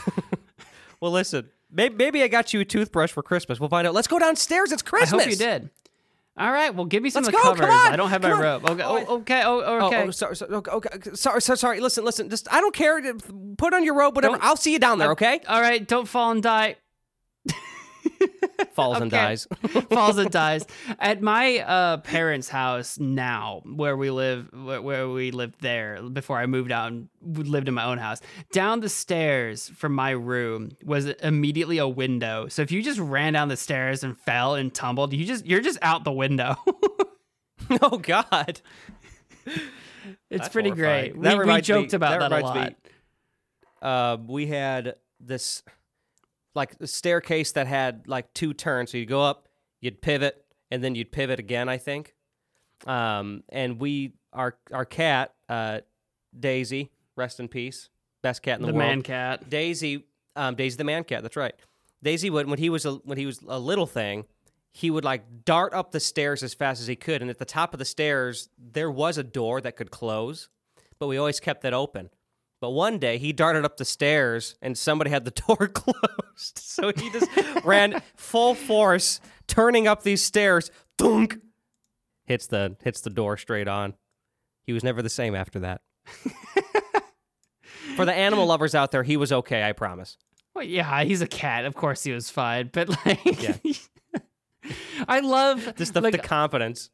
Speaker 2: well, listen. Maybe, maybe I got you a toothbrush for Christmas. We'll find out. Let's go downstairs. It's Christmas.
Speaker 1: I hope you did. All right, well, give me some
Speaker 2: Let's
Speaker 1: of the
Speaker 2: go,
Speaker 1: covers. I don't have my
Speaker 2: on.
Speaker 1: rope. Okay,
Speaker 2: Oh,
Speaker 1: oh, okay, oh,
Speaker 2: Oh, oh
Speaker 1: okay.
Speaker 2: oh, sorry, sorry, okay, okay, sorry, sorry, sorry. Listen, listen. Just I don't care. Put on your robe, whatever.
Speaker 1: Don't-
Speaker 2: I'll see you down there. Okay.
Speaker 1: All right, don't fall and die.
Speaker 2: Falls and dies.
Speaker 1: falls and dies at my uh, parents' house now, where we live, where, where we lived there before I moved out and lived in my own house. Down the stairs from my room was immediately a window. So if you just ran down the stairs and fell and tumbled, you just you're just out the window.
Speaker 2: oh God.
Speaker 1: it's
Speaker 2: That's
Speaker 1: pretty
Speaker 2: horrifying.
Speaker 1: great.
Speaker 2: That
Speaker 1: we, we
Speaker 2: reminds me-
Speaker 1: joked about
Speaker 2: that
Speaker 1: that, a
Speaker 2: reminds me-
Speaker 1: lot.
Speaker 2: uh, we had this like a staircase that had like two turns. So you'd go up, you'd pivot, and then you'd pivot again. I think. Um, and we our our cat uh, Daisy, rest in peace, best cat in the,
Speaker 1: The
Speaker 2: world.
Speaker 1: man cat.
Speaker 2: Daisy, um, Daisy the man cat. That's right. Daisy would when he was a, when he was a little thing, he would like dart up the stairs as fast as he could, and at the top of the stairs there was a door that could close, but we always kept that open. But one day he darted up the stairs and somebody had the door closed, so he just ran full force, turning up these stairs. Thunk, hits the hits the door straight on. He was never the same after that. For the animal lovers out there, he was okay. I promise.
Speaker 1: Well, yeah, he's a cat. Of course, he was fine. But like,
Speaker 2: Yeah.
Speaker 1: I love
Speaker 2: Just the,
Speaker 1: like,
Speaker 2: the confidence.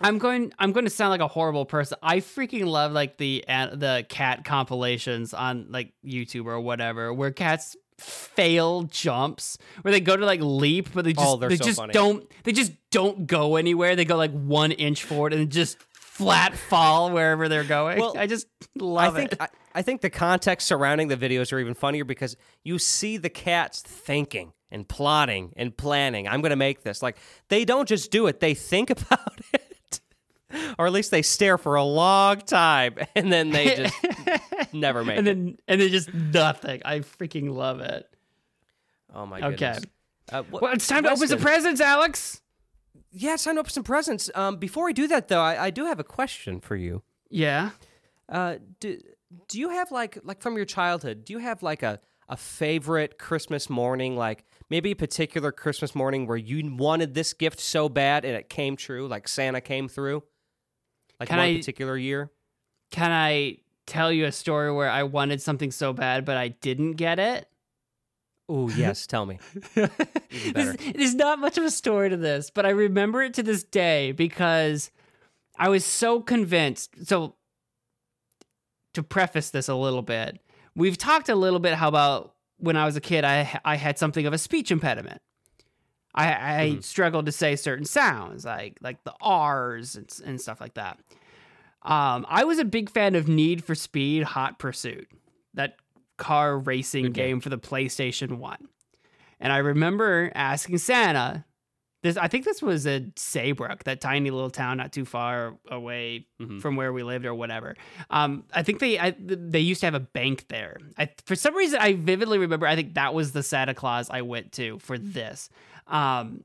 Speaker 1: I'm going. I'm going to sound like a horrible person. I freaking love like the uh, the cat compilations on like YouTube or whatever, where cats fail jumps, where they go to like leap, but they just
Speaker 2: Oh, they're so
Speaker 1: just
Speaker 2: funny.
Speaker 1: don't they just don't go anywhere. They go like one inch forward and just flat fall wherever they're going.
Speaker 2: Well,
Speaker 1: I just
Speaker 2: I
Speaker 1: love
Speaker 2: think
Speaker 1: it.
Speaker 2: I, I think the context surrounding the videos are even funnier because you see the cats thinking and plotting and planning. I'm going to make this. Like they don't just do it; they think about it, or at least they stare for a long time, and then they just never make
Speaker 1: and
Speaker 2: it.
Speaker 1: then and then just nothing. I freaking love it.
Speaker 2: Oh my
Speaker 1: Okay.
Speaker 2: goodness. Uh, wh-
Speaker 1: Well, it's time to open some presents, Alex.
Speaker 2: Yeah, it's time to open some presents. Um, before we do that, though, I, I do have a question for you.
Speaker 1: Yeah.
Speaker 2: Uh, do do you have like like from your childhood? Do you have like a a favorite Christmas morning? Like maybe a particular Christmas morning where you wanted this gift so bad and it came true, like Santa came through, like
Speaker 1: Can
Speaker 2: one
Speaker 1: I-
Speaker 2: particular year.
Speaker 1: Can I tell you a story where I wanted something so bad but I didn't get it?
Speaker 2: Oh yes, tell me.
Speaker 1: There's, there's not much of a story to this, but I remember it to this day because I was so convinced. So, to preface this a little bit, we've talked a little bit how about when I was a kid, I I had something of a speech impediment. I, I
Speaker 2: Mhm.
Speaker 1: struggled to say certain sounds, like like the R's and, and stuff like that. Um, I was a big fan of Need for Speed Hot Pursuit, that car racing
Speaker 2: Good game.
Speaker 1: game for the PlayStation 1. And I remember asking Santa, this I think this was in Saybrook, that tiny little town not too far away
Speaker 2: Mhm.
Speaker 1: from where we lived or whatever. Um, I think they I, they used to have a bank there. I, for some reason, I vividly remember. I think that was the Santa Claus I went to for this. Um,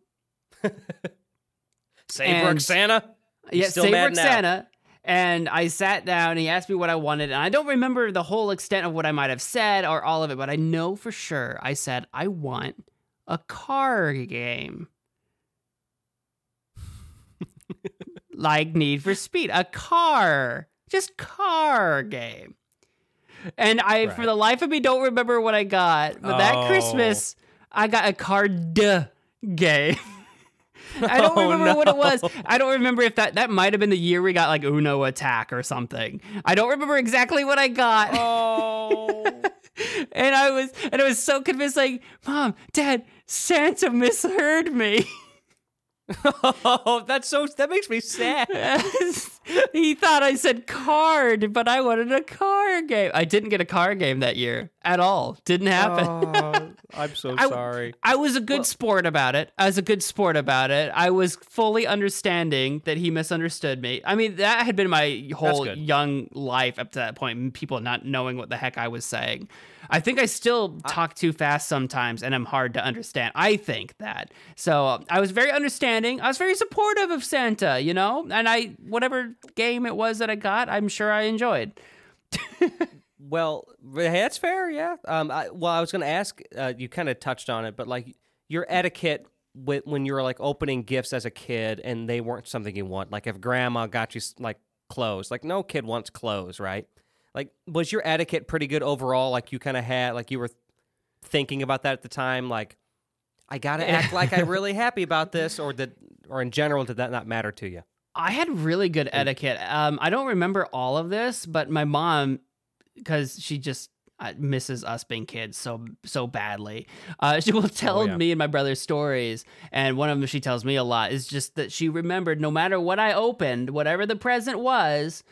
Speaker 2: Saybrook Santa.
Speaker 1: Yeah, Saybrook? Santa. And I sat down. And he asked me what I wanted, and I don't remember the whole extent of what I might have said or all of it, but I know for sure I said I want a car game. Like Need for Speed, a car, just car game. And I, for the life of me, don't remember what I got. But that
Speaker 2: Oh.
Speaker 1: Christmas, I got a card game. I don't
Speaker 2: Oh,
Speaker 1: remember what it was. I don't remember if that that might have been the year we got like Uno Attack or something. I don't remember exactly what I got.
Speaker 2: Oh.
Speaker 1: and I was and I was so convinced like, "Mom, Dad, Santa misheard me."
Speaker 2: oh, that's so. That makes me sad.
Speaker 1: he thought I said card, but I wanted a car game. I didn't get a car game that year at all. Didn't happen.
Speaker 2: Oh, I'm so
Speaker 1: I-
Speaker 2: sorry.
Speaker 1: I was a good sport about it. I was a good sport about it. I was fully understanding that he misunderstood me. I mean, that had been my whole young life up to that point, point. people not knowing what the heck I was saying. I think I still talk too fast sometimes and I'm hard to understand. I think that. So uh, I was very understanding. I was very supportive of Santa, you know? And I, whatever game it was that I got, I'm sure I enjoyed.
Speaker 2: Well, that's fair, yeah. Um, I, well, I was going to ask. Uh, you kind of touched on it, but like your etiquette with, when you were like opening gifts as a kid and they weren't something you want. Like if grandma got you like clothes, like no kid wants clothes, right? Like was your etiquette pretty good overall? Like you kind of had, like you were thinking about that at the time. Like I gotta act like I'm really happy about this, or did, or in general, did that not matter to you?
Speaker 1: I had really good etiquette. Um, I don't remember all of this, but my mom, because she just uh, misses us being kids so so badly, uh, she will tell
Speaker 2: Oh, yeah.
Speaker 1: me and my brother stories, and one of them she tells me a lot is just that she remembered no matter what I opened, whatever the present was.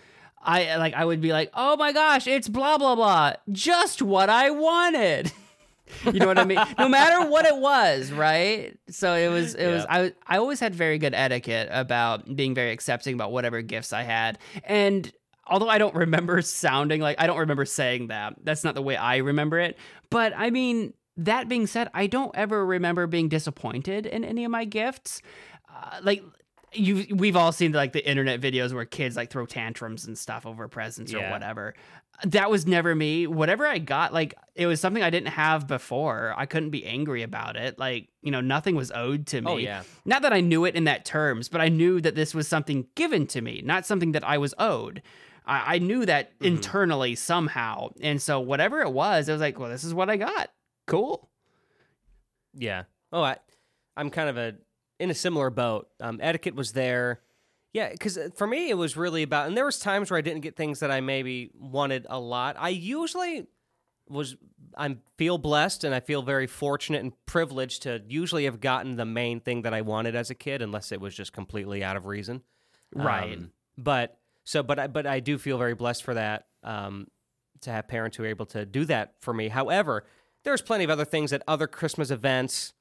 Speaker 1: I like I would be like, "Oh my gosh, it's blah blah blah, just what I wanted." you know what I mean? No matter what it was, right? So it was it was I I always had very good etiquette about being very accepting about whatever gifts I had. And although I don't remember sounding like I don't remember saying that. That's not the way I remember it. But I mean, that being said, I don't ever remember being disappointed in any of my gifts. Uh, like you we've all seen like the internet videos where kids like throw tantrums and stuff over presents or whatever. That was never me. Whatever i got like it was something i didn't have before. I couldn't be angry about it. Like you know nothing was owed to me.
Speaker 2: Oh, yeah.
Speaker 1: not that i knew it in that terms but i knew that this was something given to me not something that i was owed. I, I knew that
Speaker 2: Mm-hmm.
Speaker 1: internally somehow. And so whatever it was I was like well this is what i got. Cool.
Speaker 2: Yeah. Oh, I, I'm kind of a in a similar boat. Um, etiquette was there. Yeah, because for me it was really about, and there was times where I didn't get things that I maybe wanted a lot. I usually was, I feel blessed and I feel very fortunate and privileged to usually have gotten the main thing that I wanted as a kid, unless it was just completely out of reason.
Speaker 1: Right.
Speaker 2: Um, but so, but I, but I do feel very blessed for that. Um, to have parents who are able to do that for me. However, there's plenty of other things at other Christmas events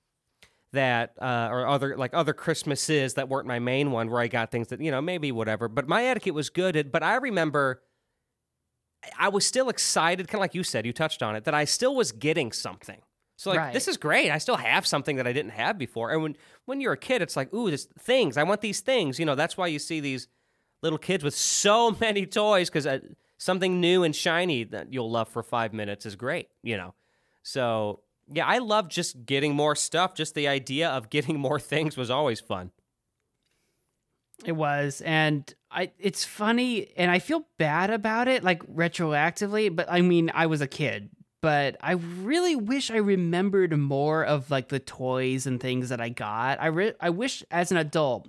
Speaker 2: that uh, or other like other Christmases that weren't my main one where I got things that you know maybe whatever. But my etiquette was good. But I remember I was still excited, kind of like you said, you touched on it, that I still was getting something. So like
Speaker 1: Right.
Speaker 2: this is great. I still have something that I didn't have before. And when when you're a kid, it's like, ooh, this things. I want these things. You know, that's why you see these little kids with so many toys because uh, something new and shiny that you'll love for five minutes is great. You know, so yeah, I love just getting more stuff. Just the idea of getting more things was always fun.
Speaker 1: It was, and I. It's funny, and I feel bad about it, like retroactively. But I mean, I was a kid, but I really wish I remembered more of like the toys and things that I got. I re- I wish as an adult,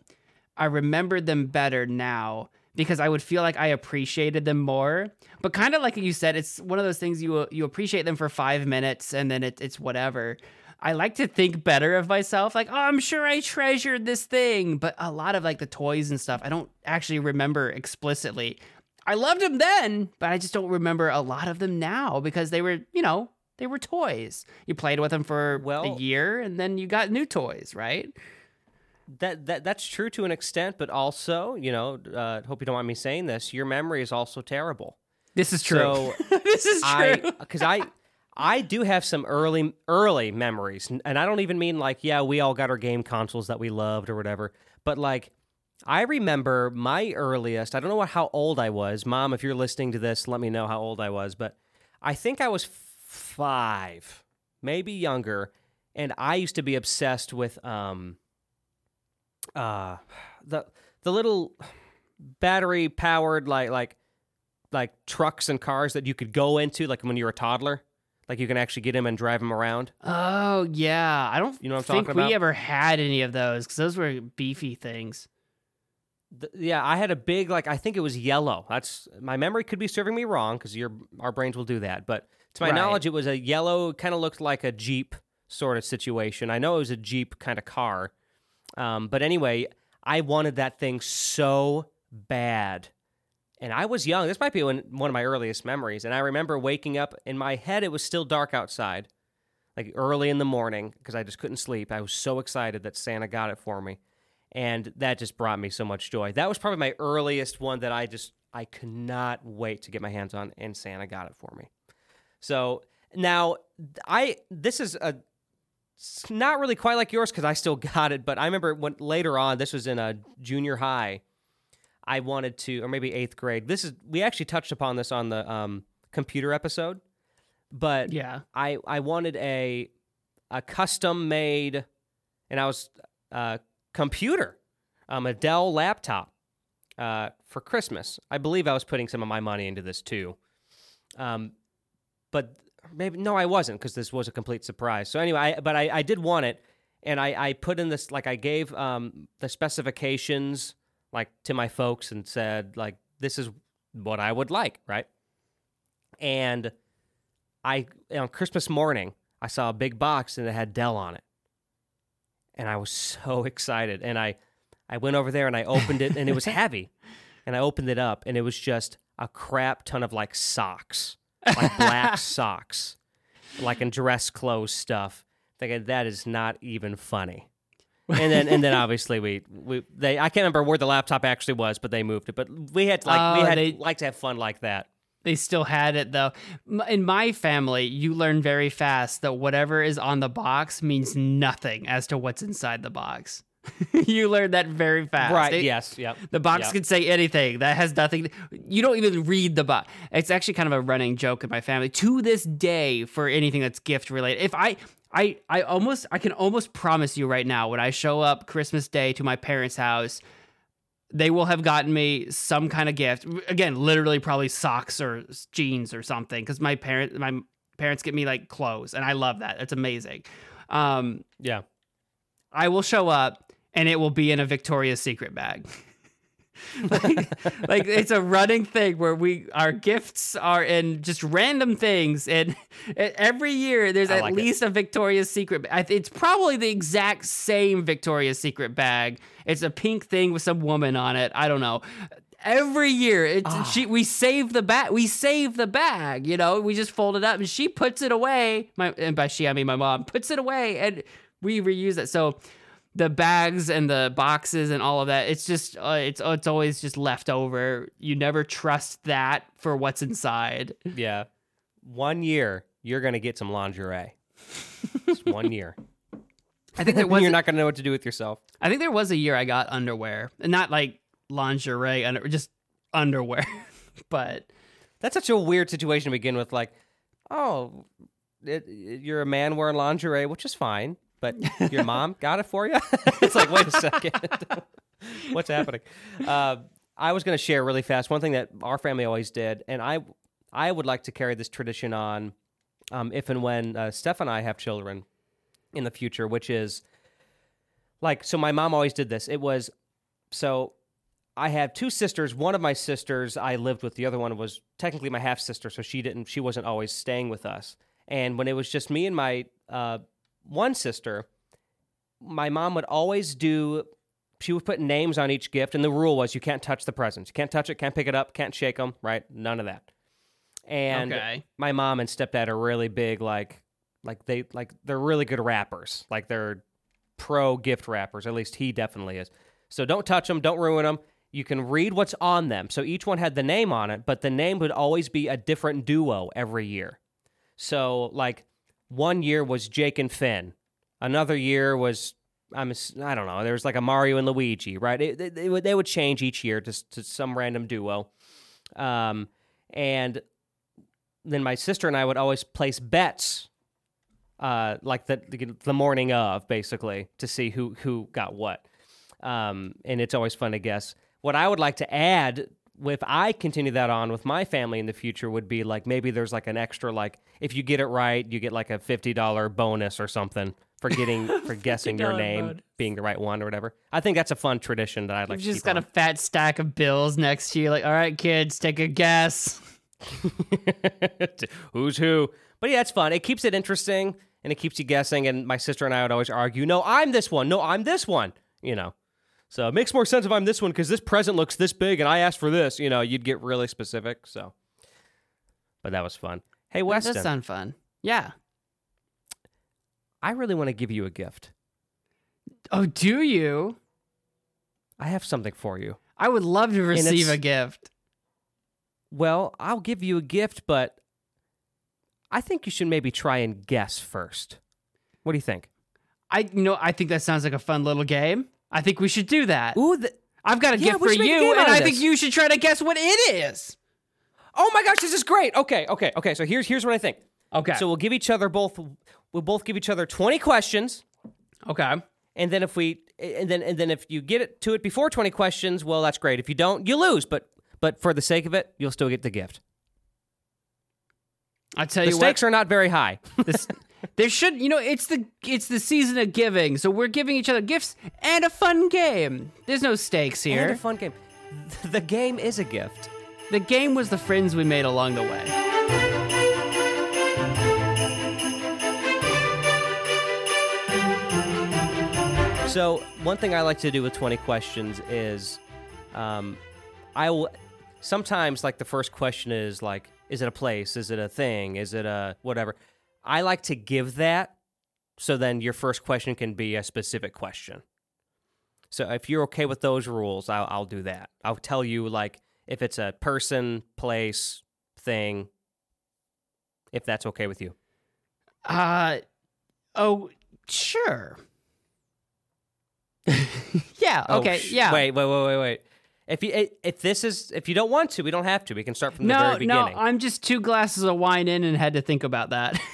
Speaker 1: I remembered them better now because I would feel like I appreciated them more. But kind of like you said, it's one of those things you you appreciate them for five minutes and then it, it's whatever. I like to think better of myself, like, oh, I'm sure I treasured this thing. But a lot of like the toys and stuff, I don't actually remember explicitly. I loved them then, but I just don't remember a lot of them now because they were, you know, they were toys. You played with them for a year and then you got new toys, right?
Speaker 2: That that that's true to an extent, but also, you know, uh, hope you don't mind me saying this. Your memory is also terrible.
Speaker 1: This is true.
Speaker 2: So
Speaker 1: this is true.
Speaker 2: I because I I do have some early early memories, and I don't even mean like yeah we all got our game consoles that we loved or whatever, but like I remember my earliest. I don't know what how old I was, Mom. If you're listening to this, let me know how old I was, but I think I was five, maybe younger, and I used to be obsessed with um uh the the little battery powered like like like trucks and cars that you could go into like when you're a toddler. Like you can actually get them and drive them around.
Speaker 1: Oh yeah, I don't
Speaker 2: You know what I'm
Speaker 1: think
Speaker 2: talking
Speaker 1: we ever had any of those because those were beefy things.
Speaker 2: Th- yeah i had a big like i think it was yellow. That's my memory could be serving me wrong because your our brains will do that. But to my
Speaker 1: Right.
Speaker 2: knowledge it was a yellow kind of looked like a jeep sort of situation. I know it was a jeep kind of car um, but anyway i wanted that thing so bad. And i was young. This might be one, one of my earliest memories. And i remember waking up in my head it was still dark outside like early in the morning because i just couldn't sleep. I was so excited that santa got it for me. And that just brought me so much joy. That was probably my earliest one that I just I could not wait to get my hands on, and Santa got it for me. So now I this is a it's not really quite like yours because I still got it, but I remember when later on this was in a junior high. I wanted to, or maybe eighth grade. This is we actually touched upon this on the um, computer episode, but
Speaker 1: Yeah.
Speaker 2: I I wanted a a custom made, and I was uh, computer, um, a Dell laptop uh, for Christmas. I believe I was putting some of my money into this too, um, but maybe no, I wasn't because this was a complete surprise. So anyway, I, but I, I did want it, and I, I put in this like I gave um, the specifications like to my folks and said like this is what I would like, right? And I on Christmas morning I saw a big box and it had Dell on it, and I was so excited. And I I went over there and I opened it and it was heavy, and I opened it up and it was just a crap ton of like socks, like black socks, like in dress clothes stuff thinking that is not even funny. and then and then obviously we we they I can't remember where the laptop actually was, but they moved it. But we had like we
Speaker 1: Oh,
Speaker 2: had
Speaker 1: they-
Speaker 2: like to have fun like that.
Speaker 1: They still had it though. In my family, you learn very fast that whatever is on the box means nothing as to what's inside the box. you learn that very fast.
Speaker 2: Right?
Speaker 1: It-
Speaker 2: yes. Yep.
Speaker 1: The box
Speaker 2: Yep.
Speaker 1: can say anything. That has nothing. You don't even read the box. It's actually kind of a running joke in my family to this day for anything that's gift related. If I, I, I almost, I can almost promise you right now, when I show up Christmas Day to my parents' house, they will have gotten me some kind of gift. Again, literally probably socks or jeans or something, because my parent, my parents get me like clothes, and I love that. It's amazing. Um,
Speaker 2: Yeah.
Speaker 1: I will show up and it will be in a Victoria's Secret bag. like, like it's a running thing where we our gifts are in just random things and every year there's at
Speaker 2: like it.
Speaker 1: least a Victoria's Secret it's probably the exact same Victoria's Secret bag it's a pink thing with some woman on it I don't know every year it's
Speaker 2: Ah.
Speaker 1: she we save the bag we save the bag you know we just fold it up and she puts it away my and by she I mean my mom puts it away and we reuse it so the bags and the boxes and all of that it's just uh, it's it's always just left over you never trust that for what's inside
Speaker 2: Yeah. One year you're gonna get some lingerie. Just one year.
Speaker 1: i think there was
Speaker 2: you're not gonna know what to do with yourself.
Speaker 1: i think there was a year i got underwear and not like lingerie under just underwear but
Speaker 2: That's such a weird situation to begin with. Like, oh, it, it- you're a man wearing lingerie, which is fine, but your mom got it for you. it's like, wait a second, what's happening? Uh, I was going to share really fast one thing that our family always did, and I, I would like to carry this tradition on, um, if and when uh, Steph and I have children in the future, which is like, so my mom always did this. It was so I have two sisters. One of my sisters I lived with. The other one was technically my half sister, so she didn't. She wasn't always staying with us. And when it was just me and my uh, one sister, my mom would always do. She would put names on each gift, and the rule was you can't touch the presents. You can't touch it, can't pick it up, can't shake them. Right? None of that. And
Speaker 1: Okay.
Speaker 2: my mom and stepdad are really big, like, like they like they're really good wrappers. Like they're pro gift wrappers. At least he definitely is. So don't touch them, don't ruin them. You can read what's on them. So each one had the name on it, but the name would always be a different duo every year. So like one year was Jake and Finn. Another year was I'm I don't know. There was like a Mario and Luigi, right? It, they, they would they would change each year to to some random duo. Um, and then my sister and I would always place bets uh, like the, the the morning of, basically, to see who who got what. Um, and it's always fun to guess. What I would like to add, if I continue that on with my family in the future, would be like maybe there's like an extra like if you get it right, you get like a fifty dollar bonus or something for getting for guessing your name
Speaker 1: bonus.
Speaker 2: being the right one or whatever. I think that's a fun tradition that I'd like
Speaker 1: You've just got
Speaker 2: on.
Speaker 1: a fat stack of bills next to you like all right kids take a guess
Speaker 2: Who's who? But yeah, it's fun. It keeps it interesting and it keeps you guessing. And my sister and I would always argue, no, I'm this one. No, I'm this one. You know. So it makes more sense if I'm this one because this present looks this big and I asked for this. You know, you'd get really specific. So, but that was fun. Hey,
Speaker 1: that
Speaker 2: Weston,
Speaker 1: does sound fun yeah
Speaker 2: I really want to give you a gift.
Speaker 1: oh do you
Speaker 2: I have something for you.
Speaker 1: i would love to receive a gift
Speaker 2: Well, I'll give you a gift, but I think you should maybe try and guess first. What do you think?
Speaker 1: i you know i think that sounds like a fun little game i think we should do that
Speaker 2: Ooh, the,
Speaker 1: i've got a
Speaker 2: Yeah,
Speaker 1: gift for
Speaker 2: should make a
Speaker 1: you and i think you should try to guess what it is
Speaker 2: oh my gosh, this is great. Okay, okay, okay. So here's here's what I think.
Speaker 1: okay
Speaker 2: So we'll give each other both. We'll both give each other twenty questions,
Speaker 1: okay
Speaker 2: and then if we, and then and then if you get it to it before twenty questions, well, that's great. If you don't, you lose. But but for the sake of it, you'll still get the gift.
Speaker 1: i tell
Speaker 2: The
Speaker 1: you the
Speaker 2: stakes are not very high.
Speaker 1: this, There should, you know, it's the it's the season of giving, so we're giving each other gifts and a fun game. There's no stakes here.
Speaker 2: And a fun game. The game is a gift.
Speaker 1: The game was the friends we made along the way.
Speaker 2: So one thing I like to do with 20 questions is um, I will sometimes like the first question is like is it a place is it a thing is it a whatever I like to give that so then your first question can be a specific question. So if you're okay with those rules, I'll, I'll do that. I'll tell you like if it's a person, place, thing, if that's okay with you.
Speaker 1: Uh oh, sure. yeah,
Speaker 2: Oh,
Speaker 1: okay,
Speaker 2: sh-
Speaker 1: yeah.
Speaker 2: Wait, wait, wait, wait, wait. If you if this is if you don't want to, we don't have to. We can start from the
Speaker 1: no,
Speaker 2: very
Speaker 1: no,
Speaker 2: beginning.
Speaker 1: I'm just two glasses of wine in and had to think about that.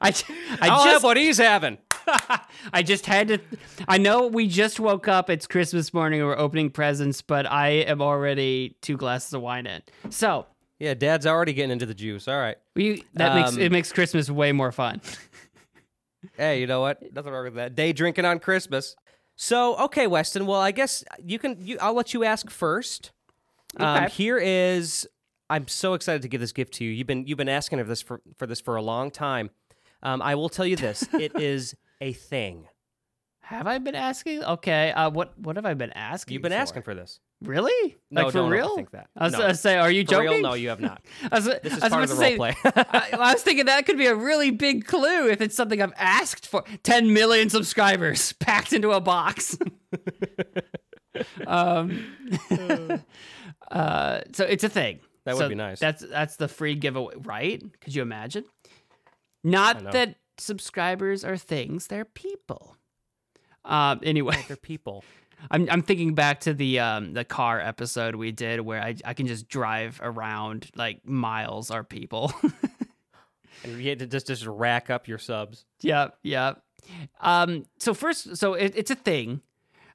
Speaker 1: I, I
Speaker 2: I'll have
Speaker 1: just
Speaker 2: what he's having.
Speaker 1: I just had to I know we just woke up it's Christmas morning we're opening presents but I am already two glasses of wine in. So,
Speaker 2: Yeah, Dad's already getting into the juice. All right.
Speaker 1: we that makes
Speaker 2: Um,
Speaker 1: it makes Christmas way more fun.
Speaker 2: Hey, you know what? Nothing wrong with that. Day drinking on Christmas. So, okay, Weston. Well, I guess you can. You, I'll let you ask first. Um,
Speaker 1: Okay.
Speaker 2: here is. I'm so excited to give this gift to you. You've been you've been asking for this for, for this for a long time. Um, I will tell you this. it is a thing.
Speaker 1: Have I been asking? Okay. Uh what what have I been asking?
Speaker 2: You've been
Speaker 1: for?
Speaker 2: asking for this.
Speaker 1: Really?
Speaker 2: No,
Speaker 1: like for
Speaker 2: don't
Speaker 1: real?
Speaker 2: overthink that.
Speaker 1: I was
Speaker 2: No.
Speaker 1: gonna say, are you
Speaker 2: For
Speaker 1: joking?
Speaker 2: real? No, you have not.
Speaker 1: I was,
Speaker 2: This is
Speaker 1: I was
Speaker 2: part of the
Speaker 1: to
Speaker 2: role play.
Speaker 1: I, I was thinking that could be a really big clue if it's something I've asked for. 10 million subscribers packed into a box. um, uh, so it's a thing.
Speaker 2: That would
Speaker 1: So
Speaker 2: be nice.
Speaker 1: That's that's the free giveaway, right? Could you imagine? Not that subscribers are things; they're people. Um, anyway,
Speaker 2: They're people.
Speaker 1: I'm I'm thinking back to the um the car episode we did where I I can just drive around like miles are people.
Speaker 2: And you had to just just rack up your subs.
Speaker 1: yep, yep. Um so first so it, it's a thing.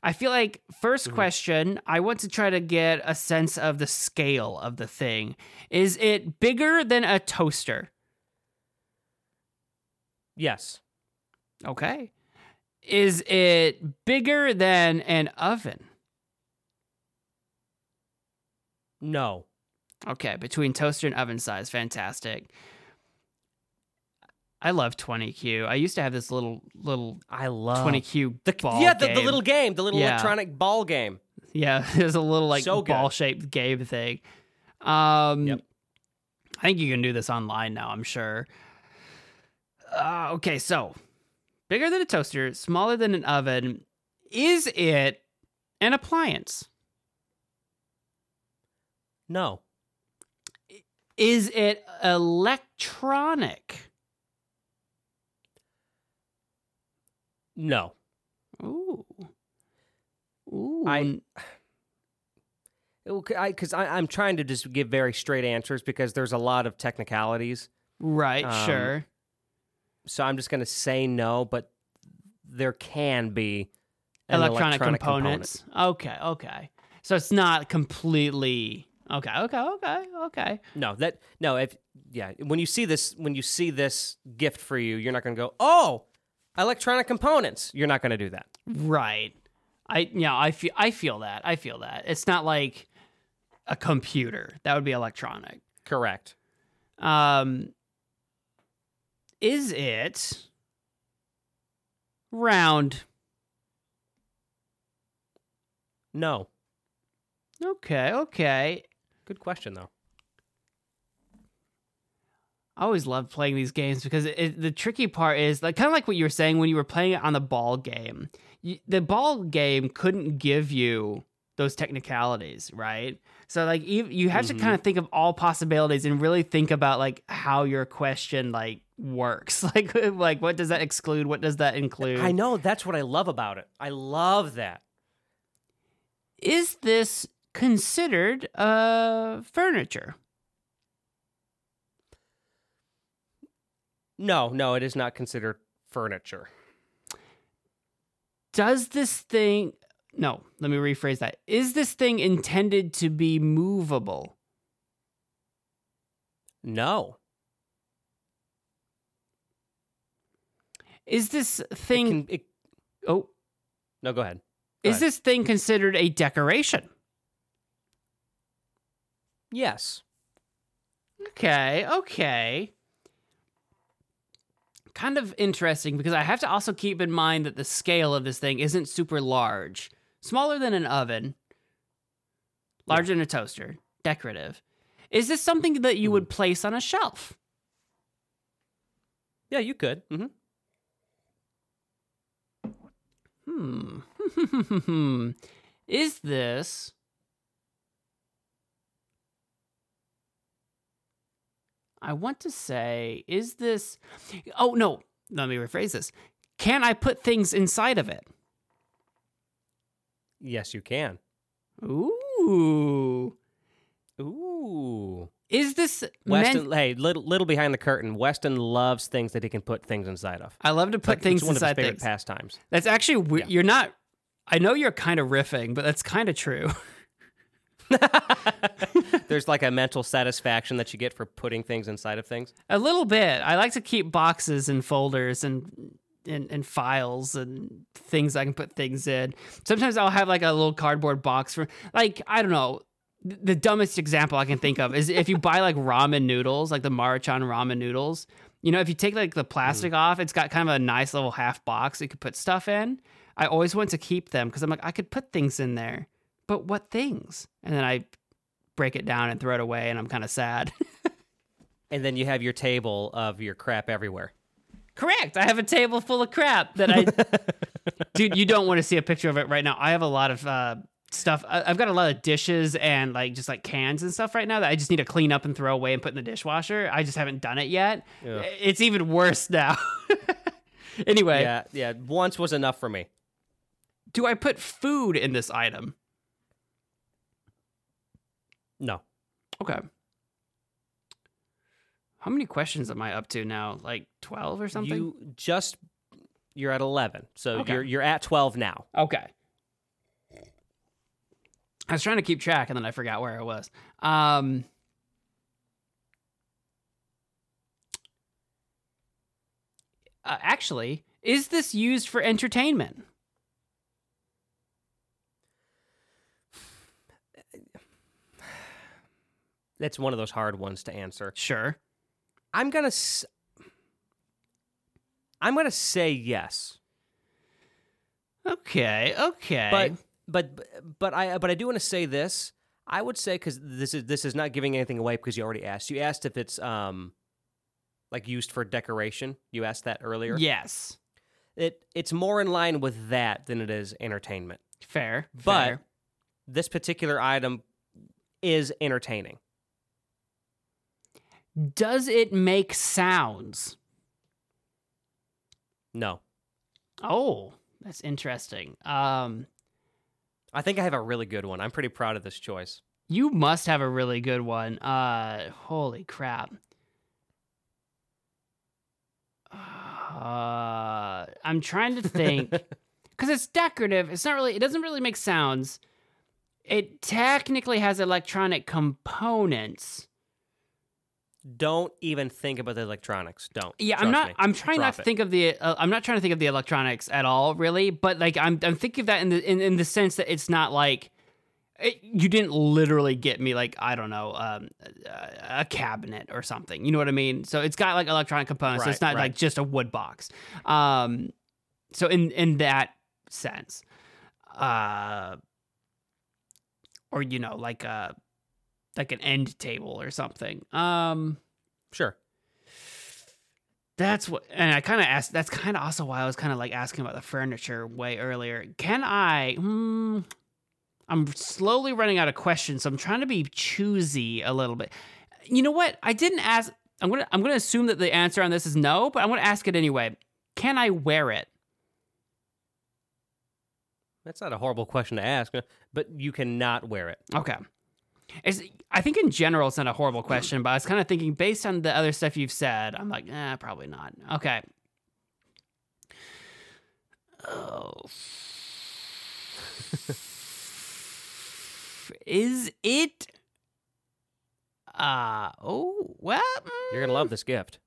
Speaker 1: I feel like 1st mm-hmm. question, I want to try to get a sense of the scale of the thing. Is it bigger than a toaster?
Speaker 2: Yes.
Speaker 1: Okay. Is it bigger than an oven?
Speaker 2: No.
Speaker 1: Okay, between toaster and oven size, fantastic. I love 20Q. I used to have this little little
Speaker 2: I love
Speaker 1: 20Q
Speaker 2: the
Speaker 1: ball
Speaker 2: yeah the, the little game, the little
Speaker 1: Yeah.
Speaker 2: electronic ball game.
Speaker 1: yeah, there's a little like
Speaker 2: So
Speaker 1: ball shaped game thing. Um,
Speaker 2: Yep.
Speaker 1: I think you can do this online now. I'm sure. Uh, okay, so bigger than a toaster, smaller than an oven. Is it an appliance?
Speaker 2: No.
Speaker 1: Is it electronic?
Speaker 2: No.
Speaker 1: Ooh. Ooh.
Speaker 2: I- Because I, I'm trying to just give very straight answers because there's a lot of technicalities.
Speaker 1: right,
Speaker 2: um,
Speaker 1: sure.
Speaker 2: So I'm just going to say no, but there can be
Speaker 1: Electronic,
Speaker 2: electronic,
Speaker 1: components. Okay, okay. So it's not completely Okay, okay, okay, okay.
Speaker 2: No, that no. If yeah, when you see this, when you see this gift for you, you're not going to go, oh, electronic components. You're not going to do that.
Speaker 1: Right. I yeah, I feel I feel that. I feel that. It's not like a computer. That would be electronic.
Speaker 2: Correct.
Speaker 1: Um is it round?
Speaker 2: No.
Speaker 1: Okay, okay.
Speaker 2: Good question though.
Speaker 1: I always love playing these games because it, it- the tricky part is like kind of like what you were saying when you were playing it on the ball game. You, the ball game couldn't give you those technicalities, right? So like you, you have
Speaker 2: Mhm.
Speaker 1: to kind of think of all possibilities and really think about like how your question like works. Like like what does that exclude? What does that include?
Speaker 2: I know that's what I love about it. I love that.
Speaker 1: Is this considered uh furniture?
Speaker 2: No, no, it is not considered furniture.
Speaker 1: Does this thing. No, let me rephrase that. Is this thing intended to be movable?
Speaker 2: No.
Speaker 1: Is this thing.
Speaker 2: It can, it...
Speaker 1: Oh.
Speaker 2: No, go ahead. Go
Speaker 1: is
Speaker 2: ahead.
Speaker 1: this thing considered a decoration?
Speaker 2: Yes.
Speaker 1: Okay, okay. Kind of interesting because I have to also keep in mind that the scale of this thing isn't super large. Smaller than an oven, larger than a toaster, decorative. Is this something that you would place on a shelf?
Speaker 2: Yeah, you could. hmm
Speaker 1: Hmm. Is this I want to say, is this Oh no, let me rephrase this. Can I put things inside of it?
Speaker 2: Yes, you can.
Speaker 1: Ooh.
Speaker 2: Ooh.
Speaker 1: Is this
Speaker 2: Weston,
Speaker 1: meant
Speaker 2: hey, little little behind the curtain. Weston loves things that he can put things inside of.
Speaker 1: I love to put
Speaker 2: Like,
Speaker 1: things
Speaker 2: it's one
Speaker 1: inside
Speaker 2: of his favorite
Speaker 1: things.
Speaker 2: pastimes.
Speaker 1: That's actually we-
Speaker 2: Yeah.
Speaker 1: you're not I know you're kind of riffing, but that's kind of true.
Speaker 2: There's like a mental satisfaction that you get for putting things inside of things.
Speaker 1: A little bit. I like to keep boxes and folders and and, and files and things I can put things in. Sometimes I'll have like a little cardboard box for like I don't know. The dumbest example I can think of is if you buy like ramen noodles, like the Maruchan ramen noodles. You know, if you take like the plastic mm. off, it's got kind of a nice little half box you could put stuff in. I always want to keep them because I'm like I could put things in there, but what things? And then I break it down and throw it away, and I'm kind of sad.
Speaker 2: And then you have your table of your crap everywhere.
Speaker 1: Correct. I have a table full of crap that I. Dude, you don't want to see a picture of it right now. I have a lot of uh, stuff. I- I've got a lot of dishes and like just like cans and stuff right now that I just need to clean up and throw away and put in the dishwasher. I just haven't done it yet. It's even worse now. anyway,
Speaker 2: Yeah, yeah. Once was enough for me.
Speaker 1: do I put food in this item?
Speaker 2: No.
Speaker 1: Okay. How many questions am I up to now? Like 12 or something?
Speaker 2: You just you're at 11. So
Speaker 1: Okay.
Speaker 2: you're you're at 12 now.
Speaker 1: Okay. I was trying to keep track and then I forgot where I was. Um, uh, actually, is this used for entertainment?
Speaker 2: That's one of those hard ones to answer.
Speaker 1: Sure.
Speaker 2: I'm going to s- I'm to say yes.
Speaker 1: Okay. Okay.
Speaker 2: But but but I but I do want to say this. I would say cuz this is this is not giving anything away because you already asked. You asked if it's um like used for decoration. You asked that earlier.
Speaker 1: yes.
Speaker 2: It it's more in line with that than it is entertainment.
Speaker 1: Fair.
Speaker 2: But
Speaker 1: fair.
Speaker 2: this particular item is entertaining.
Speaker 1: Does it make sounds?
Speaker 2: No.
Speaker 1: Oh, that's interesting. Um,
Speaker 2: I think I have a really good one. I'm pretty proud of this choice.
Speaker 1: You must have a really good one. Uh, holy crap. Uh, I'm trying to think because it's decorative. It's not really. It doesn't really make sounds. It technically has electronic components.
Speaker 2: Don't even think about the electronics. Don't.
Speaker 1: Yeah, I'm not.
Speaker 2: me.
Speaker 1: I'm trying not to think of the. Uh, I'm not trying to think of the electronics at all, really. But like, I'm. I'm thinking of that in the in, in the sense that it's not like. It, you didn't literally get me like I don't know um, a, a cabinet or something. You know what I mean? So it's got like electronic components. so it's not
Speaker 2: right.
Speaker 1: like just a wood box. Um, so in in that sense, uh, or you know like a like an end table or something. Um,
Speaker 2: Sure.
Speaker 1: that's what, and I kind of asked. That's kind of also why I was kind of like asking about the furniture way earlier. Can I? Hmm, I'm slowly running out of questions, so I'm trying to be choosy a little bit. You know what? I didn't ask. I'm gonna. I'm gonna assume that the answer on this is no, but I'm gonna ask it anyway. Can I wear it?
Speaker 2: That's not a horrible question to ask, uh, but you cannot wear it.
Speaker 1: Okay. It's, I think in general it's not a horrible question, but I was kind of thinking based on the other stuff you've said, I'm like, eh, probably not. Okay. Oh. Is it? Uh oh. Well.
Speaker 2: You're gonna love this gift.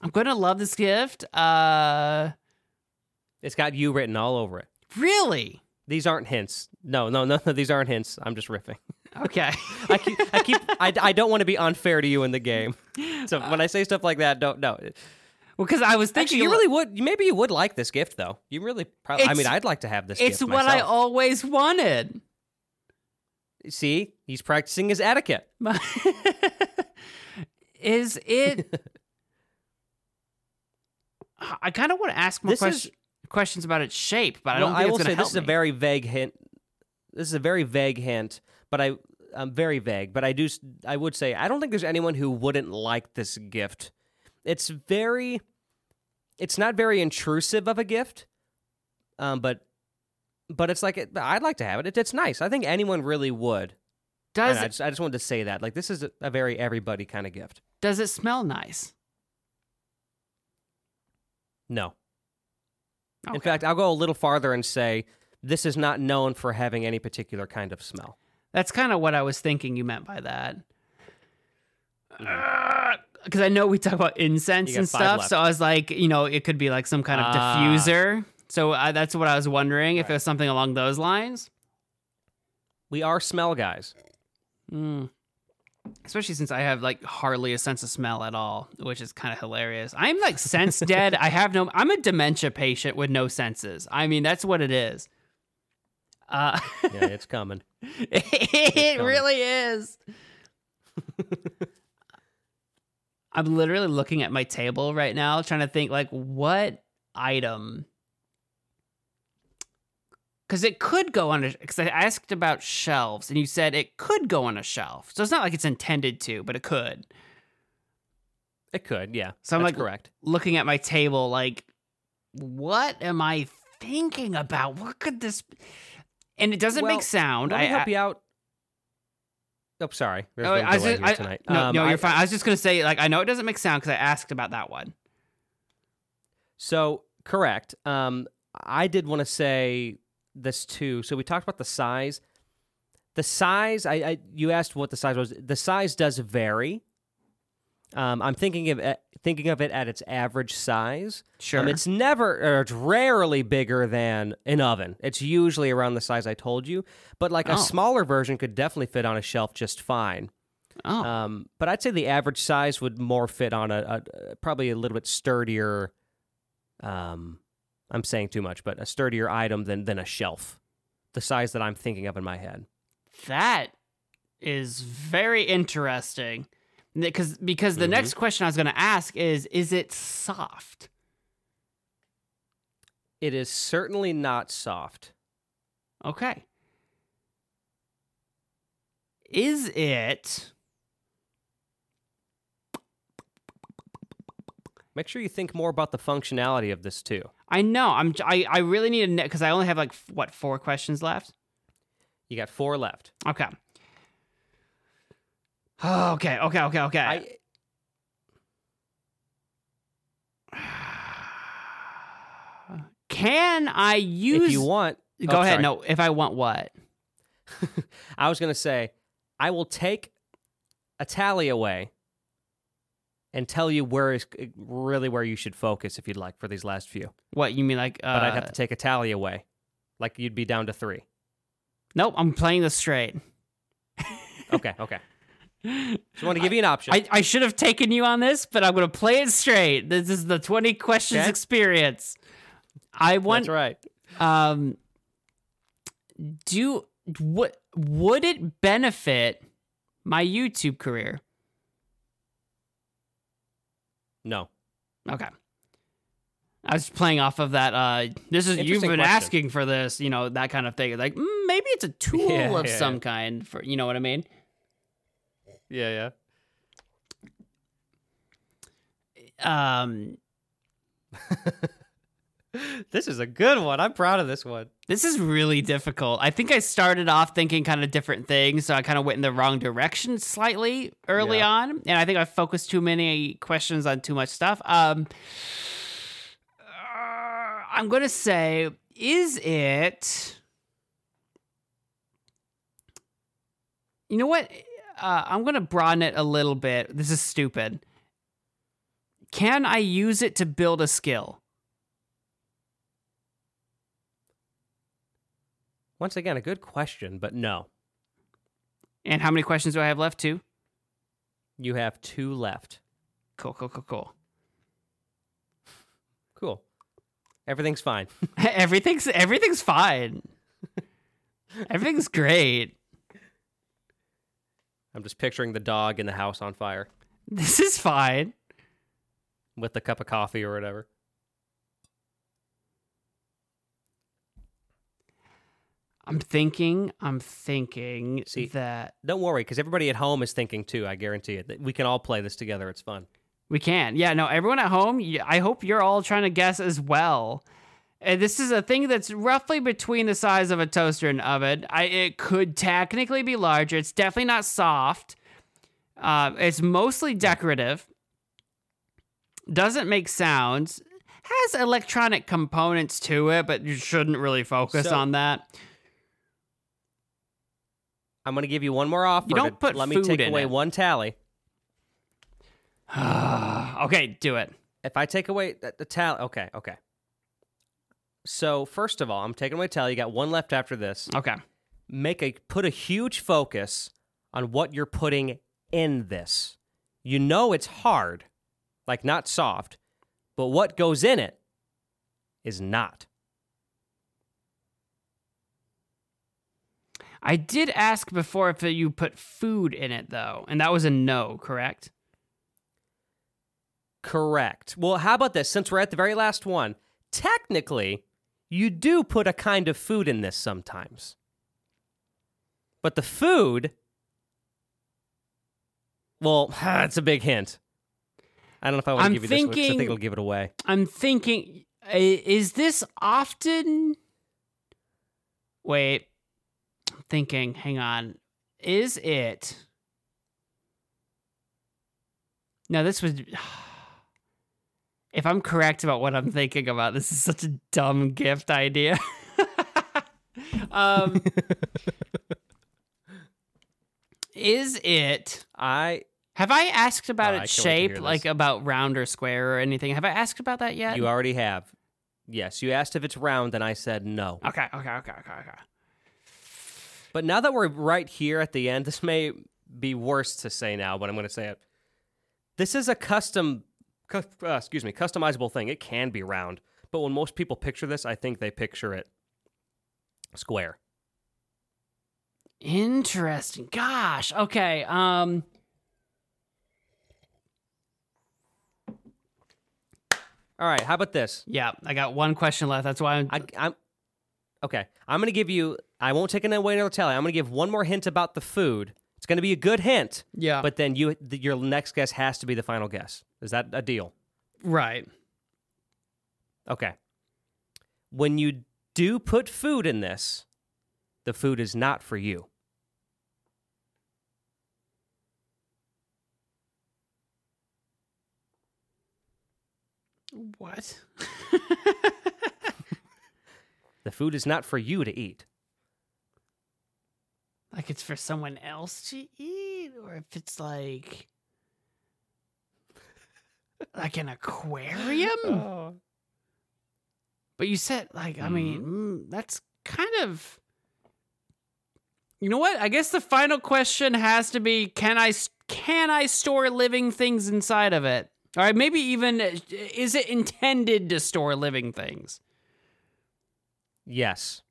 Speaker 1: mm, I'm gonna love this gift. Uh,
Speaker 2: It's got you written all over it.
Speaker 1: really?
Speaker 2: These aren't hints. No, no, no, no. These aren't hints. I'm just riffing.
Speaker 1: Okay.
Speaker 2: I keep, I keep, I, I don't want to be unfair to you in the game. So uh, when I say stuff like that, don't, no.
Speaker 1: well, because I was thinking
Speaker 2: Actually, you really would. Maybe you would like this gift, though. You really, probably. I mean, I'd like to have this. Gift.
Speaker 1: It's
Speaker 2: gift
Speaker 1: what I
Speaker 2: myself.
Speaker 1: always wanted.
Speaker 2: see. He's practicing his etiquette.
Speaker 1: is it? I kind of want to ask more
Speaker 2: This is-
Speaker 1: questions about its shape, but I don't think
Speaker 2: will
Speaker 1: it's
Speaker 2: say
Speaker 1: going to help
Speaker 2: this is a
Speaker 1: me.
Speaker 2: very vague hint. This is a very vague hint, but I, I'm very vague. But I do, I would say I don't think there's anyone who wouldn't like this gift. It's very, it's not very intrusive of a gift, um, but, but it's like it, I'd like to have it. it. It's nice. I think anyone really would.
Speaker 1: does
Speaker 2: I
Speaker 1: it,
Speaker 2: just, I just wanted to say that. Like this is a, a very everybody kind of gift.
Speaker 1: does it smell nice?
Speaker 2: No. In fact, I'll go a little farther and say this is not known for having any particular kind of smell.
Speaker 1: That's kind of what I was thinking you meant by that. Because I know we talk about incense and stuff,
Speaker 2: left.
Speaker 1: so I was like, you know, it could be like some kind of
Speaker 2: Ah.
Speaker 1: diffuser. So uh, that's what I was wondering if it was something along those lines.
Speaker 2: We are smell guys.
Speaker 1: Mm. Especially since I have like hardly a sense of smell at all, which is kind of hilarious. I'm like sense dead. I have no. I'm a dementia patient with no senses. I mean, that's what it is. Uh,
Speaker 2: Yeah, it's coming.
Speaker 1: it
Speaker 2: coming.
Speaker 1: really is. I'm literally looking at my table right now, trying to think like what item. Because it could go on a. Because I asked about shelves, and you said it could go on a shelf. So it's not like it's intended to, but it could.
Speaker 2: It could, yeah.
Speaker 1: So I'm like
Speaker 2: correct.
Speaker 1: looking at my table, like, what am I thinking about? What could this? And it doesn't
Speaker 2: Well,
Speaker 1: make sound. I,
Speaker 2: help
Speaker 1: I-
Speaker 2: you out. Oh, sorry. There's
Speaker 1: Oh,
Speaker 2: no
Speaker 1: I was just,
Speaker 2: here
Speaker 1: I,
Speaker 2: tonight.
Speaker 1: no,
Speaker 2: Um,
Speaker 1: no, you're fine. I was just gonna say, like, I know it doesn't make sound because I asked about that one.
Speaker 2: So correct. Um, I did want to say this too. So we talked about the size. The size. I, I you asked what the size was. The size does vary. Um, I'm thinking of it, thinking of it at its average size.
Speaker 1: Sure.
Speaker 2: Um, it's never, or it's rarely bigger than an oven. It's usually around the size I told you. But like
Speaker 1: Oh.
Speaker 2: a smaller version could definitely fit on a shelf just fine.
Speaker 1: oh,
Speaker 2: Um, but I'd say the average size would more fit on a, a, a probably a little bit sturdier. Um, I'm saying too much, but a sturdier item than than a shelf. The size that I'm thinking of in my head.
Speaker 1: that is very interesting. Because because the
Speaker 2: Mhm.
Speaker 1: next question I was gonna ask is, is it soft?
Speaker 2: It is certainly not soft.
Speaker 1: Okay. Is it?
Speaker 2: Make sure you think more about the functionality of this too.
Speaker 1: I know. I'm. I. I really need to because I only have like what four questions left.
Speaker 2: You got four left.
Speaker 1: Okay. Oh, okay. Okay. Okay. Okay.
Speaker 2: I,
Speaker 1: Can I use?
Speaker 2: if you want,
Speaker 1: Go
Speaker 2: oh,
Speaker 1: ahead.
Speaker 2: sorry.
Speaker 1: No. If I want what?
Speaker 2: I was going to say, I will take a tally away and tell you where is really where you should focus if you'd like for these last few.
Speaker 1: What you mean? Like? Uh,
Speaker 2: But I'd have to take a tally away, like you'd be down to three.
Speaker 1: Nope. I'm playing this straight.
Speaker 2: Okay, okay. Just want to give you an option.
Speaker 1: I, I should have taken you on this, but I'm going to play it straight. This is the 20 questions
Speaker 2: Okay.
Speaker 1: experience. I want
Speaker 2: That's right.
Speaker 1: um do what would it benefit my YouTube career?
Speaker 2: No.
Speaker 1: Okay. I was playing off of that. Uh, this is you've been
Speaker 2: question.
Speaker 1: asking for this, you know, that kind of thing. Like mm, maybe it's a tool
Speaker 2: Yeah,
Speaker 1: of
Speaker 2: yeah,
Speaker 1: some
Speaker 2: yeah.
Speaker 1: kind for you know what I mean.
Speaker 2: Yeah, yeah. Um. This is a good one. I'm proud of this one.
Speaker 1: this is really difficult. I think I started off thinking kind of different things, so I kind of went in the wrong direction slightly early
Speaker 2: Yeah.
Speaker 1: on, and I think I focused too many questions on too much stuff. Um, uh, I'm gonna say, is it? You know what? Uh, I'm gonna broaden it a little bit. This is stupid. can I use it to build a skill?
Speaker 2: Once again, a good question, but no.
Speaker 1: And how many questions do I have left? Two.
Speaker 2: You have two left.
Speaker 1: Cool, cool, cool, cool.
Speaker 2: Cool. Everything's fine.
Speaker 1: everything's everything's fine. everything's great.
Speaker 2: I'm just picturing the dog in the house on fire
Speaker 1: This is fine.
Speaker 2: with the cup of coffee or whatever.
Speaker 1: I'm thinking, I'm thinking
Speaker 2: See-
Speaker 1: that
Speaker 2: Don't worry, because everybody at home is thinking too. I guarantee it. That We can all play this together. It's fun.
Speaker 1: we can. Yeah, no, everyone at home, I hope you're all trying to guess as well. And this is a thing that's roughly between the size of a toaster and oven. I, it could technically be larger. It's definitely not soft. Uh, it's mostly decorative. Doesn't make sounds. Has electronic components to it, but you shouldn't really focus
Speaker 2: So-
Speaker 1: on that.
Speaker 2: I'm going to give you one more offer.
Speaker 1: don't
Speaker 2: to
Speaker 1: put
Speaker 2: let me take away
Speaker 1: it.
Speaker 2: one tally.
Speaker 1: okay, do it.
Speaker 2: If I take away the, the tally, okay, okay. So first of all, I'm taking my tally. You got one left after this.
Speaker 1: Okay.
Speaker 2: Make a put a huge focus on what you're putting in this. You know it's hard, like not soft, but what goes in it is not.
Speaker 1: I did ask before if you put food in it, though, and that was a no, correct?
Speaker 2: Correct. Well, how about this? Since we're at the very last one, technically, you do put a kind of food in this sometimes. But the food, well, it's a big hint. I don't know if I want to
Speaker 1: I'm
Speaker 2: give you this one I think it'll give it away.
Speaker 1: I'm thinking, is this often? Wait, I'm thinking. Hang on, is it? No, this was. If I'm correct about what I'm thinking about, this is such a dumb gift idea. um, is it?
Speaker 2: I
Speaker 1: Have I asked about
Speaker 2: Oh,
Speaker 1: its
Speaker 2: can't wait to
Speaker 1: shape, like about round or square or anything? Have I asked about that yet?
Speaker 2: you already have. Yes, you asked if it's round, and I said no.
Speaker 1: Okay, okay, okay, okay, okay.
Speaker 2: But now that we're right here at the end, this may be worse to say now, but I'm going to say it. This is a custom, cu- uh, excuse me, customizable thing. It can be round, but when most people picture this, I think they picture it square.
Speaker 1: Interesting. Gosh. Okay. Um.
Speaker 2: All right, how about this?
Speaker 1: Yeah, I got one question left. That's why I'm.
Speaker 2: I, I'm okay. I'm going to give you. I won't take it away another tally. I'm going to give one more hint about the food. It's going to be a good hint,
Speaker 1: yeah.
Speaker 2: but then you, the, your next guess has to be the final guess. Is that a deal?
Speaker 1: right.
Speaker 2: Okay. When you do put food in this, the food is not for you.
Speaker 1: What?
Speaker 2: The food is not for you to eat.
Speaker 1: Like it's for someone else to eat, or if it's like like an aquarium.
Speaker 2: Oh.
Speaker 1: But you said like I mean mm, that's kind of. You know what? I guess the final question has to be: Can i can I store living things inside of it? All right, maybe even uh, is it intended to store living things?
Speaker 2: Yes.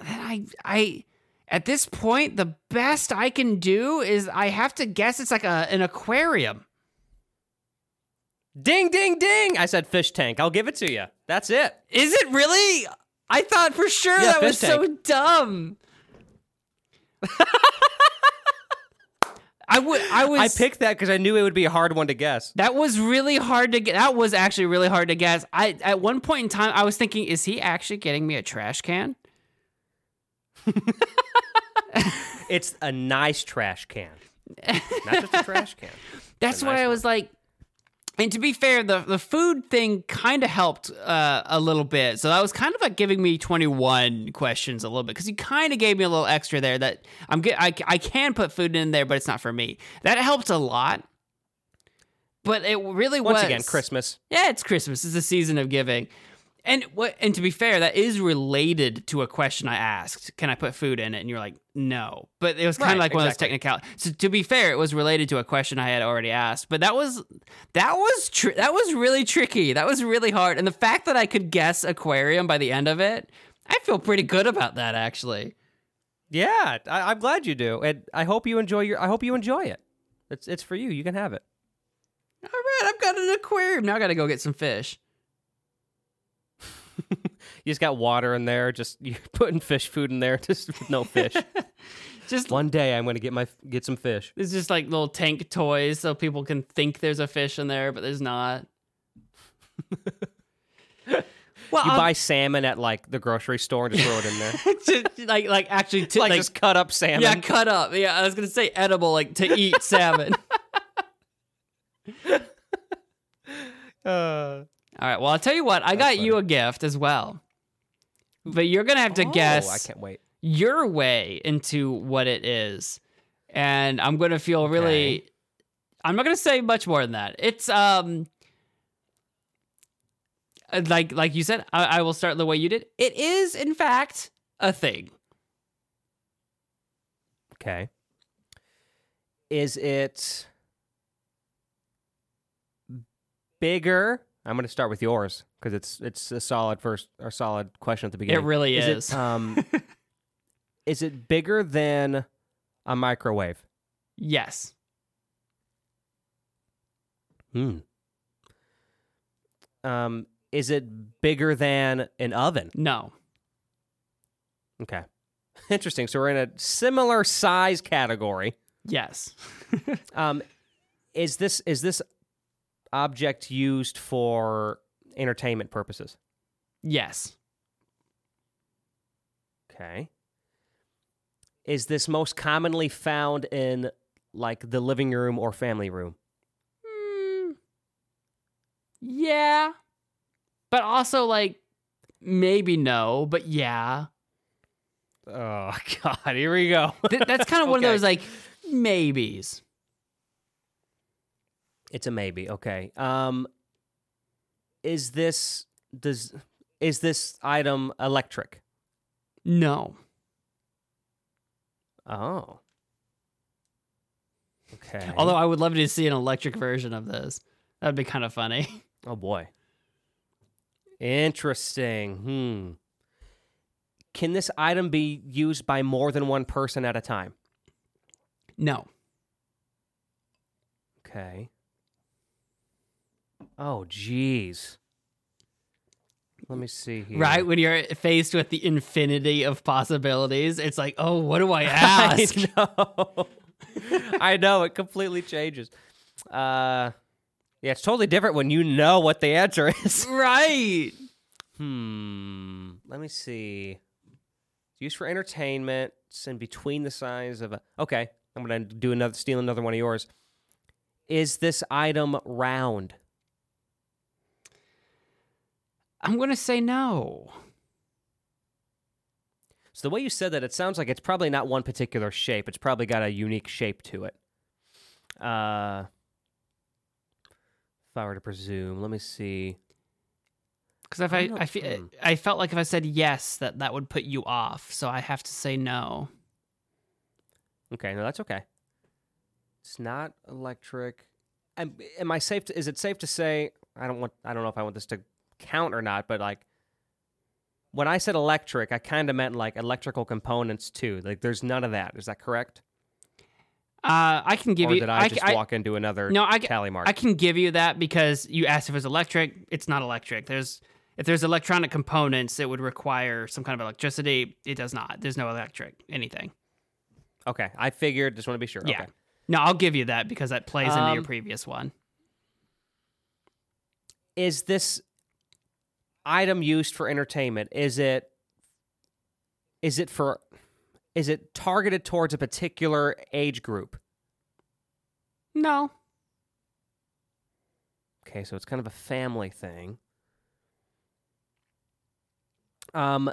Speaker 1: Then I I at this point the best I can do is I have to guess it's like a an aquarium.
Speaker 2: Ding, ding, ding! I said fish tank. I'll give it to you. That's it.
Speaker 1: Is it really? I thought for sure
Speaker 2: Yeah,
Speaker 1: that was
Speaker 2: fish
Speaker 1: so dumb. I would I was
Speaker 2: I picked that because I knew it would be a hard one to guess.
Speaker 1: That was really hard to get. That was actually really hard to guess. I at one point in time I was thinking, is he actually getting me a trash can?
Speaker 2: It's a nice trash can, not just a trash can.
Speaker 1: That's
Speaker 2: A
Speaker 1: why
Speaker 2: nice
Speaker 1: I was like. And to be fair, the the food thing kind of helped uh, a little bit. So that was kind of like giving me twenty one questions a little bit because he kind of gave me a little extra there. That I'm get I I can put food in there, but it's not for me. That helped a lot. but it really
Speaker 2: Once
Speaker 1: was
Speaker 2: again, Christmas.
Speaker 1: Yeah, it's Christmas. It's a season of giving. And what and to be fair, that is related to a question I asked. Can I put food in it? And you're like, no. But it was kind of
Speaker 2: Right,
Speaker 1: like one of those
Speaker 2: exactly.
Speaker 1: technicalities. So to be fair, it was related to a question I had already asked. But that was that was tr- that was really tricky. That was really hard. And the fact that I could guess aquarium by the end of it, I feel pretty good about that actually.
Speaker 2: Yeah, I, I'm glad you do, and I hope you enjoy your. I hope you enjoy it. It's it's for you. You can have it.
Speaker 1: All right, I've got an aquarium. Now I got to go get some fish.
Speaker 2: You just got water in there. Just you're putting fish food in there. Just with no fish.
Speaker 1: Just
Speaker 2: One day I'm gonna get my get some fish.
Speaker 1: it's just like little tank toys so people can think there's a fish in there, but there's not. well,
Speaker 2: You
Speaker 1: I'll-
Speaker 2: buy salmon at like the grocery store and just throw it in there.
Speaker 1: to- like like actually to,
Speaker 2: like,
Speaker 1: like,
Speaker 2: just cut up salmon.
Speaker 1: yeah cut up yeah I was gonna say edible like to eat salmon.
Speaker 2: Uh,
Speaker 1: All right, well I'll tell you what I
Speaker 2: That's
Speaker 1: got you a gift as well, but you're gonna have to
Speaker 2: oh,
Speaker 1: guess
Speaker 2: I can't wait.
Speaker 1: your way into what it is, and I'm gonna feel really.
Speaker 2: Okay.
Speaker 1: I'm not gonna say much more than that. It's um. Like like you said, I, I will start the way you did. It is in fact a thing.
Speaker 2: Okay. Is it bigger? I'm going to start with yours because it's it's a solid first or solid question at the beginning.
Speaker 1: It really
Speaker 2: is.
Speaker 1: is.
Speaker 2: It, um, is it bigger than a microwave?
Speaker 1: Yes.
Speaker 2: Hmm. Um, is it bigger than an oven?
Speaker 1: No.
Speaker 2: Okay. Interesting. So we're in a similar size category.
Speaker 1: Yes.
Speaker 2: Um, is this is this object used for entertainment purposes?
Speaker 1: yes.
Speaker 2: Okay. Is this most commonly found in like the living room or family room?
Speaker 1: Mm, yeah. But also like maybe no, but yeah.
Speaker 2: Oh God! Here we go.
Speaker 1: Th- that's kind of one of those like maybes.
Speaker 2: It's a maybe. Okay. Um, is this does is this item electric?
Speaker 1: No.
Speaker 2: Oh. Okay.
Speaker 1: Although I would love to see an electric version of this. That'd be kind of funny.
Speaker 2: Oh boy. Interesting. Hmm. Can this item be used by more than one person at a time?
Speaker 1: No.
Speaker 2: Okay. Oh, jeez. Let me see here.
Speaker 1: Right when you're faced with the infinity of possibilities, it's like, "Oh, what do I ask?"
Speaker 2: I know. I know it completely changes. Uh, yeah, it's totally different when you know what the answer is.
Speaker 1: right.
Speaker 2: Hmm. Let me see. It's used for entertainment. It's in between the size of a. Okay, I'm gonna do another steal another one of yours. Is this item round?
Speaker 1: I'm going to say no.
Speaker 2: So the way you said that, it sounds like it's probably not one particular shape. It's probably got a unique shape to it. Uh, if I were to presume, let me see.
Speaker 1: Because if
Speaker 2: I
Speaker 1: I, I, fe-. I felt like if I said yes, that that would put you off. So I have to say no.
Speaker 2: Okay, no, that's okay. It's not electric. Am, am I safe? To, is it safe to say? I don't want. I don't know if I want this to count or not, but like when I said electric, I kind of meant like electrical components too. Like there's none of that. Is that correct?
Speaker 1: Uh, I can give
Speaker 2: or
Speaker 1: you.
Speaker 2: did I,
Speaker 1: I,
Speaker 2: just
Speaker 1: I-
Speaker 2: walk into another
Speaker 1: no, I,
Speaker 2: tally mark?
Speaker 1: I can give you that because you asked if it was electric. It's not electric. There's if there's electronic components, it would require some kind of electricity. It does not. There's no electric anything.
Speaker 2: okay, I figured. Just want to be sure.
Speaker 1: Yeah.
Speaker 2: Okay.
Speaker 1: No, I'll give you that because that plays into your
Speaker 2: Um,
Speaker 1: previous one.
Speaker 2: Is this item used for entertainment? Is it? Is it for? Is it targeted towards a particular age group?
Speaker 1: No.
Speaker 2: Okay, so it's kind of a family thing. Um,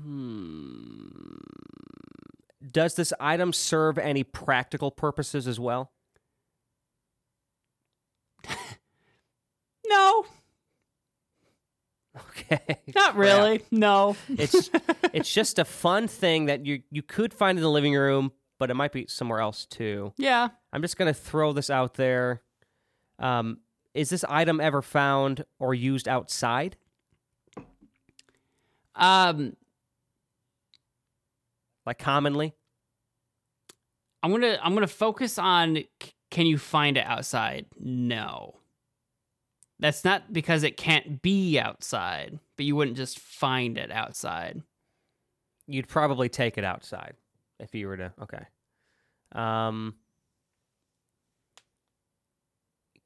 Speaker 2: hmm. Does this item serve any practical purposes as well? Okay.
Speaker 1: Not really. No.
Speaker 2: It's it's just a fun thing that you you could find in the living room, but it might be somewhere else too.
Speaker 1: Yeah.
Speaker 2: I'm just gonna throw this out there. Um, is this item ever found or used outside?
Speaker 1: Um,
Speaker 2: Like commonly?
Speaker 1: I'm gonna I'm gonna focus on c- can you find it outside? No. That's not because it can't be outside, but you wouldn't just find it outside.
Speaker 2: You'd probably take it outside if you were to. Okay. Um,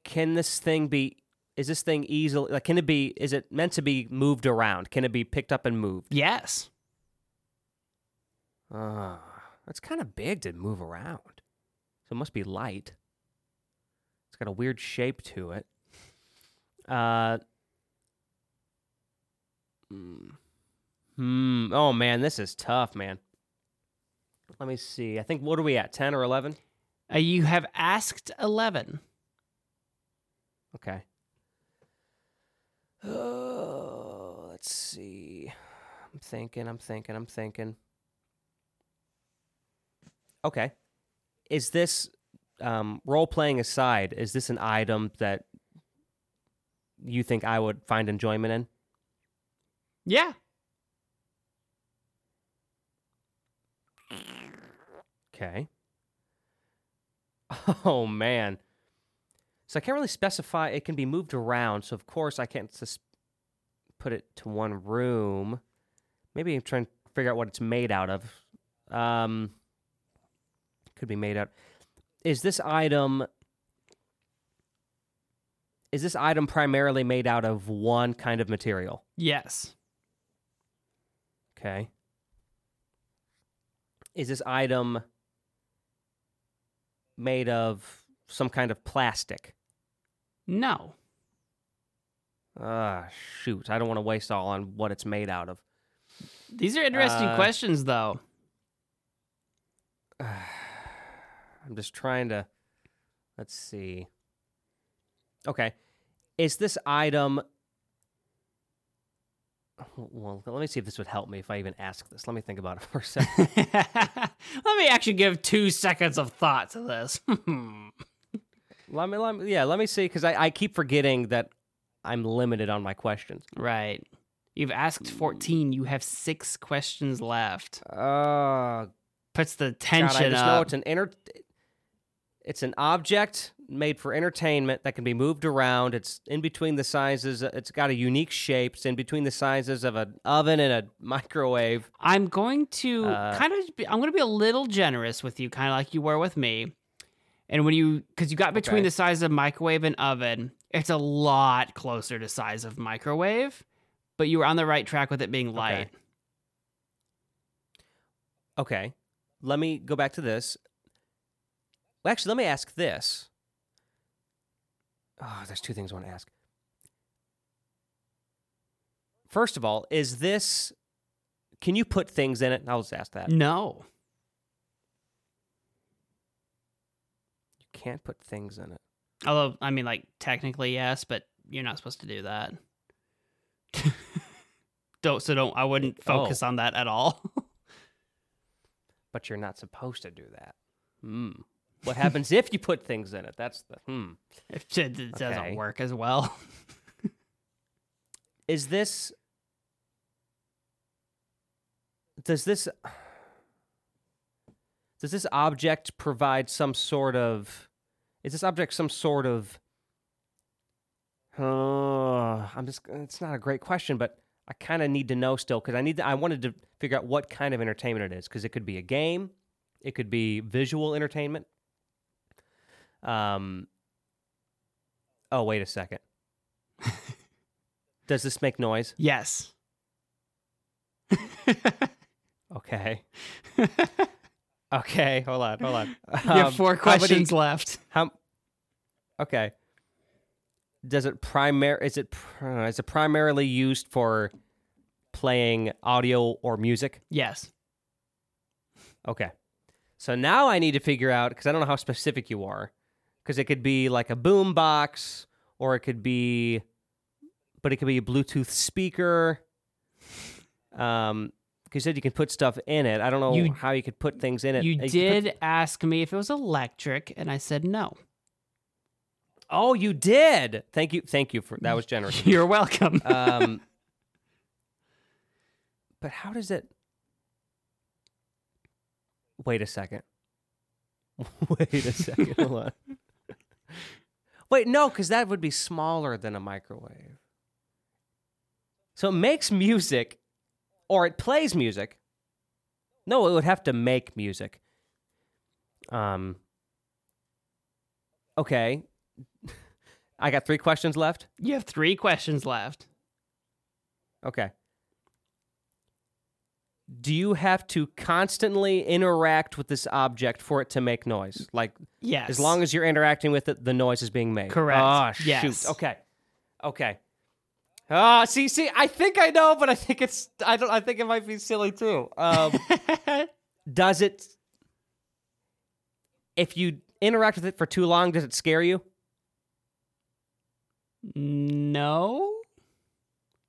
Speaker 2: can this thing be? Is this thing easily like? Can it be? Is it meant to be moved around? Can it be picked up and moved?
Speaker 1: Yes.
Speaker 2: Uh, that's kind of big to move around. So it must be light. It's got a weird shape to it. Uh. Hmm. Oh man, this is tough, man. Let me see. I think what are we at? Ten or eleven?
Speaker 1: Uh, you have asked 11.
Speaker 2: Okay. Oh, let's see. I'm thinking, I'm thinking, I'm thinking. Okay. Is this um, role playing aside, is this an item that you think I would find enjoyment in?
Speaker 1: Yeah.
Speaker 2: Okay. Oh man. So I can't really specify. It can be moved around. So of course I can't just put it to one room. Maybe I'm trying to figure out what it's made out of. Um, could be made out. Is this item? Is this item primarily made out of one kind of material?
Speaker 1: Yes.
Speaker 2: Okay. Is this item made of some kind of plastic?
Speaker 1: No.
Speaker 2: Ah, shoot. I don't want to waste all on what it's made out of.
Speaker 1: These are interesting
Speaker 2: Uh,
Speaker 1: questions, though.
Speaker 2: I'm just trying to. Let's see. Okay. Is this item. Well, let me see if this would help me if I even ask this. Let me think about it for a second.
Speaker 1: let me actually give two seconds of thought to this.
Speaker 2: let me, let me, yeah, let me see because I, I keep forgetting that I'm limited on my questions.
Speaker 1: right. You've asked 14. You have six questions left.
Speaker 2: Uh,
Speaker 1: Puts the
Speaker 2: God,
Speaker 1: tension
Speaker 2: I just know it's an inter- It's an object made for entertainment that can be moved around. It's in between the sizes. It's got a unique shape. It's in between the sizes of an oven and a microwave.
Speaker 1: I'm going to
Speaker 2: Uh,
Speaker 1: kind of be, I'm going to be a little generous with you, kind of like you were with me. And when you because you got between
Speaker 2: Okay.
Speaker 1: the size of microwave and oven, it's a lot closer to size of microwave, but you were on the right track with it being light.
Speaker 2: Okay, let me go back to this. Well, actually, let me ask this. Oh, there's two things I want to ask. First of all, is this? Can you put things in it? I'll just ask that.
Speaker 1: No.
Speaker 2: You can't put things in it.
Speaker 1: Although I mean like technically yes, but you're not supposed to do that. don't so don't I wouldn't focus
Speaker 2: Oh.
Speaker 1: on that at all.
Speaker 2: but you're not supposed to do that. Hmm. What happens if you put things in it? That's the hmm.
Speaker 1: If it it doesn't
Speaker 2: Okay.
Speaker 1: work as well.
Speaker 2: Is this does this does this object provide some sort of is this object some sort of uh, I'm just it's not a great question, but I kind of need to know still because I need to, I wanted to figure out what kind of entertainment it is because it could be a game, it could be visual entertainment. Um. Oh wait a second. Does this make noise?
Speaker 1: yes.
Speaker 2: Okay. Okay. Hold on. Hold on.
Speaker 1: you have
Speaker 2: Um,
Speaker 1: four
Speaker 2: many-
Speaker 1: questions left.
Speaker 2: How? Okay. Does it primar? Is it pr- is it primarily used for playing audio or music?
Speaker 1: Yes.
Speaker 2: Okay. So now I need to figure out because I don't know how specific you are, because it could be like a boom box or it could be, but it could be a Bluetooth speaker. Um, you said you can put stuff in it. I don't know
Speaker 1: You-
Speaker 2: how you could put things in it.
Speaker 1: You
Speaker 2: put-
Speaker 1: did ask me if it was electric, and I said no.
Speaker 2: oh, you did. Thank you. Thank you for that. Was generous.
Speaker 1: You're welcome.
Speaker 2: um, but how does it? Wait a second. Wait a second. Hold on. Wait, no, because that would be smaller than a microwave. So it makes music, or it plays music. No, it would have to make music. Um. Okay. I got three questions left.
Speaker 1: you have three questions left.
Speaker 2: Okay. Do you have to constantly interact with this object for it to make noise? Like,
Speaker 1: Yes.
Speaker 2: as long as you're interacting with it, the noise is being made.
Speaker 1: Correct.
Speaker 2: Oh, shoot. Okay. Okay. Ah, see, see, I think I know, but I think it's, I don't, I think it might be silly too. Um, does it, if you interact with it for too long, does it scare you?
Speaker 1: no.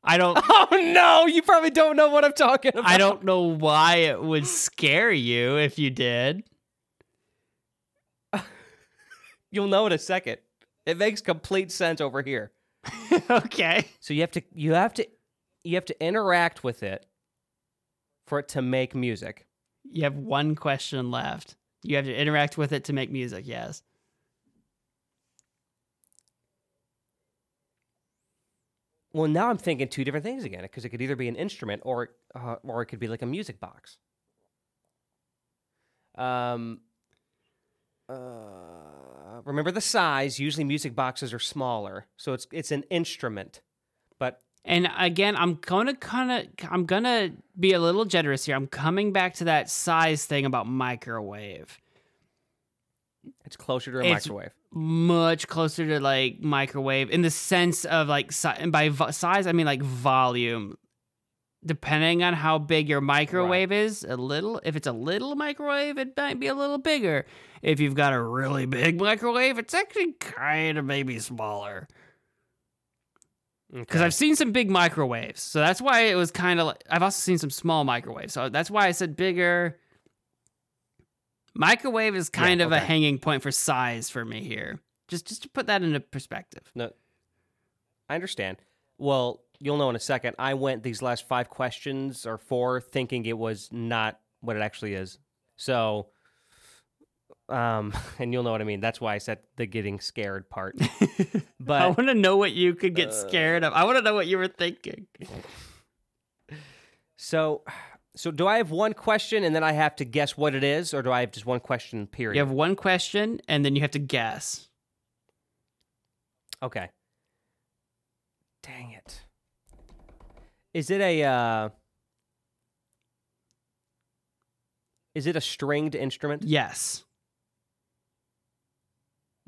Speaker 1: I don't.
Speaker 2: Oh no, you probably don't know what I'm talking about.
Speaker 1: I don't know why it would scare you if you did.
Speaker 2: You'll know in a second. It makes complete sense over here.
Speaker 1: okay.
Speaker 2: So you have to you have to you have to interact with it for it to make music.
Speaker 1: You have one question left. You have to interact with it to make music. Yes.
Speaker 2: Well, now I'm thinking two different things again because it could either be an instrument or uh, or it could be like a music box. Um. Uh, remember the size. Usually, music boxes are smaller, so it's it's an instrument. But
Speaker 1: And again, I'm gonna kind of, I'm gonna be a little generous here. I'm coming back to that size thing about microwave.
Speaker 2: it's closer to a
Speaker 1: It's-
Speaker 2: microwave.
Speaker 1: Much closer to like microwave in the sense of like, si- and by vo- size I mean like volume. Depending on how big your microwave is, a little. If it's a little microwave, it might be a little bigger. If you've got a really big microwave, it's actually kind of maybe smaller. because
Speaker 2: Okay.
Speaker 1: I've seen some big microwaves, so that's why it was kind of. Like, I've also seen some small microwaves, so that's why I said bigger. Microwave is kind
Speaker 2: Yeah,
Speaker 1: of a hanging point for size for me here. Just just to put that into perspective.
Speaker 2: No, I understand. Well, you'll know in a second. I went these last five questions or four thinking it was not what it actually is. So, um, and you'll know what I mean. That's why I said the getting scared part. But I
Speaker 1: want to know what you could get
Speaker 2: Uh,
Speaker 1: scared of. I want to know what you were thinking.
Speaker 2: so, so do I have one question and then I have to guess what it is, or do I have just one question? Period.
Speaker 1: You have one question, and then you have to guess.
Speaker 2: Okay. Dang it. Is it a uh Is it a stringed instrument?
Speaker 1: Yes.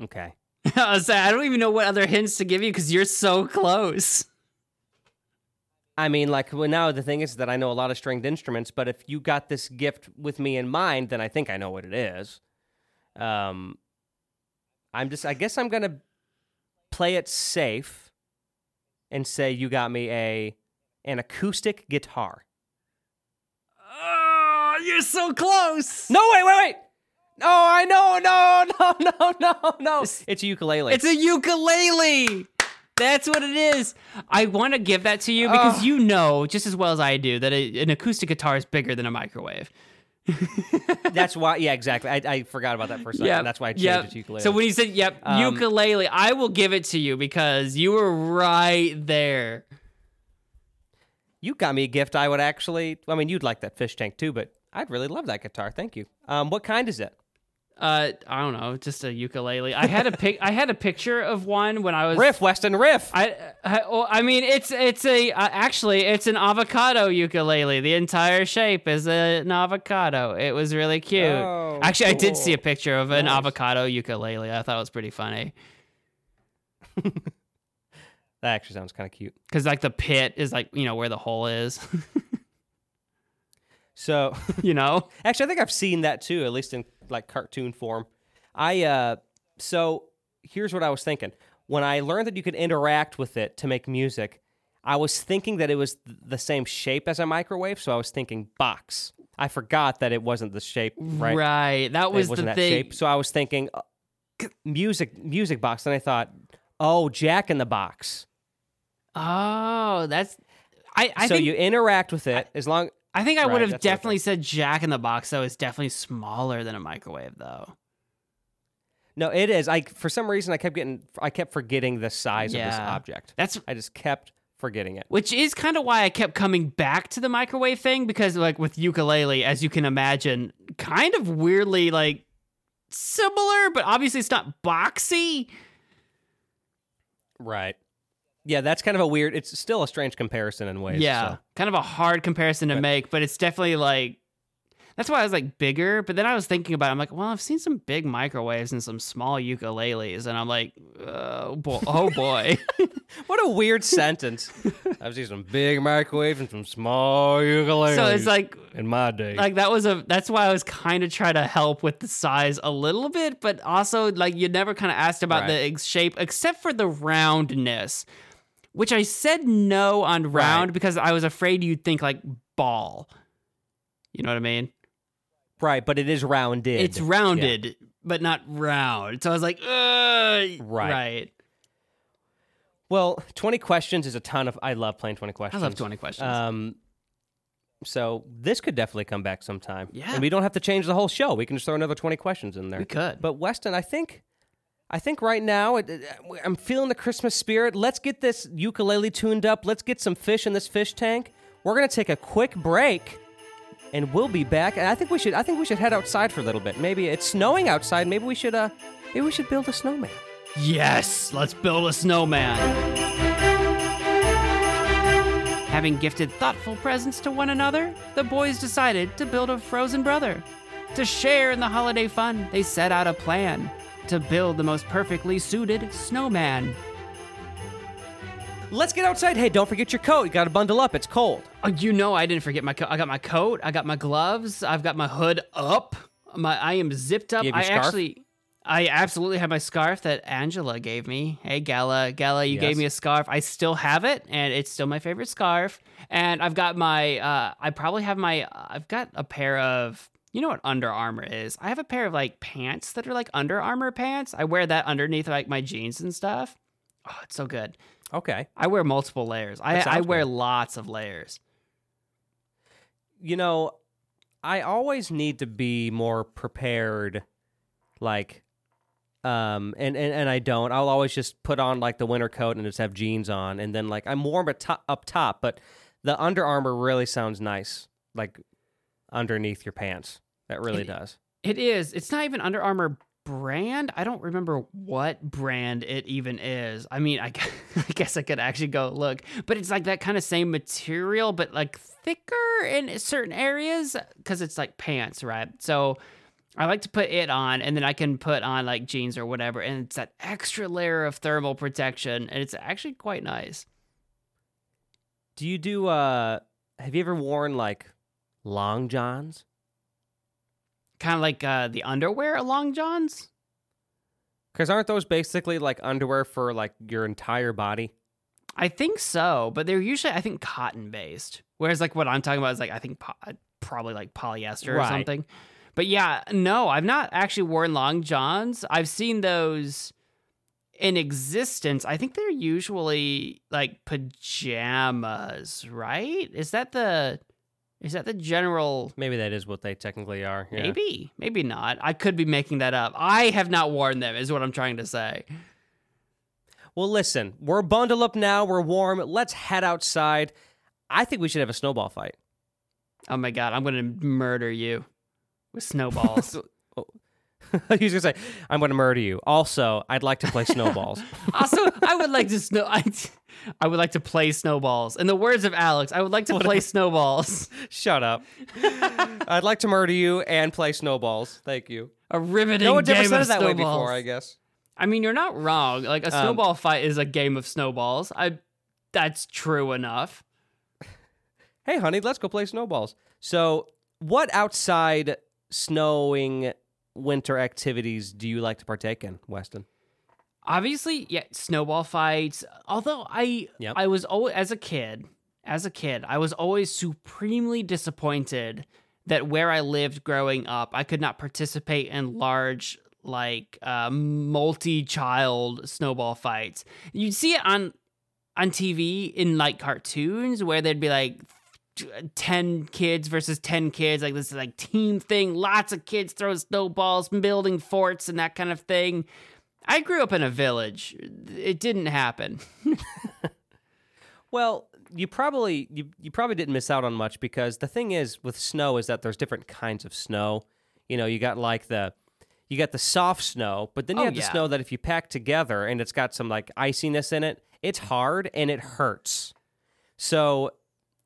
Speaker 2: Okay.
Speaker 1: I was saying, I don't even know what other hints to give you because you're so close.
Speaker 2: I mean, like, well, now the thing is that I know a lot of stringed instruments, but if you got this gift with me in mind, then I think I know what it is. Um, I'm just, I guess I'm gonna play it safe and say you got me a an acoustic guitar.
Speaker 1: Oh, you're so close.
Speaker 2: No, wait, wait, wait. No, I know, no, no, no, no, no. It's a ukulele.
Speaker 1: It's a ukulele. That's what it is. I want to give that to you because
Speaker 2: Ugh.
Speaker 1: you know just as well as I do that a, an acoustic guitar is bigger than a microwave.
Speaker 2: That's why. Yeah, exactly. I, I forgot about that for a second.
Speaker 1: Yep,
Speaker 2: That's why I changed
Speaker 1: yep.
Speaker 2: it to ukulele.
Speaker 1: So when you said "yep,
Speaker 2: Um,
Speaker 1: ukulele," I will give it to you because you were right there.
Speaker 2: you got me a gift, I would actually. I mean, you'd like that fish tank too, but I'd really love that guitar. Thank you. Um, what kind is it?
Speaker 1: Uh, I don't know, just a ukulele. I had a pic. I had a picture of one when I was
Speaker 2: Riff, Weston, riff.
Speaker 1: I, I, well, I mean, it's it's a uh, actually it's an avocado ukulele. The entire shape is a, an avocado. It was really cute.
Speaker 2: Oh,
Speaker 1: actually, I did see a picture of an
Speaker 2: Nice.
Speaker 1: avocado ukulele. I thought it was pretty funny
Speaker 2: that actually sounds kind of cute.
Speaker 1: because like the pit is like you know where the hole is.
Speaker 2: So,
Speaker 1: you know,
Speaker 2: actually, I think I've seen that too, at least in like cartoon form. I uh, so here's what I was thinking when I learned that you could interact with it to make music. I was thinking that it was the same shape as a microwave, so I was thinking box. I forgot that it wasn't the shape, right?
Speaker 1: Right. That was
Speaker 2: wasn't
Speaker 1: the
Speaker 2: that
Speaker 1: thing.
Speaker 2: shape. So I was thinking uh, music music box. Then I thought, oh, Jack in the Box.
Speaker 1: Oh, that's. I, I
Speaker 2: so
Speaker 1: think
Speaker 2: you interact with it as long.
Speaker 1: I think I
Speaker 2: Right,
Speaker 1: would have
Speaker 2: that's what I
Speaker 1: definitely said Jack in the Box. Though it's definitely smaller than a microwave, though.
Speaker 2: No, it is. I for some reason I kept getting I kept forgetting the size of this object.
Speaker 1: That's
Speaker 2: I just kept forgetting it.
Speaker 1: which is kind of why I kept coming back to the microwave thing because, like, with ukulele, as you can imagine, kind of weirdly like similar, but obviously it's not boxy.
Speaker 2: Right. Yeah, that's kind of a weird. It's still a strange comparison in ways.
Speaker 1: yeah,
Speaker 2: so.
Speaker 1: kind of a hard comparison to
Speaker 2: But-
Speaker 1: make, but it's definitely like that's why I was like bigger. But then I was thinking about, it, I'm like, well, I've seen some big microwaves and some small ukuleles, and I'm like, oh, oh boy, oh boy.
Speaker 2: What a weird sentence. I've seen some big microwaves and some small ukuleles.
Speaker 1: so it's like
Speaker 2: in my day.
Speaker 1: like that was a that's why I was kind of trying to help with the size a little bit, but also like you never kind of asked about the
Speaker 2: Right.
Speaker 1: ex- shape except for the roundness, which I said no on round
Speaker 2: Right.
Speaker 1: because I was afraid you'd think like ball. You know what I mean?
Speaker 2: right, but it is rounded.
Speaker 1: It's rounded, but not round. So I was like, Ugh.
Speaker 2: Right.
Speaker 1: right.
Speaker 2: Well, twenty questions is a ton of. I love playing twenty questions.
Speaker 1: I love twenty questions.
Speaker 2: Um, so this could definitely come back sometime.
Speaker 1: Yeah.
Speaker 2: and we don't have to change the whole show. We can just throw another twenty questions in there.
Speaker 1: we could.
Speaker 2: But Weston, I think, I think right now I'm feeling the Christmas spirit. Let's get this ukulele tuned up. Let's get some fish in this fish tank. We're gonna take a quick break, and we'll be back. And I think we should. I think we should head outside for a little bit. Maybe it's snowing outside. Maybe we should. Uh, maybe we should build a snowman.
Speaker 1: Yes, let's build a snowman. Having gifted thoughtful presents to one another, the boys decided to build a frozen brother. To share in the holiday fun, they set out a plan to build the most perfectly suited snowman.
Speaker 2: Let's get outside. Hey, don't forget your coat. You got to bundle up. It's cold.
Speaker 1: Oh, you know I didn't forget my coat. I got my coat, I got my gloves, I've got my hood up. My I am zipped up.
Speaker 2: You
Speaker 1: I
Speaker 2: scarf?
Speaker 1: actually I absolutely have my scarf that Angela gave me. Hey Gala, Gala, you gave me a scarf. I still have it and it's still my favorite scarf. And I've got my uh I probably have my I've got a pair of you know what Under Armour is? I have a pair of like pants that are like Under Armour pants. I wear that underneath like my jeans and stuff. Oh, it's so good.
Speaker 2: Okay.
Speaker 1: I wear multiple layers. I,
Speaker 2: That
Speaker 1: I wear
Speaker 2: good.
Speaker 1: lots of layers.
Speaker 2: you know, I always need to be more prepared, like, um, and, and and I don't. I'll always just put on like the winter coat and just have jeans on, and then like I'm warm at to- up top, but the Under Armour really sounds nice, like underneath your pants. That really
Speaker 1: It-
Speaker 2: does.
Speaker 1: It is. It's not even Under Armour brand. I don't remember what brand it even is. I mean, I, I guess I could actually go look, but it's like that kind of same material, but like thicker in certain areas because it's like pants, right? So I like to put it on, and then I can put on like jeans or whatever, and it's that extra layer of thermal protection, and it's actually quite nice.
Speaker 2: Do you do? uh Have you ever worn like long johns?
Speaker 1: Kind of like uh, the underwear Long Johns.
Speaker 2: Because aren't those basically like underwear for like your entire body?
Speaker 1: I think so, but they're usually I think cotton based. Whereas like what I'm talking about is like I think po- uh, probably like polyester or something. But yeah, no, I've not actually worn long johns. I've seen those in existence. I think they're usually like pajamas, right? Is that the is that the general
Speaker 2: Maybe that is what they technically are. Yeah.
Speaker 1: Maybe, maybe not. I could be making that up. I have not worn them, is what I'm trying to say.
Speaker 2: Well, listen, we're bundled up now. We're warm. Let's head outside. I think we should have a snowball fight.
Speaker 1: Oh my god, I'm gonna murder you with snowballs.
Speaker 2: Was gonna say, I'm going to murder you. Also, I'd like to play snowballs.
Speaker 1: also, I would like to snow. I, I would like to play snowballs. In the words of Alex, I would like to play snowballs.
Speaker 2: Shut up. I'd like to murder you and play snowballs. Thank you.
Speaker 1: A riveting
Speaker 2: No one's
Speaker 1: game
Speaker 2: ever said it that way before, I guess.
Speaker 1: I mean, you're not wrong. Like a
Speaker 2: Um,
Speaker 1: snowball fight is a game of snowballs. I. That's true enough.
Speaker 2: Hey, honey, let's go play snowballs. So, what outside snowing winter activities do you like to partake in, Weston?
Speaker 1: obviously, yeah, snowball fights. Although I,
Speaker 2: Yep.
Speaker 1: I was always as a kid, as a kid, I was always supremely disappointed that where I lived growing up, I could not participate in large, like, uh, multi-child snowball fights. You'd see it on on TV in like cartoons where there'd be like. T- 10 kids versus 10 kids like this is like team thing lots of kids throw snowballs building forts and that kind of thing I grew up in a village. It didn't happen.
Speaker 2: Well, you probably you, you probably didn't miss out on much because the thing is with snow is that there's different kinds of snow. You know, you got like the you got the soft snow, but then you
Speaker 1: Oh,
Speaker 2: have the snow that if you pack together and it's got some like iciness in it, it's hard and it hurts. So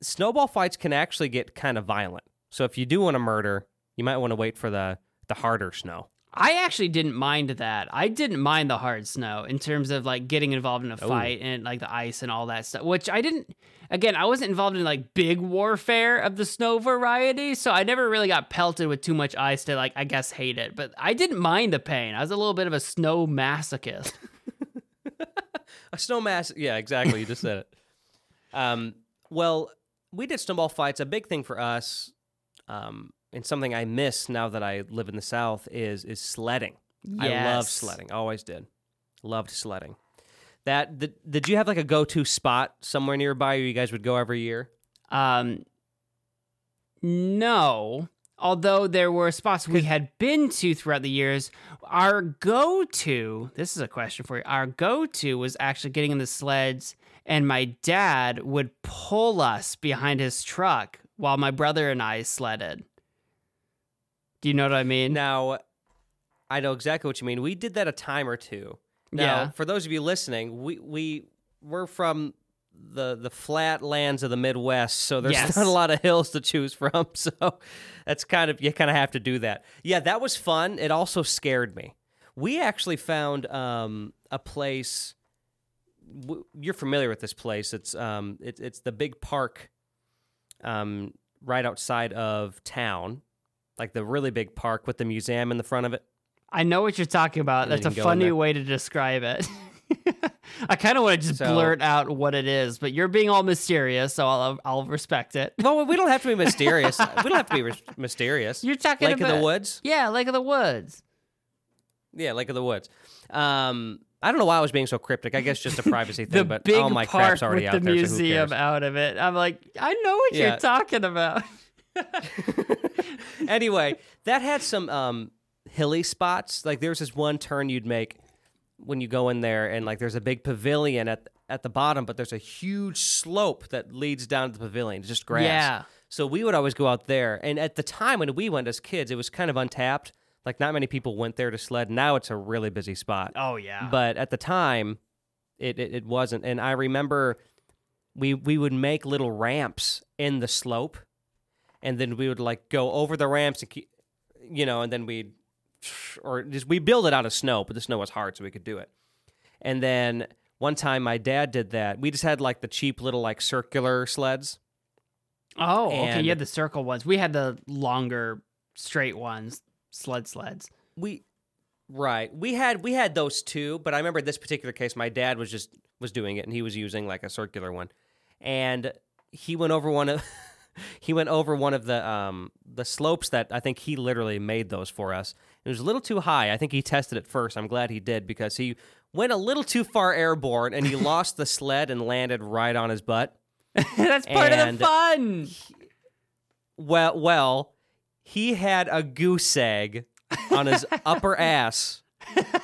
Speaker 2: snowball fights can actually get kind of violent. So if you do want to murder, you might want to wait for the the harder snow.
Speaker 1: I actually didn't mind that. I didn't mind the hard snow in terms of like getting involved in a fight and like the ice and all that stuff, which I didn't. Again, I wasn't involved in like big warfare of the snow variety, so I never really got pelted with too much ice to like, I guess, hate it. But I didn't mind the pain. I was a little bit of a snow masochist.
Speaker 2: A snow mass. Yeah, exactly. You just said it. Um, well, we did snowball fights. A big thing for us, um, and something I miss now that I live in the South is is sledding. I love
Speaker 1: Yes.
Speaker 2: sledding. Always did. Loved sledding. That did, did you have like a go to spot somewhere nearby where you guys would go every year?
Speaker 1: Um, no. Although there were spots we had been to throughout the years, our go to, this is a question for you, our go to was actually getting in the sleds, and my dad would pull us behind his truck while my brother and I sledded. Do you know what I mean?
Speaker 2: Now, I know exactly what you mean. We did that a time or two. Now,
Speaker 1: Yeah.
Speaker 2: for those of you listening, we we we're from the the flat lands of the Midwest, so there's
Speaker 1: Yes.
Speaker 2: not a lot of hills to choose from. So that's kind of you kind of have to do that. Yeah, that was fun. It also scared me. We actually found um, a place. W- you're familiar with this place? It's um, it, it's the big park, um, right outside of town, like the really big park with the museum in the front of it.
Speaker 1: I know what you're talking about.
Speaker 2: And
Speaker 1: That's a
Speaker 2: can go in
Speaker 1: funny way to describe it. I kind of want to just
Speaker 2: So-
Speaker 1: blurt out what it is, but you're being all mysterious, so I'll I'll respect it.
Speaker 2: Well, we don't have to be mysterious. we don't have to be ris- mysterious.
Speaker 1: You're talking
Speaker 2: Lake
Speaker 1: about
Speaker 2: of the Woods.
Speaker 1: Yeah, Lake of the Woods.
Speaker 2: Yeah, Lake of the Woods. Um, I don't know why I was being so cryptic. I guess just a privacy thing, but
Speaker 1: big
Speaker 2: all my crap's already
Speaker 1: with
Speaker 2: out
Speaker 1: the
Speaker 2: there. so
Speaker 1: museum
Speaker 2: cares?
Speaker 1: out of it. I'm like, I know what
Speaker 2: Yeah.
Speaker 1: you're talking about.
Speaker 2: anyway, that had some um, hilly spots. Like there's this one turn you'd make when you go in there, and like there's a big pavilion at at the bottom, but there's a huge slope that leads down to the pavilion, It's just grass.
Speaker 1: Yeah.
Speaker 2: So we would always go out there, and at the time when we went as kids, it was kind of untapped. Like not many people went there to sled. Now it's a really busy spot.
Speaker 1: Oh yeah.
Speaker 2: But at the time, it, it it wasn't. And I remember we we would make little ramps in the slope, and then we would like go over the ramps and keep, you know, and then we'd or just we build it out of snow, but the snow was hard, so we could do it. And then one time, my dad did that. We just had like the cheap little like circular sleds.
Speaker 1: oh, okay.
Speaker 2: and-
Speaker 1: You had the circle ones. We had the longer, straight ones, sled sleds.
Speaker 2: we right. We had we had those two, but i remember this particular case my dad was just was doing it and he was using like a circular one. And he went over one of he went over one of the um the slopes that i think he literally made those for us. It was a little too high. I think he tested it first. I'm glad he did because he went a little too far airborne and he lost the sled and landed right on his butt.
Speaker 1: That's part of the fun.
Speaker 2: well well he had a goose egg on his upper ass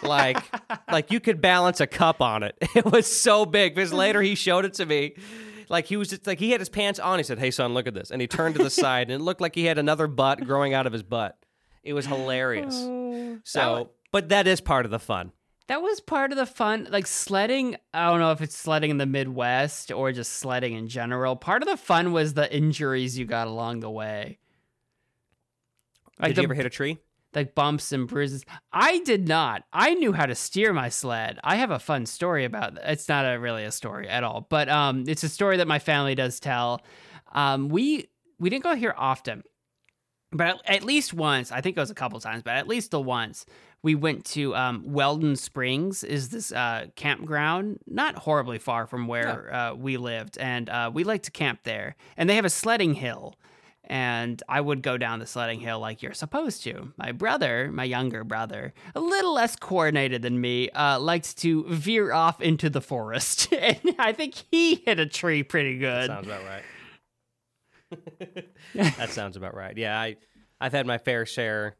Speaker 2: like like you could balance a cup on it it was so big because later he showed it to me like he was just like he had his pants on he said hey son look at this and he turned to the side and it looked like he had another butt growing out of his butt it was hilarious oh, so but that is part of the fun
Speaker 1: That was part of the fun. Like sledding, I don't know if it's sledding in the Midwest or just sledding in general. Part of the fun was the injuries you got along the way. Like
Speaker 2: did
Speaker 1: the,
Speaker 2: you ever hit a tree
Speaker 1: like bumps and bruises. I did not. I knew how to steer my sled. I have a fun story about that. It's not a, really a story at all, but um, it's a story that my family does tell. Um, we we didn't go here often, but at, at least once, I think it was a couple times, but at least the once we went to um, Weldon Springs. Is this uh, campground not horribly far from where uh, we lived, and uh, we like to camp there. And they have a sledding hill, and I would go down the sledding hill like you're supposed to. My brother, my younger brother, a little less coordinated than me, uh, liked to veer off into the forest, and I think he hit a tree pretty good.
Speaker 2: That Sounds about right. that sounds about right. Yeah, I I've had my fair share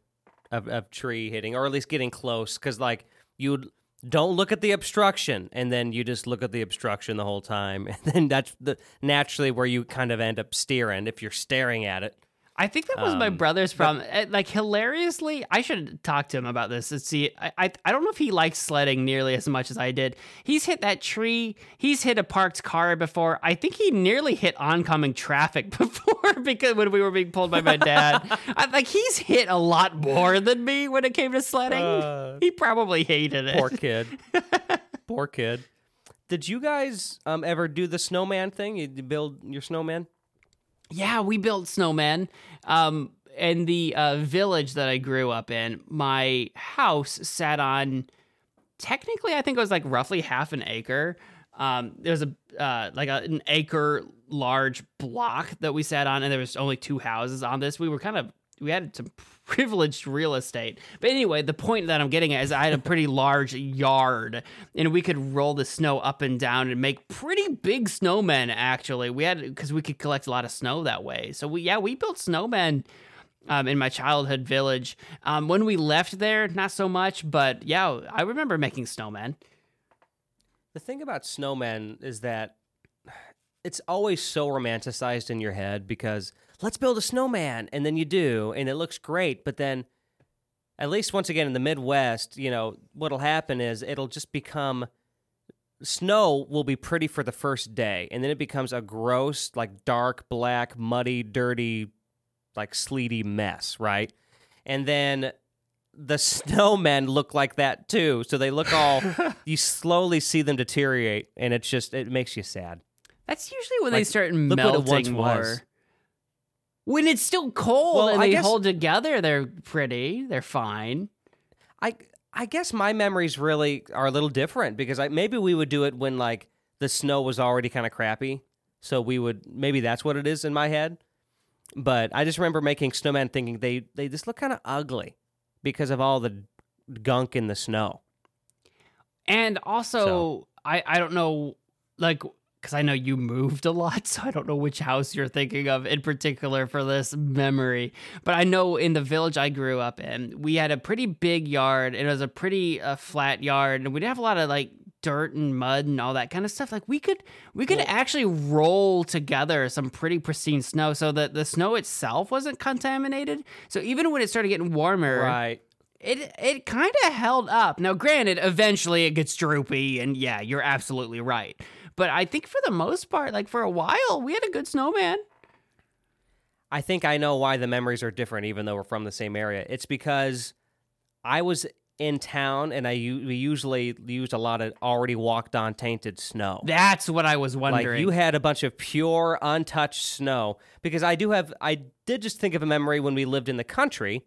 Speaker 2: of, of tree hitting, or at least getting close, because like you don't look at the obstruction, and then you just look at the obstruction the whole time, and then that's the naturally where you kind of end up steering if you're staring at it.
Speaker 1: I think that was my
Speaker 2: Um,
Speaker 1: brother's problem. Uh, Like hilariously, I should talk to him about this and see. I, I I don't know if he likes sledding nearly as much as I did. He's hit that tree. He's hit a parked car before. I think he nearly hit oncoming traffic before because when we were being pulled by my dad. I, like he's hit a lot more than me when it came to sledding.
Speaker 2: Uh,
Speaker 1: he probably hated it.
Speaker 2: Poor kid. Poor kid. Did you guys um, ever do the snowman thing? You build your snowman?
Speaker 1: Yeah, we built snowmen. Um, in the uh, village that I grew up in, my house sat on technically, I think it was like roughly half an acre. Um, there was a uh, like a, an acre large block that we sat on, and there was only two houses on this. We were kind of we had some privileged real estate. But anyway, the point that I'm getting at is I had a pretty large yard, and we could roll the snow up and down and make pretty big snowmen. Actually, we had because we could collect a lot of snow that way. So we yeah we built snowmen um, in my childhood village. Um, when we left there, not so much, but yeah, I remember making snowmen.
Speaker 2: The thing about snowmen is that it's always so romanticized in your head because let's build a snowman and then you do and it looks great but then at least once again in the midwest you know what'll happen is it'll just become snow will be pretty for the first day and then it becomes a gross like dark black muddy dirty like sleety mess right and then the snowmen look like that too so they look all you slowly see them deteriorate and it's just it makes you sad
Speaker 1: That's usually when they
Speaker 2: Like,
Speaker 1: start
Speaker 2: it once
Speaker 1: melting more.
Speaker 2: was.
Speaker 1: When it's still cold
Speaker 2: Well,
Speaker 1: and
Speaker 2: I
Speaker 1: they
Speaker 2: guess-
Speaker 1: hold together, they're pretty. They're fine.
Speaker 2: I I guess my memories really are a little different because I maybe we would do it when like the snow was already kind of crappy. So we would maybe that's what it is in my head. But I just remember making snowmen thinking they they just look kind of ugly because of all the gunk in the snow.
Speaker 1: And also,
Speaker 2: So-
Speaker 1: I I don't know, like, because I know you moved a lot, so I don't know which house you're thinking of in particular for this memory. But I know in the village I grew up in, we had a pretty big yard. It was a pretty uh, flat yard, and we didn't have a lot of like dirt and mud and all that kind of stuff. Like we could we could actually roll together some pretty pristine snow, so that the snow itself wasn't contaminated. So even when it started getting warmer,
Speaker 2: Right.
Speaker 1: it it kind of held up. Now, granted, eventually it gets droopy, and yeah, you're absolutely right. But I think for the most part, like for a while, we had a good snowman.
Speaker 2: I think I know why the memories are different, even though we're from the same area. It's because I was in town and I we usually used a lot of already walked on tainted snow.
Speaker 1: That's what I was wondering.
Speaker 2: Like you had a bunch of pure, untouched snow. Because I do have, I did just think of a memory when we lived in the country,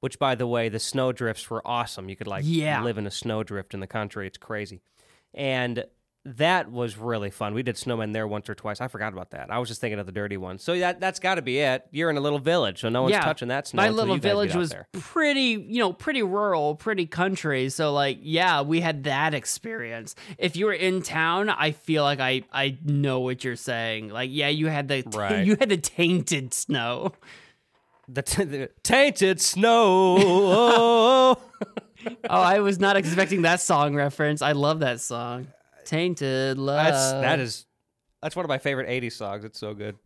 Speaker 2: which by the way, the snow drifts were awesome. You could like
Speaker 1: Yeah.
Speaker 2: live in a snow drift in the country. It's crazy. And that was really fun. We did snowmen there once or twice. I forgot about that. I was just thinking of the dirty one. So that that's got to be it. You're in a little village, so no one's
Speaker 1: Yeah.
Speaker 2: touching that snow.
Speaker 1: My little
Speaker 2: you guys get
Speaker 1: village was
Speaker 2: there.
Speaker 1: pretty, you know, pretty rural, pretty country. So like, yeah, we had that experience. If you were in town, I feel like I I know what you're saying. Like, yeah, you had the
Speaker 2: Right.
Speaker 1: you had the tainted snow.
Speaker 2: the, t- the tainted snow. Oh,
Speaker 1: I was not expecting that song reference. I love that song. Tainted love.
Speaker 2: That's that is that's one of my favorite '80s songs. It's so good.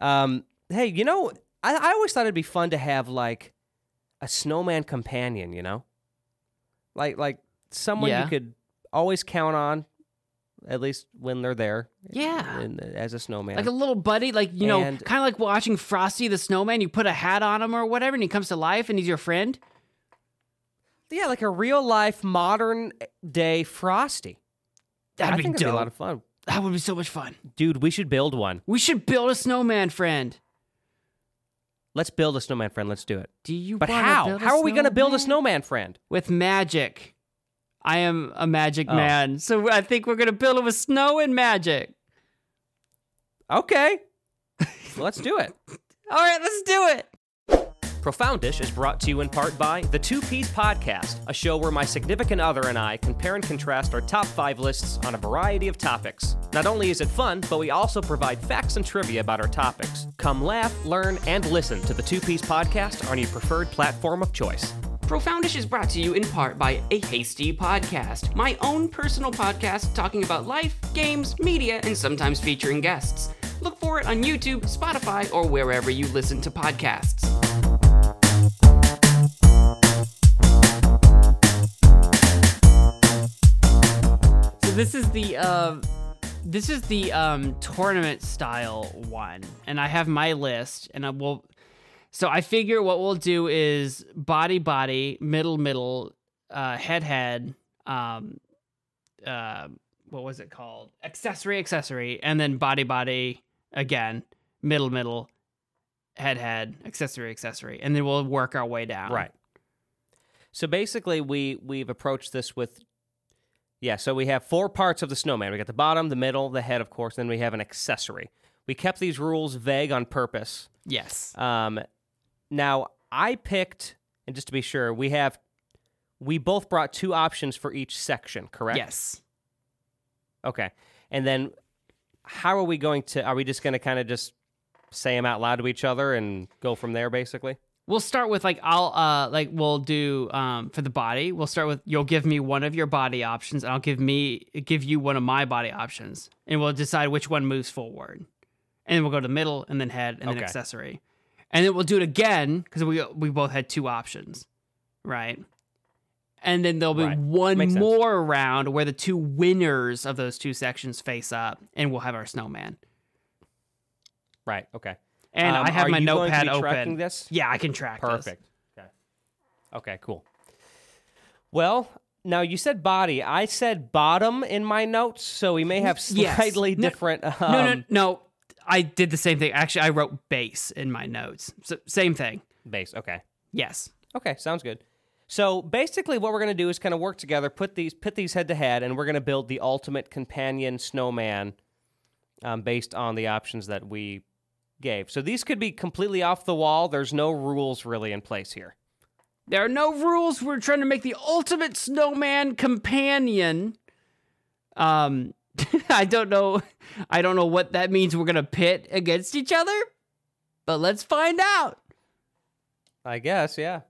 Speaker 2: Um, hey, you know, I, I always thought it'd be fun to have like a snowman companion. You know, like like someone
Speaker 1: Yeah.
Speaker 2: you could always count on, at least when they're there.
Speaker 1: Yeah.
Speaker 2: in- as a snowman.
Speaker 1: like a little buddy, like you know,
Speaker 2: And-
Speaker 1: kind of like watching Frosty the Snowman. You put a hat on him or whatever, and he comes to life, and he's your friend.
Speaker 2: yeah, like a real life modern day Frosty.
Speaker 1: That'd
Speaker 2: I
Speaker 1: be
Speaker 2: think
Speaker 1: dope.
Speaker 2: be a lot of fun,
Speaker 1: that would be so much fun.
Speaker 2: dude. We should build one.
Speaker 1: We should build a snowman friend.
Speaker 2: Let's build a snowman friend. Let's do it.
Speaker 1: Do you?
Speaker 2: But
Speaker 1: wanna
Speaker 2: how?
Speaker 1: build a
Speaker 2: How are we going to build a
Speaker 1: snowman?
Speaker 2: snowman friend?
Speaker 1: with magic? I am a magic
Speaker 2: Oh.
Speaker 1: man, so I think we're gonna build it with snow and magic.
Speaker 2: Okay. Let's do it.
Speaker 1: All right, let's do it.
Speaker 2: Profoundish is brought to you in part by the Two Peas Podcast, a show where my significant other and I compare and contrast our top five lists on a variety of topics. Not only is it fun, but we also provide facts and trivia about our topics. Come laugh, learn, and listen to the Two Peas Podcast on your preferred platform of choice.
Speaker 1: Profoundish is brought to you in part by A Hasty Podcast, my own personal podcast talking about life, games, media, and sometimes featuring guests. Look for it on YouTube, Spotify, or wherever you listen to podcasts. So this is the uh, this is the um, tournament style one, and I have my list, and I will. So I figure what we'll do is body body, middle middle, uh, head head, um, uh, what was it called? Accessory accessory, and then body body again, middle middle, head head, accessory accessory, and then we'll work our way down.
Speaker 2: Right. So basically, we we've approached this with, yeah. So we have four parts of the snowman. We got the bottom, the middle, the head, of course. Then we have an accessory. We kept these rules vague on purpose.
Speaker 1: Yes.
Speaker 2: Um, now I picked, and just to be sure, we have, we both brought two options for each section. Correct.
Speaker 1: Yes.
Speaker 2: Okay. And then, how are we going to? Are we just going to kind of just say them out loud to each other and go from there, basically?
Speaker 1: We'll start with like I'll uh like we'll do um for the body. We'll start with you'll give me one of your body options, and I'll give me give you one of my body options, and we'll decide which one moves forward, and then we'll go to the middle, and then head, and then accessory, and then we'll do it again because we we both had two options, right? And then there'll be
Speaker 2: Right.
Speaker 1: one
Speaker 2: Makes sense.
Speaker 1: more round where the two winners of those two sections face up, and we'll have our snowman.
Speaker 2: Right. Okay.
Speaker 1: And
Speaker 2: Um,
Speaker 1: I have my
Speaker 2: you going to
Speaker 1: notepad open.
Speaker 2: this?
Speaker 1: Yeah, I can track this.
Speaker 2: Perfect. Okay. Okay, cool. Well, now you said body. I said bottom in my notes, so we may have
Speaker 1: Yes.
Speaker 2: slightly
Speaker 1: No-
Speaker 2: different. Um,
Speaker 1: no, no, no. I did the same thing. Actually, I wrote base in my notes. So, same thing.
Speaker 2: base. Okay.
Speaker 1: Yes.
Speaker 2: Okay, sounds good. So basically, what we're going to do is kind of work together, put these put these head to head, and we're going to build the ultimate companion snowman um, based on the options that we gave. So these could be completely off the wall. There's no rules really in place here.
Speaker 1: There are no rules. We're trying to make the ultimate snowman companion. Um, I don't know. I don't know what that means. We're gonna pit against each other, but let's find out.
Speaker 2: I guess, yeah.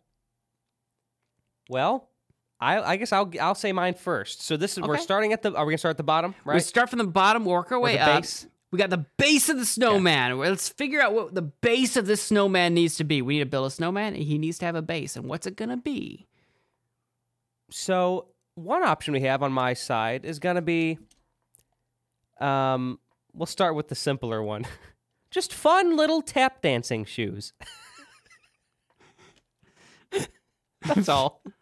Speaker 2: Well, I, I guess I'll I'll say mine first. So this is we're starting at the. Are we gonna start at the bottom? Right.
Speaker 1: We start from the bottom, work our way
Speaker 2: the
Speaker 1: up.
Speaker 2: base?
Speaker 1: We got the base of the snowman. Well, Let's figure out what the base of this snowman needs to be. We need to build a snowman, and he needs to have a base. And what's it gonna be?
Speaker 2: So one option we have on my side is gonna be. Um, we'll start with the simpler one. Just fun little tap dancing shoes. That's all.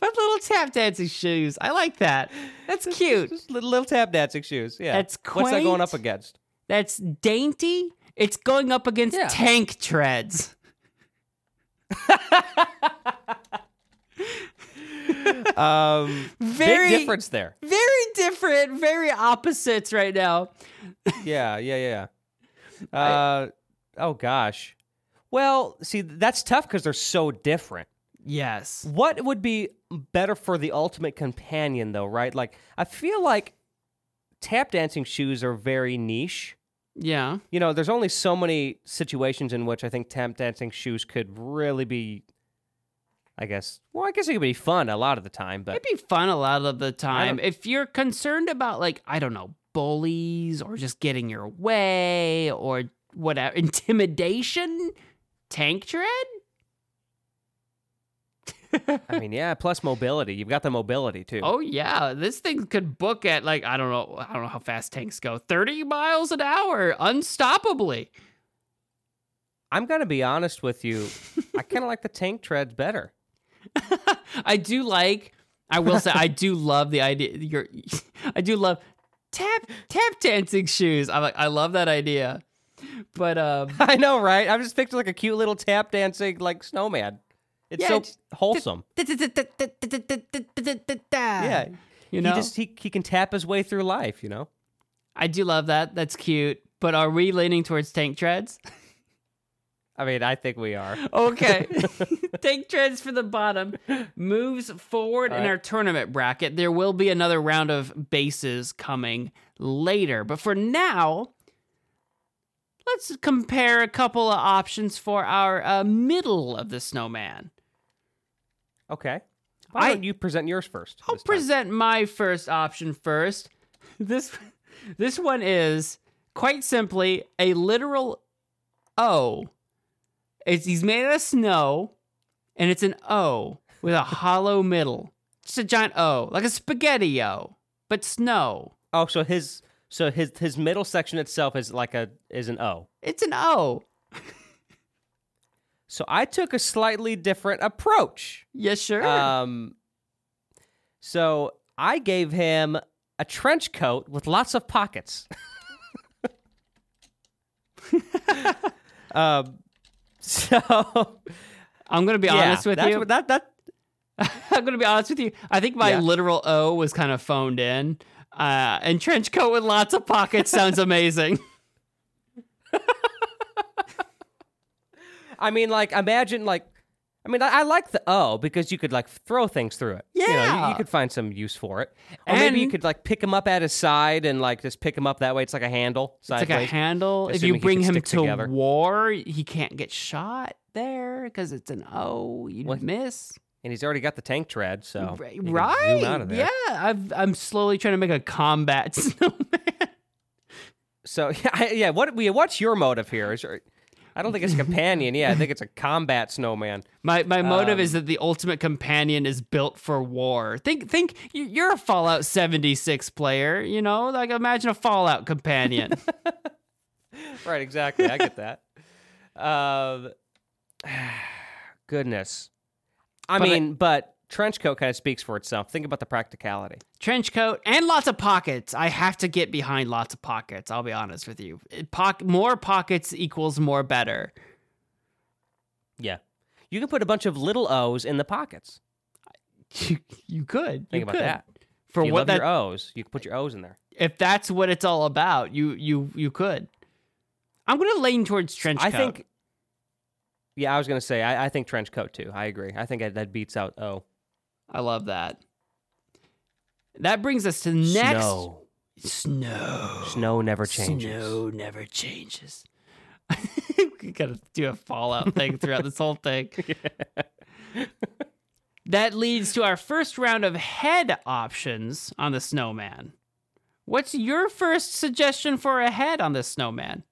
Speaker 1: But little tap dancing shoes. I like that. That's cute.
Speaker 2: Just little, little tap dancing shoes. Yeah.
Speaker 1: That's quaint.
Speaker 2: What's that going up against?
Speaker 1: That's dainty. It's going up against
Speaker 2: Yeah.
Speaker 1: tank treads.
Speaker 2: Um,
Speaker 1: Very
Speaker 2: big difference there.
Speaker 1: Very different, very opposites right now.
Speaker 2: Yeah, yeah, yeah. Uh, oh gosh. Well, see, that's tough because they're so different.
Speaker 1: Yes.
Speaker 2: What would be better for the ultimate companion, though? Right? Like, I feel like tap dancing shoes are very niche.
Speaker 1: Yeah.
Speaker 2: You know, there's only so many situations in which I think tap dancing shoes could really be. I guess. Well, I guess it could be fun a lot of the time, but
Speaker 1: It'd be fun a lot of the time. If you're concerned about, like, I don't know, bullies or just getting your way or whatever, intimidation, tank tread?
Speaker 2: I mean, yeah. Plus mobility. You've got the mobility too.
Speaker 1: Oh yeah, this thing could book at like I don't know, I don't know how fast tanks go. 30 miles an hour unstoppably.
Speaker 2: I'm gonna be honest with you. I kind of like the tank treads better.
Speaker 1: I do like. I will say I do love the idea. You're, I do love tap tap dancing shoes. I like. I love that idea. but um,
Speaker 2: I know, right? I'm just picturing like a cute little tap dancing like snowman. It's
Speaker 1: Yeah,
Speaker 2: so
Speaker 1: it's-
Speaker 2: wholesome.
Speaker 1: yeah, you know,
Speaker 2: he just he, he can tap his way through life. You know.
Speaker 1: I do love that. That's cute. But are we leaning towards tank treads?
Speaker 2: I mean, I think we are.
Speaker 1: Okay. Tank treads for the bottom moves forward in our tournament bracket. There will be another round of bases coming later. But for now, let's compare a couple of options for our uh, middle of the snowman.
Speaker 2: Okay. Why
Speaker 1: I-
Speaker 2: don't you present yours first?
Speaker 1: I'll present my first option first. This this one is quite simply a literal O. It's he's made out of snow, and it's an O with a hollow middle. Just a giant O, like a spaghetti O, but snow.
Speaker 2: Oh, so his so his his middle section itself is like a is an O.
Speaker 1: It's an O.
Speaker 2: So I took a slightly different approach.
Speaker 1: Yes, sure.
Speaker 2: Um, so I gave him a trench coat with lots of pockets. um, so
Speaker 1: I'm gonna be
Speaker 2: yeah,
Speaker 1: honest with
Speaker 2: that's
Speaker 1: you.
Speaker 2: what- that that
Speaker 1: I'm gonna be honest with you. I think my
Speaker 2: Yeah.
Speaker 1: literal O was kind of phoned in. Uh, and trench coat with lots of pockets sounds amazing.
Speaker 2: I mean, like imagine like. I mean, I, I like the O because you could like throw things through it. you, know, you,
Speaker 1: Yeah.
Speaker 2: you could find some use for it, or maybe you
Speaker 1: And-
Speaker 2: could like pick him up at his side and like just pick him up that way. It's like a handle
Speaker 1: It's like a
Speaker 2: sideways.
Speaker 1: handle. If
Speaker 2: assuming
Speaker 1: you
Speaker 2: he
Speaker 1: bring
Speaker 2: can
Speaker 1: him
Speaker 2: stick
Speaker 1: to
Speaker 2: together.
Speaker 1: war, he can't get shot there because it's an O. You'd
Speaker 2: What?
Speaker 1: miss.
Speaker 2: and he's already got the tank tread, so
Speaker 1: Right?
Speaker 2: you can zoom out of there.
Speaker 1: Yeah, I've, I'm slowly trying to make a combat snowman.
Speaker 2: So yeah, I- yeah. What we what's your motive here? Is I don't think it's a companion. Yeah, I think it's a combat snowman.
Speaker 1: My my motive
Speaker 2: Um,
Speaker 1: is that the ultimate companion is built for war. Think think you- you're a Fallout 76 player. You know, like imagine a Fallout companion.
Speaker 2: Right, exactly. I get that. Um, goodness. I
Speaker 1: But I-
Speaker 2: mean, but trench coat kind of speaks for itself. Think about the practicality.
Speaker 1: trench coat and lots of pockets. I have to get behind lots of pockets. I'll be honest with you. It- Pock- more pockets equals more better.
Speaker 2: Yeah, you can put a bunch of little O's in the pockets.
Speaker 1: You, you could
Speaker 2: Think
Speaker 1: you
Speaker 2: about
Speaker 1: could.
Speaker 2: that.
Speaker 1: for what that
Speaker 2: your O's, you can put your O's in there.
Speaker 1: if that's what it's all about. You you you could. I'm gonna lean towards trench coat.
Speaker 2: I think. Yeah, I was gonna say I, I think trench coat too. I agree. I think that beats out O.
Speaker 1: I love that. That brings us to next
Speaker 2: Snow.
Speaker 1: Snow.
Speaker 2: Snow never changes.
Speaker 1: Snow never changes. we gotta do a Fallout thing throughout this whole thing. that leads to our first round of head options on the snowman. What's your first suggestion for a head on the snowman?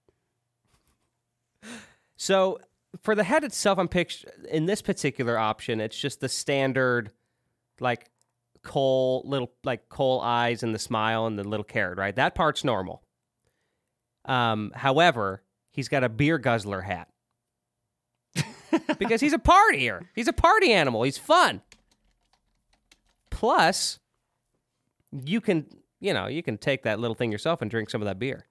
Speaker 2: So for the head itself, I'm picture in this particular option. It's just the standard, like coal little like coal eyes and the smile and the little carrot. Right, that part's normal. Um, however, he's got a beer guzzler hat because he's a partier. He's a party animal. He's fun. Plus, you can you know you can take that little thing yourself and drink some of that beer.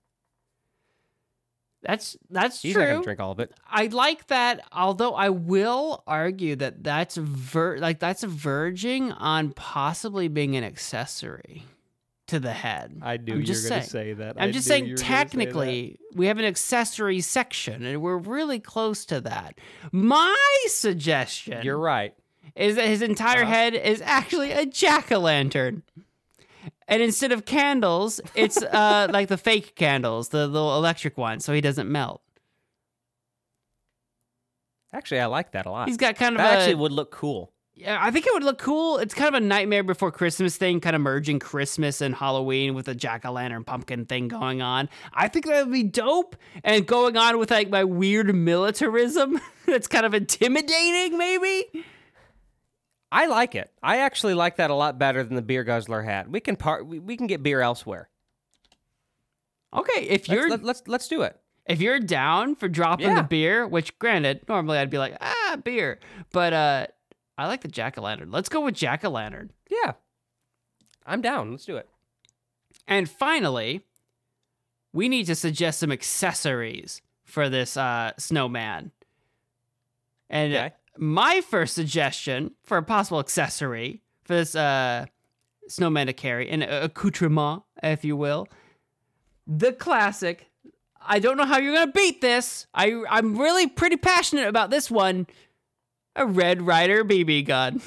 Speaker 1: That's that's
Speaker 2: He's not
Speaker 1: true.
Speaker 2: gonna drink all of it.
Speaker 1: I like that, although I will argue that that's ver- like that's verging on possibly being an accessory to the head.
Speaker 2: I knew
Speaker 1: I'm
Speaker 2: you
Speaker 1: just
Speaker 2: were going to
Speaker 1: saying.
Speaker 2: say that.
Speaker 1: I'm
Speaker 2: I
Speaker 1: just saying,
Speaker 2: you say
Speaker 1: technically, we have an accessory section, and we're really close to that. My suggestion
Speaker 2: You're right.
Speaker 1: is that his entire
Speaker 2: Uh-huh.
Speaker 1: head is actually a jack o' lantern. And instead of candles, it's uh, like the fake candles, the little electric ones, so he doesn't melt.
Speaker 2: Actually, I like that a lot.
Speaker 1: He's got kind of
Speaker 2: that
Speaker 1: a,
Speaker 2: actually would look cool.
Speaker 1: Yeah, I think it would look cool. It's kind of a Nightmare Before Christmas thing, kind of merging Christmas and Halloween with a jack o' lantern pumpkin thing going on. I think that would be dope. And going on with like my weird militarism that's kind of intimidating, maybe.
Speaker 2: I like it. I actually like that a lot better than the beer guzzler hat. We can part. We, we can get beer elsewhere.
Speaker 1: Okay, if
Speaker 2: Let's,
Speaker 1: you're
Speaker 2: let, let's let's do it.
Speaker 1: if you're down for dropping
Speaker 2: Yeah.
Speaker 1: the beer, which granted, normally I'd be like, ah, beer. But uh I like the jack o' lantern. Let's go with jack o' lantern.
Speaker 2: Yeah, I'm down. Let's do it.
Speaker 1: And finally, we need to suggest some accessories for this uh, snowman. And
Speaker 2: Okay.
Speaker 1: My first suggestion for a possible accessory for this uh, snowman to carry, an accoutrement, if you will, the classic. I don't know how you're gonna beat this. I I'm really pretty passionate about this one. A Red Ryder BB gun.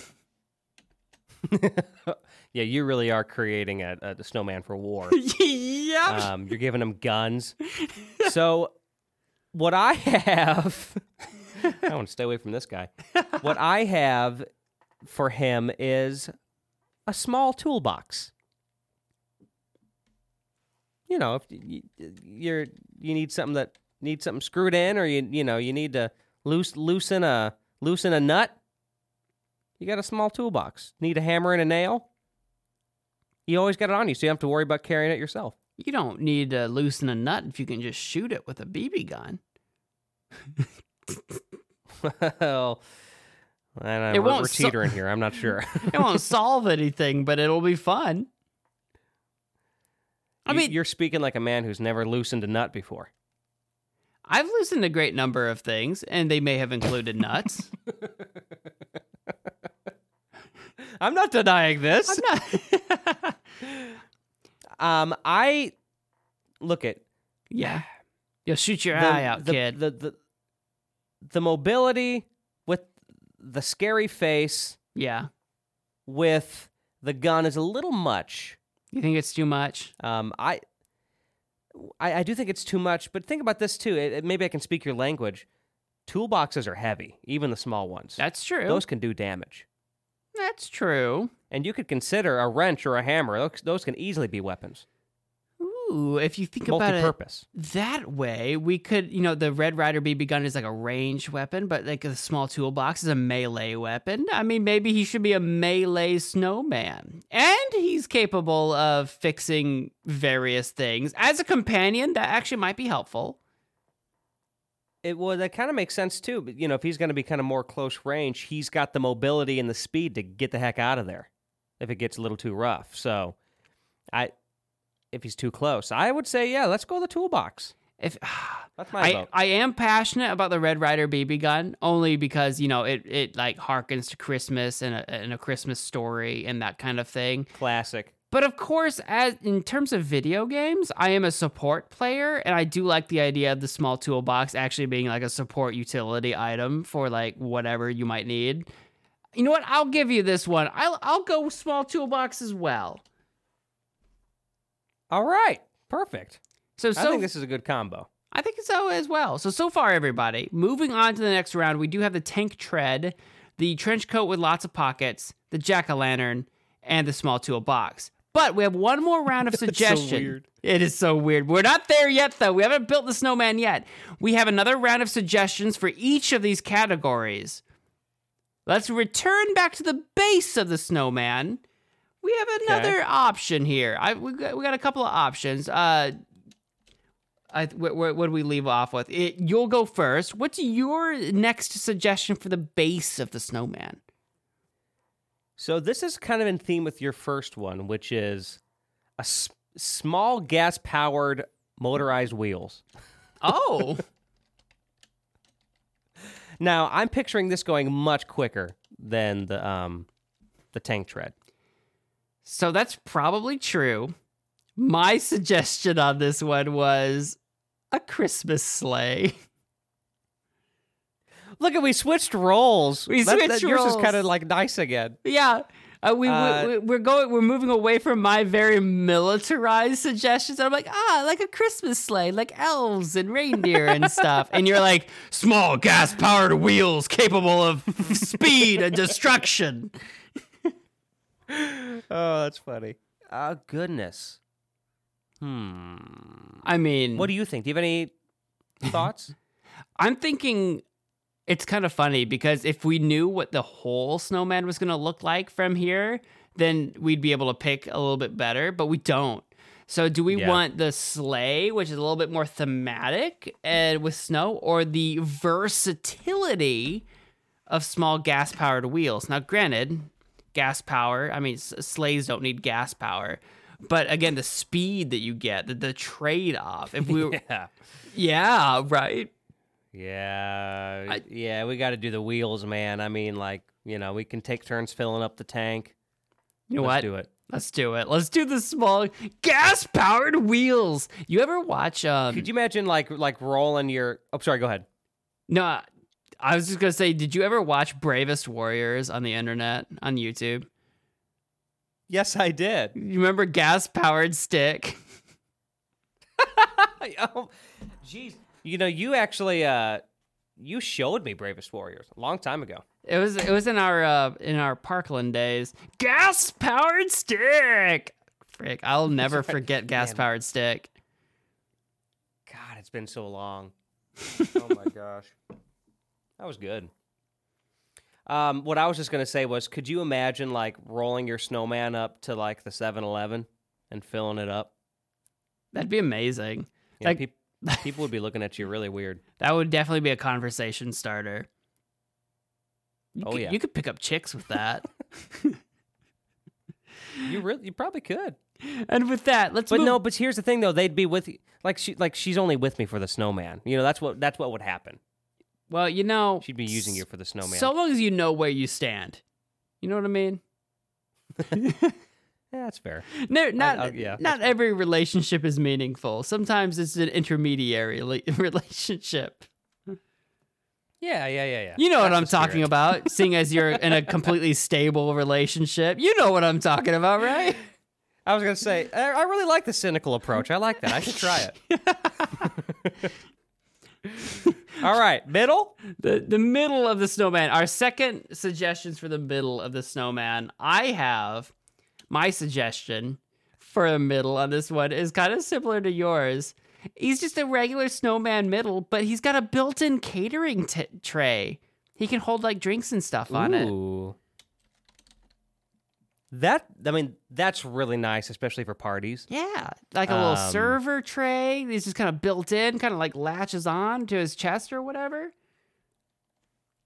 Speaker 2: Yeah, you really are creating a, a snowman for war.
Speaker 1: yeah.
Speaker 2: um, you're giving him guns. So, what I have, I want to stay away from this guy. What I have for him is a small toolbox. You know, if you, you're you need something that needs something screwed in, or you you know you need to loose loosen a loosen a nut. You got a small toolbox. Need a hammer and a nail. You always got it on you, so you don't have to worry about carrying it yourself.
Speaker 1: You don't need to loosen a nut if you can just shoot it with a BB gun.
Speaker 2: well, I don't know,
Speaker 1: It
Speaker 2: we're,
Speaker 1: won't
Speaker 2: we're
Speaker 1: so-
Speaker 2: teetering here. I'm not sure.
Speaker 1: It won't solve anything, but it'll be fun. I
Speaker 2: You-
Speaker 1: mean,
Speaker 2: you're speaking like a man who's never loosened a nut before.
Speaker 1: I've loosened a great number of things, and they may have included nuts.
Speaker 2: I'm not denying this.
Speaker 1: I'm not.
Speaker 2: Um, I look at
Speaker 1: yeah. You'll shoot your
Speaker 2: the,
Speaker 1: eye out,
Speaker 2: the,
Speaker 1: kid.
Speaker 2: The, the the mobility with the scary face
Speaker 1: yeah.
Speaker 2: with the gun is a little much.
Speaker 1: You think it's too much?
Speaker 2: Um, I, I, I do think it's too much, but think about this too. It, it- maybe I can speak your language. Toolboxes are heavy, even the small ones.
Speaker 1: That's true.
Speaker 2: Those can do damage.
Speaker 1: That's true.
Speaker 2: And you could consider a wrench or a hammer. Those, those can easily be weapons.
Speaker 1: Ooh, if you think about it that way, we could, you know, the Red Ryder BB gun is like a ranged weapon, but like a small toolbox is a melee weapon. I mean, maybe he should be a melee snowman. And he's capable of fixing various things. As a companion, that actually might be helpful.
Speaker 2: It well, that kind of makes sense too. But you know, if he's going to be kind of more close range, he's got the mobility and the speed to get the heck out of there if it gets a little too rough. So, I if he's too close, I would say yeah, let's go the toolbox.
Speaker 1: If
Speaker 2: That's my
Speaker 1: I,
Speaker 2: vote.
Speaker 1: I am passionate about the Red Ryder BB gun only because you know it, it like harkens to Christmas and a, and a Christmas story and that kind of thing.
Speaker 2: Classic.
Speaker 1: But of course, as in terms of video games, I am a support player, and I do like the idea of the small toolbox actually being like a support utility item for like whatever you might need. You know what? I'll give you this one. I'll I'll go small toolbox as well.
Speaker 2: All right, perfect.
Speaker 1: So
Speaker 2: I think this is a good combo.
Speaker 1: I think so as well. So so far, everybody. Moving on to the next round, we do have the tank tread, the trench coat with lots of pockets, the jack o' lantern, and the small toolbox. But we have one more round of
Speaker 2: so
Speaker 1: suggestion.
Speaker 2: weird.
Speaker 1: It is so weird. We're not there yet, though. We haven't built the snowman yet. We have another round of suggestions for each of these categories. Let's return back to the base of the snowman. We have another option here. I we got, we got a couple of options. Uh, I wh- wh- what do we leave off with? It, you'll go first. What's your next suggestion for the base of the snowman?
Speaker 2: So this is kind of in theme with your first one, which is a s- small gas-powered motorized wheels.
Speaker 1: Oh,
Speaker 2: Now I'm picturing this going much quicker than the um the tank tread.
Speaker 1: So that's probably true. My suggestion on this one was a Christmas sleigh.
Speaker 2: Look at we switched roles.
Speaker 1: We
Speaker 2: That- that-
Speaker 1: switched
Speaker 2: yours is kind of like nice again.
Speaker 1: Yeah. Uh, we,
Speaker 2: Uh,
Speaker 1: we we're going we're moving away from my very militarized suggestions. I'm like ah like a Christmas sleigh, like elves and reindeer and stuff. And you're like small gas powered wheels capable of speed and destruction.
Speaker 2: Oh, that's funny. Oh goodness. Hmm.
Speaker 1: I mean,
Speaker 2: What do you think? Do you have any thoughts?
Speaker 1: I'm thinking it's kind of funny because if we knew what the whole snowman was going to look like from here, then we'd be able to pick a little bit better, but we don't. So, do we
Speaker 2: Yeah.
Speaker 1: want the sleigh, which is a little bit more thematic and with snow, or the versatility of small gas powered wheels? Now, granted, gas power, I mean, s- sleighs don't need gas power, but again, the speed that you get, the, the trade off. If we,
Speaker 2: Yeah.
Speaker 1: yeah, right.
Speaker 2: Yeah.
Speaker 1: I-
Speaker 2: yeah, we got to do the wheels, man. I mean, like, you know, we can take turns filling up the tank.
Speaker 1: You know what?
Speaker 2: Let's
Speaker 1: what?
Speaker 2: do it.
Speaker 1: Let's do it. Let's do the small gas powered wheels. You ever watch? Um,
Speaker 2: Could you imagine like like rolling your Oh, sorry, go ahead.
Speaker 1: no, I was just gonna say, did you ever watch Bravest Warriors on the internet on YouTube?
Speaker 2: Yes, I did.
Speaker 1: You remember gas powered stick?
Speaker 2: oh, jeez. You know, you actually uh you showed me Bravest Warriors a long time ago.
Speaker 1: It was it was in our uh, in our Parkland days. Gas powered stick. Frick, I'll never forget gas powered stick.
Speaker 2: God, it's been so long. oh my gosh. That was good. Um, what I was just gonna say was, could you imagine like rolling your snowman up to like the 7-Eleven and filling it up?
Speaker 1: That'd be amazing.
Speaker 2: Know,
Speaker 1: Like-
Speaker 2: peop- people would be looking at you really weird.
Speaker 1: That would definitely be a conversation starter. You
Speaker 2: Oh,
Speaker 1: could,
Speaker 2: yeah.
Speaker 1: you could pick up chicks with that.
Speaker 2: You really, you probably could.
Speaker 1: and with that, let's
Speaker 2: But
Speaker 1: move.
Speaker 2: no, but here's the thing though, they'd be with you. Like she, like she's only with me for the snowman. You know, that's what that's what would happen.
Speaker 1: Well, you know,
Speaker 2: She'd be using you for the snowman.
Speaker 1: so long as you know where you stand. You know what I mean?
Speaker 2: yeah, that's fair.
Speaker 1: No, not
Speaker 2: I- yeah,
Speaker 1: not every relationship is meaningful. Sometimes it's an intermediary relationship.
Speaker 2: Yeah, yeah, yeah, yeah.
Speaker 1: You know what I'm talking about, seeing as you're in a completely stable relationship. You know what I'm talking about, right?
Speaker 2: I was gonna say, I, I really like the cynical approach. I like that. I should try it. All right, middle.
Speaker 1: The the middle of the snowman. Our second suggestions for the middle of the snowman. I have my suggestion for a middle on this one is kind of similar to yours. He's just a regular snowman middle, but he's got a built-in catering t- tray. He can hold like drinks and stuff on it.
Speaker 2: That I mean, that's really nice, especially for parties.
Speaker 1: Yeah, like a little
Speaker 2: Um,
Speaker 1: server tray. He's just kind of built in, kind of like latches on to his chest or whatever.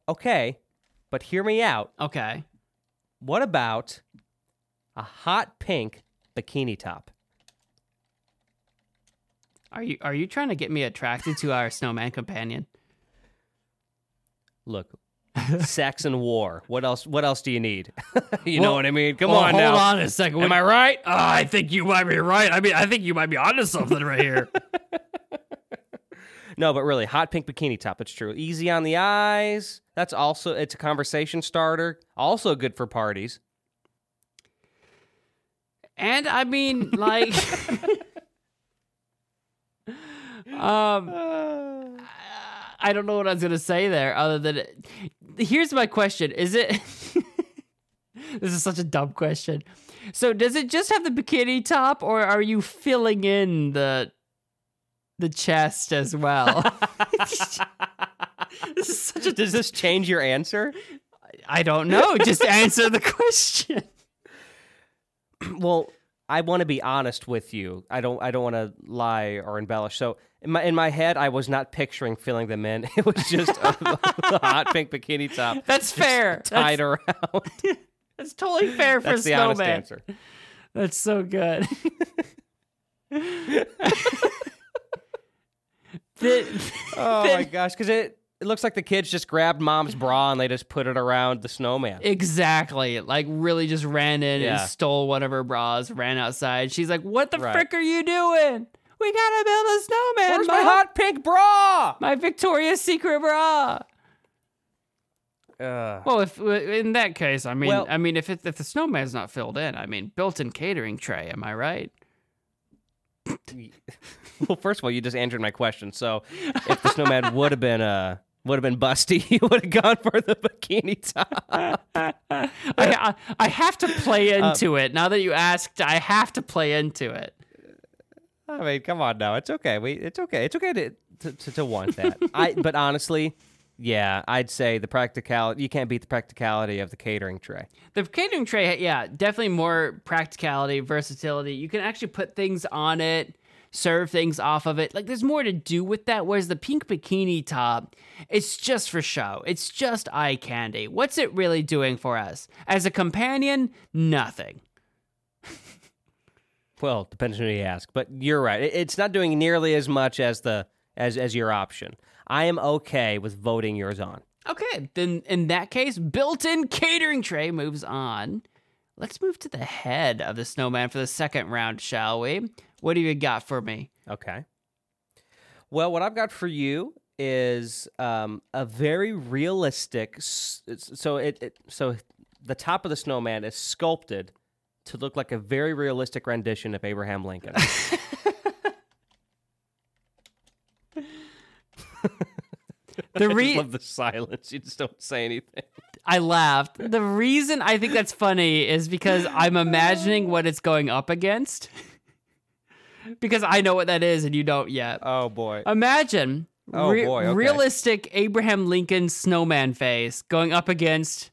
Speaker 2: Okay, but hear me out.
Speaker 1: Okay.
Speaker 2: What about a hot pink bikini top?
Speaker 1: Are you are you trying to get me attracted to our snowman companion?
Speaker 2: Look, sex and war. What else? What else do you need? you know what I mean? Come
Speaker 1: Well,
Speaker 2: on
Speaker 1: hold
Speaker 2: now.
Speaker 1: on a second.
Speaker 2: Am I right?
Speaker 1: Uh, I think you might be right. I mean, I think you might be onto something right here.
Speaker 2: No, but really, hot pink bikini top. It's true. Easy on the eyes. That's also it's a conversation starter. Also good for parties.
Speaker 1: and I mean, like, um, I don't know what I was gonna say there, other than here's my question: Is it? this is such a dumb question. So, does it just have the bikini top, or are you filling in the the chest as well? this is such a.
Speaker 2: Does this change your answer?
Speaker 1: I don't know. Just answer the question.
Speaker 2: well, I want to be honest with you. I don't. I don't want to lie or embellish. So in my in my head, I was not picturing filling them in. It was just a, a hot pink bikini top
Speaker 1: That's fair.
Speaker 2: tied
Speaker 1: That's,
Speaker 2: around.
Speaker 1: that's totally fair for
Speaker 2: That's the honest
Speaker 1: snowman.
Speaker 2: answer.
Speaker 1: That's so good. the,
Speaker 2: Oh my gosh, because it it looks like the kids just grabbed mom's bra and they just put it around the snowman.
Speaker 1: exactly. Like really just ran in
Speaker 2: Yeah.
Speaker 1: and stole one of her bras, ran outside. She's like, "What the
Speaker 2: Right.
Speaker 1: frick are you doing? We gotta build a snowman,
Speaker 2: Where's my
Speaker 1: Mom.
Speaker 2: hot pink bra?
Speaker 1: My Victoria's Secret bra."
Speaker 2: Ugh.
Speaker 1: Well, if in that case, I mean,
Speaker 2: Well-
Speaker 1: I mean, if it, if the snowman's not filled in, I mean, built-in catering tray. Am I right?
Speaker 2: well, first of all, you just answered my question. So, if the snowman would have been uh would have been busty, you would have gone for the bikini top.
Speaker 1: I, I I have to play
Speaker 2: Uh,
Speaker 1: into it. Now that you asked, I have to play into it.
Speaker 2: I mean, come on now. It's okay. We it's okay. It's okay to to, to, to want that. I but honestly, yeah, I'd say the practicality you can't beat the practicality of the catering tray.
Speaker 1: The catering tray, yeah, definitely more practicality, versatility. You can actually put things on it, serve things off of it. Like there's more to do with that. Whereas the pink bikini top, it's just for show. It's just eye candy. What's it really doing for us? As a companion, nothing.
Speaker 2: Well, depends on who you ask, but you're right. It's not doing nearly as much as the as as your option. I am okay with voting yours on.
Speaker 1: Okay, then in that case, built-in catering tray moves on. Let's move to the head of the snowman for the second round, shall we? What do you got for me?
Speaker 2: Okay. Well, what I've got for you is um, a very realistic. So it, it so the top of the snowman is sculpted to look like a very realistic rendition of Abraham Lincoln.
Speaker 1: The
Speaker 2: I
Speaker 1: re-
Speaker 2: just love the silence. You just don't say anything.
Speaker 1: I laughed. The reason I think that's funny is because I'm imagining what it's going up against. because I know what that is and you don't yet.
Speaker 2: Oh boy.
Speaker 1: Imagine
Speaker 2: Oh,
Speaker 1: re-
Speaker 2: boy, okay.
Speaker 1: realistic Abraham Lincoln snowman face going up against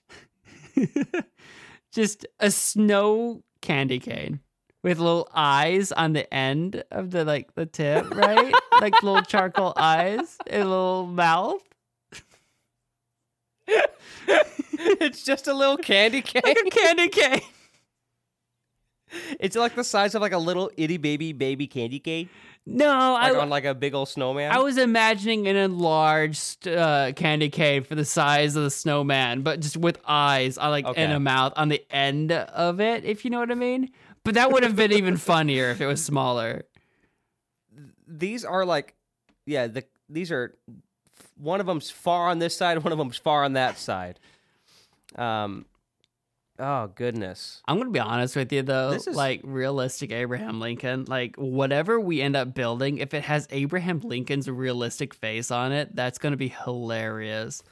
Speaker 1: just a snow candy cane with little eyes on the end of the like the tip, right? like little charcoal eyes and a little mouth.
Speaker 2: it's just a little candy cane.
Speaker 1: Like a candy cane.
Speaker 2: It's like the size of like a little itty baby baby candy cane,
Speaker 1: No,
Speaker 2: like
Speaker 1: I
Speaker 2: on like a big old snowman.
Speaker 1: I was imagining an enlarged uh, candy cane for the size of the snowman, but just with eyes, on like
Speaker 2: Okay.
Speaker 1: and a mouth on the end of it, if you know what I mean. But that would have been even funnier if it was smaller.
Speaker 2: these are like, yeah, the these are one of them's far on this side, one of them's far on that side. Um, oh goodness,
Speaker 1: I'm gonna be honest with you though,
Speaker 2: This is-
Speaker 1: like realistic Abraham Lincoln, like whatever we end up building, if it has Abraham Lincoln's realistic face on it, that's gonna be hilarious.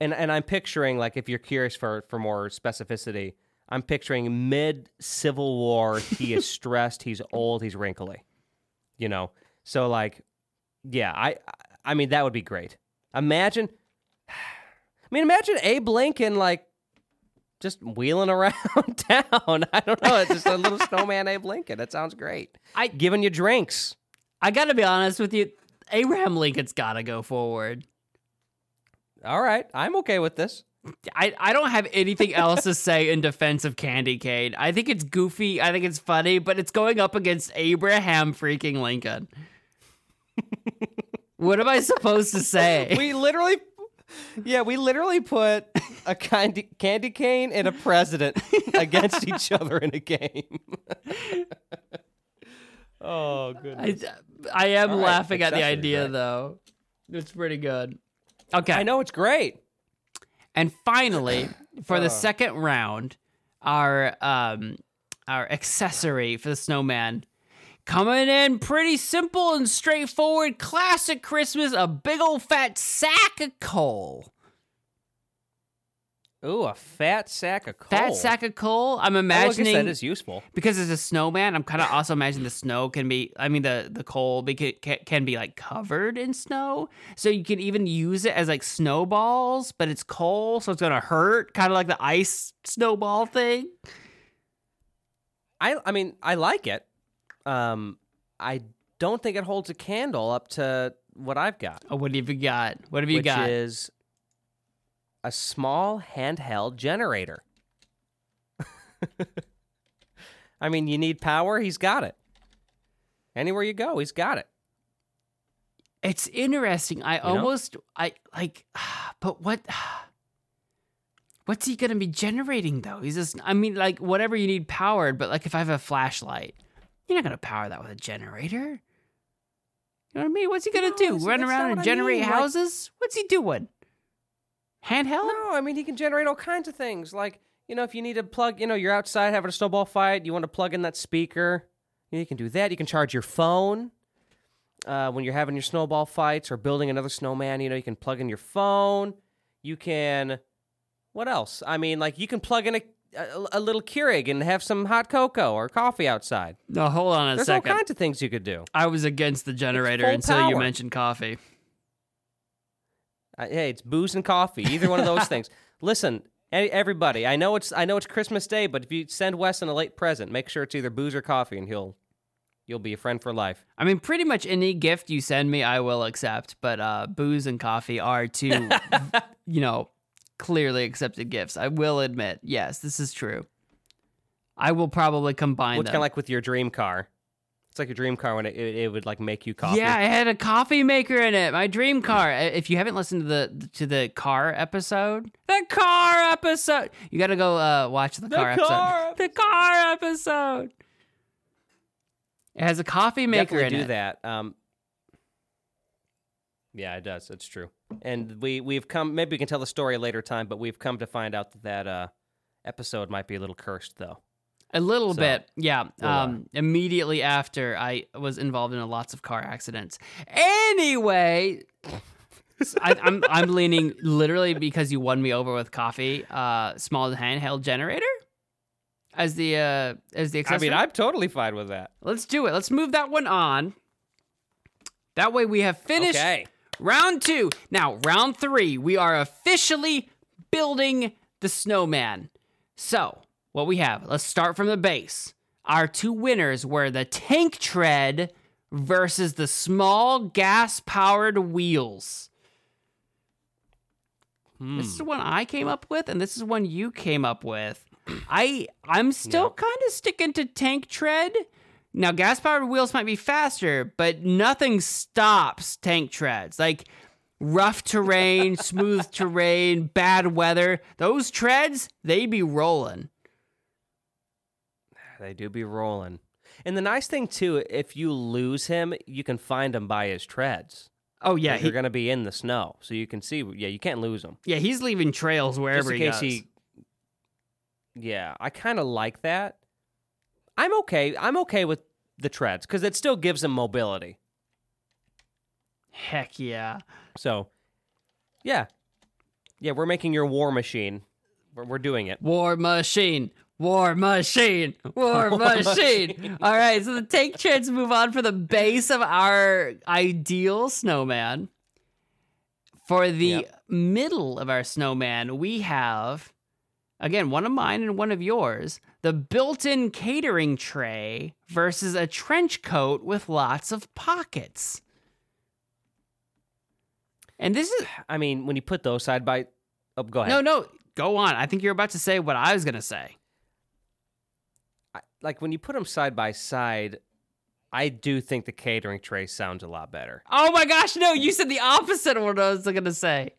Speaker 2: and and I'm picturing like if you're curious for for more specificity, I'm picturing mid Civil War. He is stressed. He's old. He's wrinkly. You know, so like, yeah, I I mean that would be great. Imagine, I mean, imagine Abe Lincoln like just wheeling around town. I don't know. It's just a little snowman Abe Lincoln. That sounds great.
Speaker 1: I-
Speaker 2: giving you drinks.
Speaker 1: I gotta be honest with you, Abraham Lincoln's gotta go forward.
Speaker 2: All right, I'm okay with this.
Speaker 1: I, I don't have anything else to say in defense of Candy Cane. I think it's goofy. I think it's funny, but it's going up against Abraham freaking Lincoln. what am I supposed to say?
Speaker 2: We literally, yeah, we literally put a candy candy cane and a president against each other in a game. oh goodness!
Speaker 1: I, I am
Speaker 2: All right,
Speaker 1: laughing at the idea,
Speaker 2: right.
Speaker 1: though. It's pretty good. Okay.
Speaker 2: I know it's great.
Speaker 1: And finally, for the
Speaker 2: Uh.
Speaker 1: second round, our um our accessory for the snowman coming in pretty simple and straightforward, classic Christmas, a big old fat sack of coal.
Speaker 2: Ooh, a fat sack of coal.
Speaker 1: Fat sack of coal. I'm
Speaker 2: Oh,
Speaker 1: imagining
Speaker 2: that is useful.
Speaker 1: because it's a snowman. I'm kind of also imagining the snow can be. I mean, the the coal be, can, can be like covered in snow, so you can even use it as like snowballs. But it's coal, so it's gonna hurt, kind of like the ice snowball thing.
Speaker 2: I I mean, I like it. Um, I don't think it holds a candle up to what I've got,
Speaker 1: Oh, what have you got? What have you
Speaker 2: which
Speaker 1: got?
Speaker 2: is a small handheld generator. I mean, you need power, he's got it. Anywhere you go, he's got it.
Speaker 1: It's interesting. I
Speaker 2: know?
Speaker 1: almost I like, but what? What's he gonna be generating though? He's just. I mean, like whatever you need powered, but like if I have a flashlight, you're not gonna power that with a generator. You know what I mean? What's he gonna
Speaker 2: No,
Speaker 1: do? Run around and
Speaker 2: what I
Speaker 1: generate
Speaker 2: mean, like-
Speaker 1: houses? What's he doing? Handheld?
Speaker 2: No, I mean he can generate all kinds of things. Like you know, if you need to plug, you know, you're outside having a snowball fight, you want to plug in that speaker, you can do that. You can charge your phone uh, when you're having your snowball fights or building another snowman. You know, you can plug in your phone. You can, what else? I mean, like you can plug in a a, a little Keurig and have some hot cocoa or coffee outside.
Speaker 1: No, hold on a
Speaker 2: There's
Speaker 1: second.
Speaker 2: all kinds of things you could do.
Speaker 1: I was against the generator until you mentioned coffee.
Speaker 2: Uh, hey, it's booze and coffee. Either one of those things. Listen, everybody. I know it's I know it's Christmas Day, but if you send Weston a late present, make sure it's either booze or coffee, and he'll you'll be a friend for life.
Speaker 1: I mean, pretty much any gift you send me, I will accept. But uh, booze and coffee are two, you know, clearly accepted gifts. I will admit, yes, this is true. I will probably combine
Speaker 2: Well, it's kind of like with your dream car. It's like your dream car when it, it, it would like make you coffee.
Speaker 1: Yeah, I had a coffee maker in it. My dream car. If you haven't listened to the to the car episode, the car episode, you got to go uh, watch the, car,
Speaker 2: car
Speaker 1: episode. The car episode. It has a coffee maker
Speaker 2: Definitely
Speaker 1: in
Speaker 2: do
Speaker 1: it.
Speaker 2: that. Um, yeah, it does. It's true. And we we've come. Maybe we can tell the story a later time, but we've come to find out that that uh, episode might be a little cursed, though.
Speaker 1: A little
Speaker 2: So,
Speaker 1: bit, yeah. Um, immediately after I was involved in lots of car accidents. Anyway, I, am I'm, I'm leaning literally because you won me over with coffee. Uh, small handheld generator as the uh as the
Speaker 2: I mean, I'm totally fine with that.
Speaker 1: Let's do it. Let's move that one on. That way we have finished
Speaker 2: Okay.
Speaker 1: Round two. Now, round three, we are officially building the snowman. So, what we have, let's start from the base. Our two winners were the tank tread versus the small gas powered wheels.
Speaker 2: Hmm.
Speaker 1: This is one I came up with, and this is one you came up with. I I'm still kind of sticking to tank tread. Now, gas powered wheels might be faster, but nothing stops tank treads. Like rough terrain, smooth terrain, bad weather, those treads, they be rolling.
Speaker 2: They do be rolling. And the nice thing too, if you lose him, you can find him by his treads.
Speaker 1: Oh yeah, he,
Speaker 2: they're gonna be in the snow, so you can see. Yeah, you can't lose him.
Speaker 1: yeah, he's leaving trails wherever
Speaker 2: Just in
Speaker 1: he
Speaker 2: case
Speaker 1: goes.
Speaker 2: he. Yeah, I kind of like that. I'm okay. I'm okay with the treads because it still gives him mobility.
Speaker 1: Heck yeah.
Speaker 2: So, yeah, yeah, we're making your war machine. We're, we're doing it.
Speaker 1: War machine. War machine. War machine. All right, so the tank treads move on for the base of our ideal snowman. For the
Speaker 2: Yep.
Speaker 1: middle of our snowman, we have again one of mine and one of yours. The built-in catering tray versus a trench coat with lots of pockets. And this is
Speaker 2: I mean, when you put those side by, oh, go ahead.
Speaker 1: no, no. Go on. I think you're about to say what I was gonna say.
Speaker 2: I, like when you put them side by side, I do think the catering tray sounds a lot better.
Speaker 1: Oh my gosh, no, you said the opposite of what I was going to say.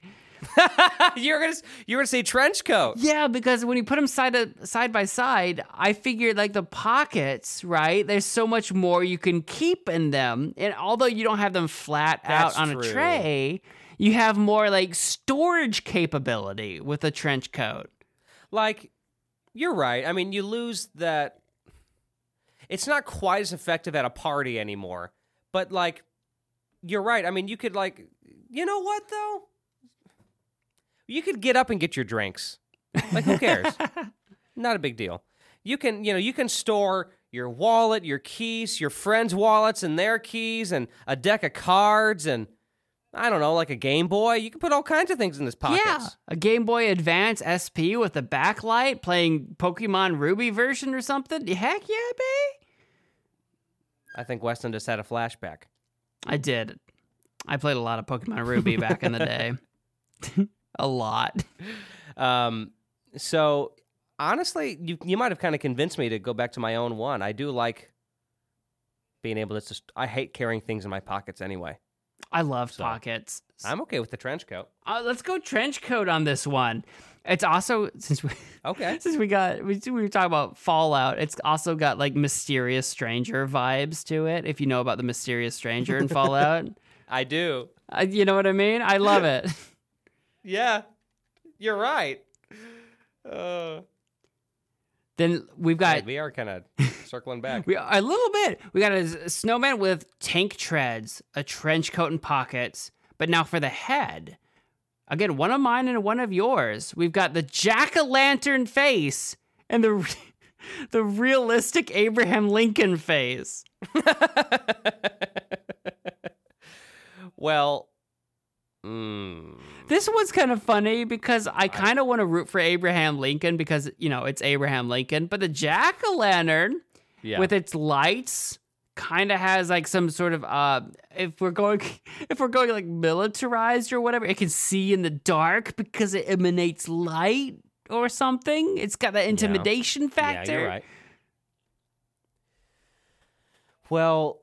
Speaker 2: you're gonna you're gonna say trench coat.
Speaker 1: Yeah, because when you put them side to, side by side, I figured like the pockets, right? There's so much more you can keep in them. And although you don't have them flat
Speaker 2: That's
Speaker 1: out on
Speaker 2: true.
Speaker 1: a tray, you have more like storage capability with a trench coat.
Speaker 2: Like, you're right. I mean, you lose that. It's not quite as effective at a party anymore. But like, you're right. I mean, you could like, you know what though? You could get up and get your drinks. Like, who cares? not a big deal. You can, you know, you can store your wallet, your keys, your friends' wallets and their keys, and a deck of cards, and I don't know, like a Game Boy. You can put all kinds of things in this pocket.
Speaker 1: Yeah, a Game Boy Advance SP with a backlight playing Pokemon Ruby version or something. Heck yeah, babe.
Speaker 2: I think Weston just had a flashback.
Speaker 1: I did. I played a lot of Pokemon Ruby back in the day. a lot.
Speaker 2: Um, so honestly, you you might have kind of convinced me to go back to my own one. I do like being able to just. I hate carrying things in my pockets anyway.
Speaker 1: I love
Speaker 2: So,
Speaker 1: pockets.
Speaker 2: I'm okay with the trench coat.
Speaker 1: Uh, let's go trench coat on this one. It's also since we
Speaker 2: Okay.
Speaker 1: since we got we, we were talking about Fallout. It's also got like mysterious stranger vibes to it. If you know about the mysterious stranger in Fallout,
Speaker 2: I do.
Speaker 1: uh, you know what I mean. I love it.
Speaker 2: Yeah, you're right. Uh,
Speaker 1: then we've got
Speaker 2: we are kind of circling back.
Speaker 1: We a little bit. We got a snowman with tank treads, a trench coat and pockets. But now for the head, again, one of mine and one of yours. We've got the jack o' lantern face and the re- the realistic Abraham Lincoln face.
Speaker 2: well, mm,
Speaker 1: this one's kind of funny because I kind of want to root for Abraham Lincoln because, you know, it's Abraham Lincoln, but the jack o' lantern
Speaker 2: yeah.
Speaker 1: with its lights kind of has like some sort of uh if we're going if we're going like militarized or whatever it can see in the dark because it emanates light or something it's got that intimidation
Speaker 2: yeah.
Speaker 1: factor yeah,
Speaker 2: you're right well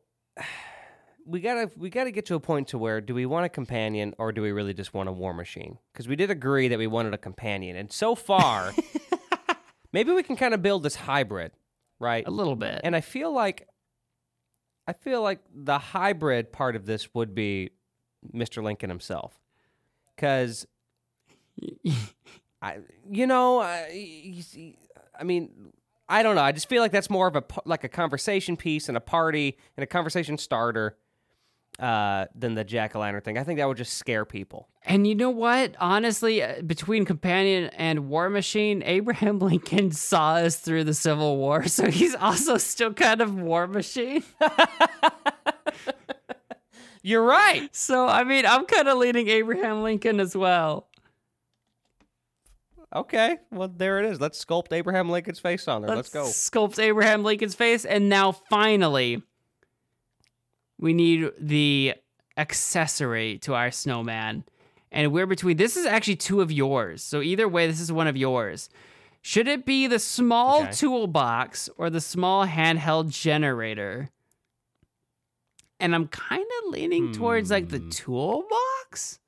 Speaker 2: we gotta we gotta get to a point to where do we want a companion or do we really just want a war machine? Because we did agree that we wanted a companion, and so far, maybe we can kind of build this hybrid, right?
Speaker 1: A little bit.
Speaker 2: And I feel like I feel like the hybrid part of this would be Mr. Lincoln himself, because I, you know, I, he- I mean, I don't know. I just feel like that's more of a like a conversation piece and a party and a conversation starter uh, than the jack o' lantern thing. I think that would just scare people.
Speaker 1: And you know what? Honestly, uh, between Companion and War Machine, Abraham Lincoln saw us through the Civil War, so he's also still kind of War Machine.
Speaker 2: You're right.
Speaker 1: So, I mean, I'm kind of leaning Abraham Lincoln as well.
Speaker 2: Okay, well there it is. Let's sculpt Abraham Lincoln's face on there. Let's, go.
Speaker 1: Sculpt Abraham Lincoln's face. And now, finally, we need the accessory to our snowman. And we're between, this is actually two of yours. So, either way, this is one of yours. Should it be the small
Speaker 2: Okay.
Speaker 1: toolbox or the small handheld generator? And I'm kind of leaning towards like the
Speaker 2: Hmm.
Speaker 1: toolbox.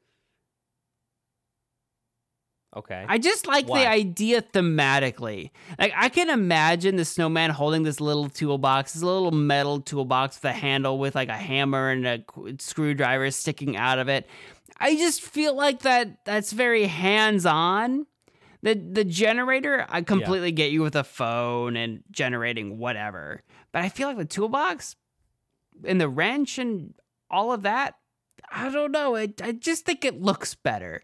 Speaker 2: Okay.
Speaker 1: I just like
Speaker 2: Why?
Speaker 1: the idea thematically. Like I can imagine the snowman holding this little toolbox, this little metal toolbox with a handle with like a hammer and a screwdriver sticking out of it. I just feel like that that's very hands-on. The the generator, I completely get you with a phone and generating whatever. But I feel like the toolbox and the wrench and all of that, I don't know. I, I just think it looks better.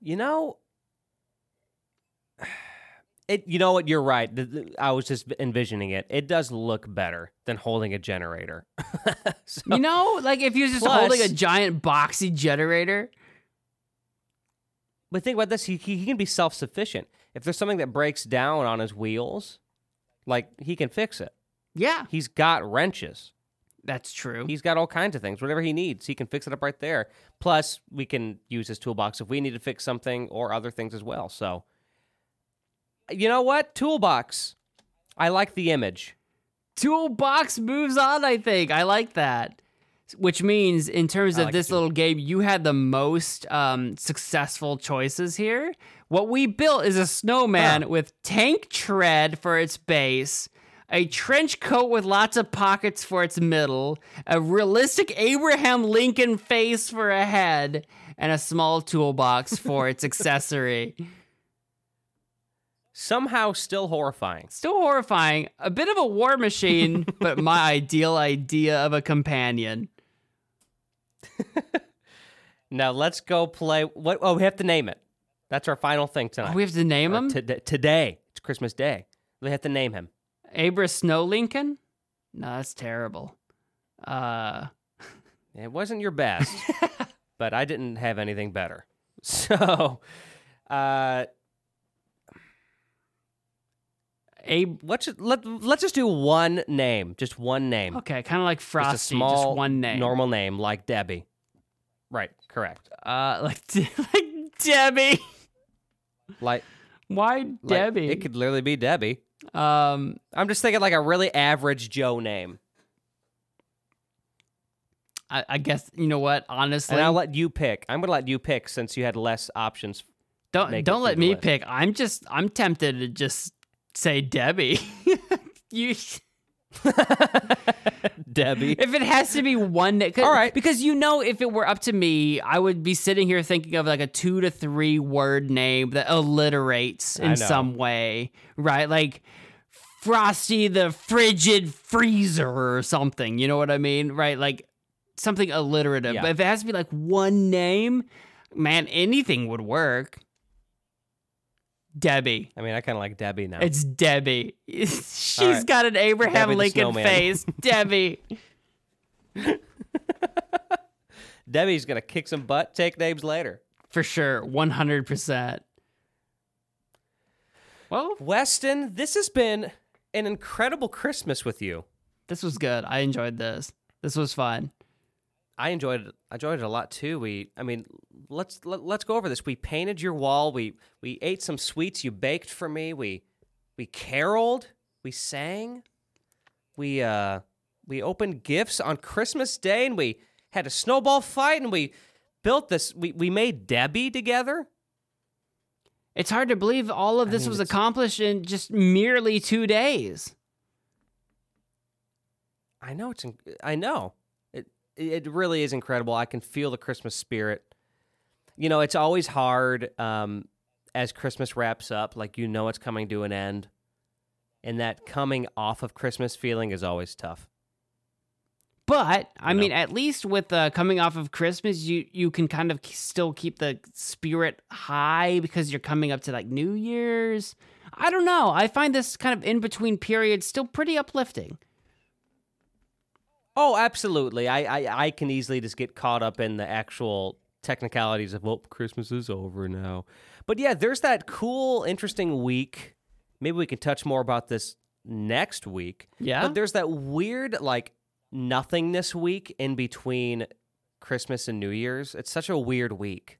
Speaker 2: You know, it. You know what? You're right. I was just envisioning it. It does look better than holding a generator. So-
Speaker 1: You know, like if you're just holding a giant boxy generator.
Speaker 2: but think about this: he he he can be self sufficient. If there's something that breaks down on his wheels, like he can fix it.
Speaker 1: Yeah,
Speaker 2: He's got wrenches.
Speaker 1: That's true.
Speaker 2: He's got all kinds of things. Whatever he needs, he can fix it up right there. Plus, we can use his toolbox if we need to fix something or other things as well. So, you know what? Toolbox. I like the image.
Speaker 1: Toolbox moves on, I think. I like that. Which means, in terms of
Speaker 2: like
Speaker 1: this little game, you had the most um, successful choices here. What we built is a snowman
Speaker 2: Huh.
Speaker 1: with tank tread for its base, a trench coat with lots of pockets for its middle, a realistic Abraham Lincoln face for a head, and a small toolbox for its accessory.
Speaker 2: Somehow still horrifying.
Speaker 1: Still horrifying. A bit of a war machine, but my ideal idea of a companion.
Speaker 2: Now let's go play. What? Oh, we have to name it. That's our final thing
Speaker 1: Oh,
Speaker 2: tonight.
Speaker 1: we have to name him?
Speaker 2: to- today, it's Christmas Day. We have to name him.
Speaker 1: Abra Snow Lincoln? No, that's terrible. Uh,
Speaker 2: It wasn't your best, but I didn't have anything better. So, uh,
Speaker 1: Ab-
Speaker 2: let's just, let let's just do one name, just one name,
Speaker 1: okay, kind of like
Speaker 2: just
Speaker 1: Frosty,
Speaker 2: a small,
Speaker 1: one name.
Speaker 2: normal name like Debbie. Right, correct.
Speaker 1: Uh, like, like Debbie.
Speaker 2: Like,
Speaker 1: Why
Speaker 2: like,
Speaker 1: Debbie?
Speaker 2: it could literally be Debbie.
Speaker 1: Um,
Speaker 2: I'm just thinking like a really average Joe name,
Speaker 1: I, I guess you know what. Honestly,
Speaker 2: and I'll let you pick. I'm gonna let you pick since you had less options.
Speaker 1: don't don't let me
Speaker 2: list.
Speaker 1: pick. I'm just I'm tempted to just say Debbie. you.
Speaker 2: Debbie.
Speaker 1: If it has to be one, 'cause-
Speaker 2: All right.
Speaker 1: because you know, if it were up to me, I would be sitting here thinking of like a two to three word name that alliterates in some way, right? Like Frosty the Frigid Freezer or something. You know what I mean, right? Like something alliterative.
Speaker 2: Yeah.
Speaker 1: But if it has to be like one name, man, anything would work. Debbie.
Speaker 2: I mean, I kind of like Debbie now.
Speaker 1: It's Debbie. She's
Speaker 2: right.
Speaker 1: got an Abraham
Speaker 2: Debbie
Speaker 1: Lincoln face. Debbie.
Speaker 2: Debbie's gonna kick some butt. Take names later.
Speaker 1: For sure, one hundred percent. Well,
Speaker 2: Weston, this has been an incredible Christmas with you.
Speaker 1: this was good. I enjoyed this. This was fun.
Speaker 2: I enjoyed it. I enjoyed it a lot too. We, I mean, let's let, let's go over this. We painted your wall. We we ate some sweets you baked for me. We we caroled. We sang. we uh we opened gifts on Christmas Day and we had a snowball fight and we built this we, we made Debbie together.
Speaker 1: It's hard to believe all of
Speaker 2: I
Speaker 1: this
Speaker 2: mean,
Speaker 1: was
Speaker 2: it's-
Speaker 1: accomplished in just merely two days.
Speaker 2: I know it's I know. It really is incredible. I can feel the Christmas spirit. You know, it's always hard um as Christmas wraps up, like you know it's coming to an end. And that coming off of Christmas feeling is always tough.
Speaker 1: But I
Speaker 2: You know.
Speaker 1: mean, at least with uh, coming off of Christmas, you you can kind of still keep the spirit high because you're coming up to like New Year's. I don't know. I find this kind of in between period still pretty uplifting.
Speaker 2: Oh, absolutely. I, I I can easily just get caught up in the actual technicalities of well, Christmas is over now. But yeah, there's that cool, interesting week. Maybe we can touch more about this next week.
Speaker 1: Yeah.
Speaker 2: But there's that weird like nothingness week in between Christmas and New Year's. It's such a weird week.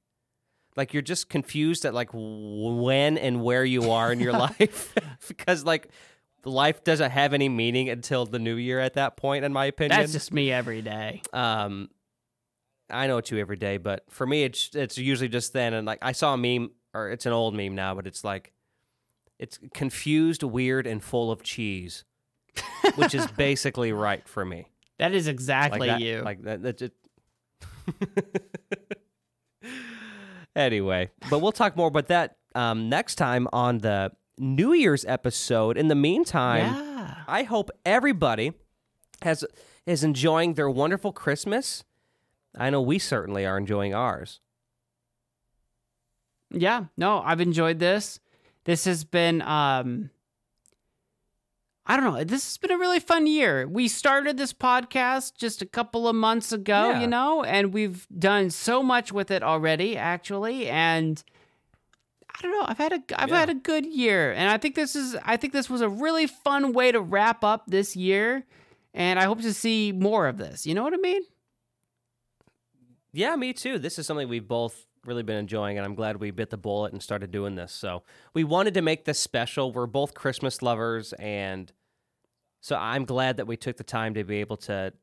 Speaker 2: Like you're just confused at like when and where you are in your life because like life doesn't have any meaning until the new year at that point in my opinion.
Speaker 1: That's just me every day.
Speaker 2: um I know it's you every day, but for me it's it's usually just then and like I saw a meme or it's an old meme now, but it's like it's confused, weird and full of cheese. which is basically right for me.
Speaker 1: That is exactly
Speaker 2: like that,
Speaker 1: you.
Speaker 2: Like that. that just... anyway, but we'll talk more about that um, next time on the New Year's episode. In the meantime,
Speaker 1: yeah.
Speaker 2: I hope everybody has is enjoying their wonderful Christmas. I know we certainly are enjoying ours.
Speaker 1: Yeah, no, I've enjoyed this. This has been um I don't know, this has been a really fun year. We started this podcast just a couple of months ago,
Speaker 2: Yeah.
Speaker 1: you know, and we've done so much with it already actually and I don't know, I've had a I've
Speaker 2: Yeah.
Speaker 1: had a good year and I think this is I think this was a really fun way to wrap up this year and I hope to see more of this. You know what I mean?
Speaker 2: Yeah, me too. This is something we've both really been enjoying, and I'm glad we bit the bullet and started doing this. So we wanted to make this special. We're both Christmas lovers, and so I'm glad that we took the time to be able to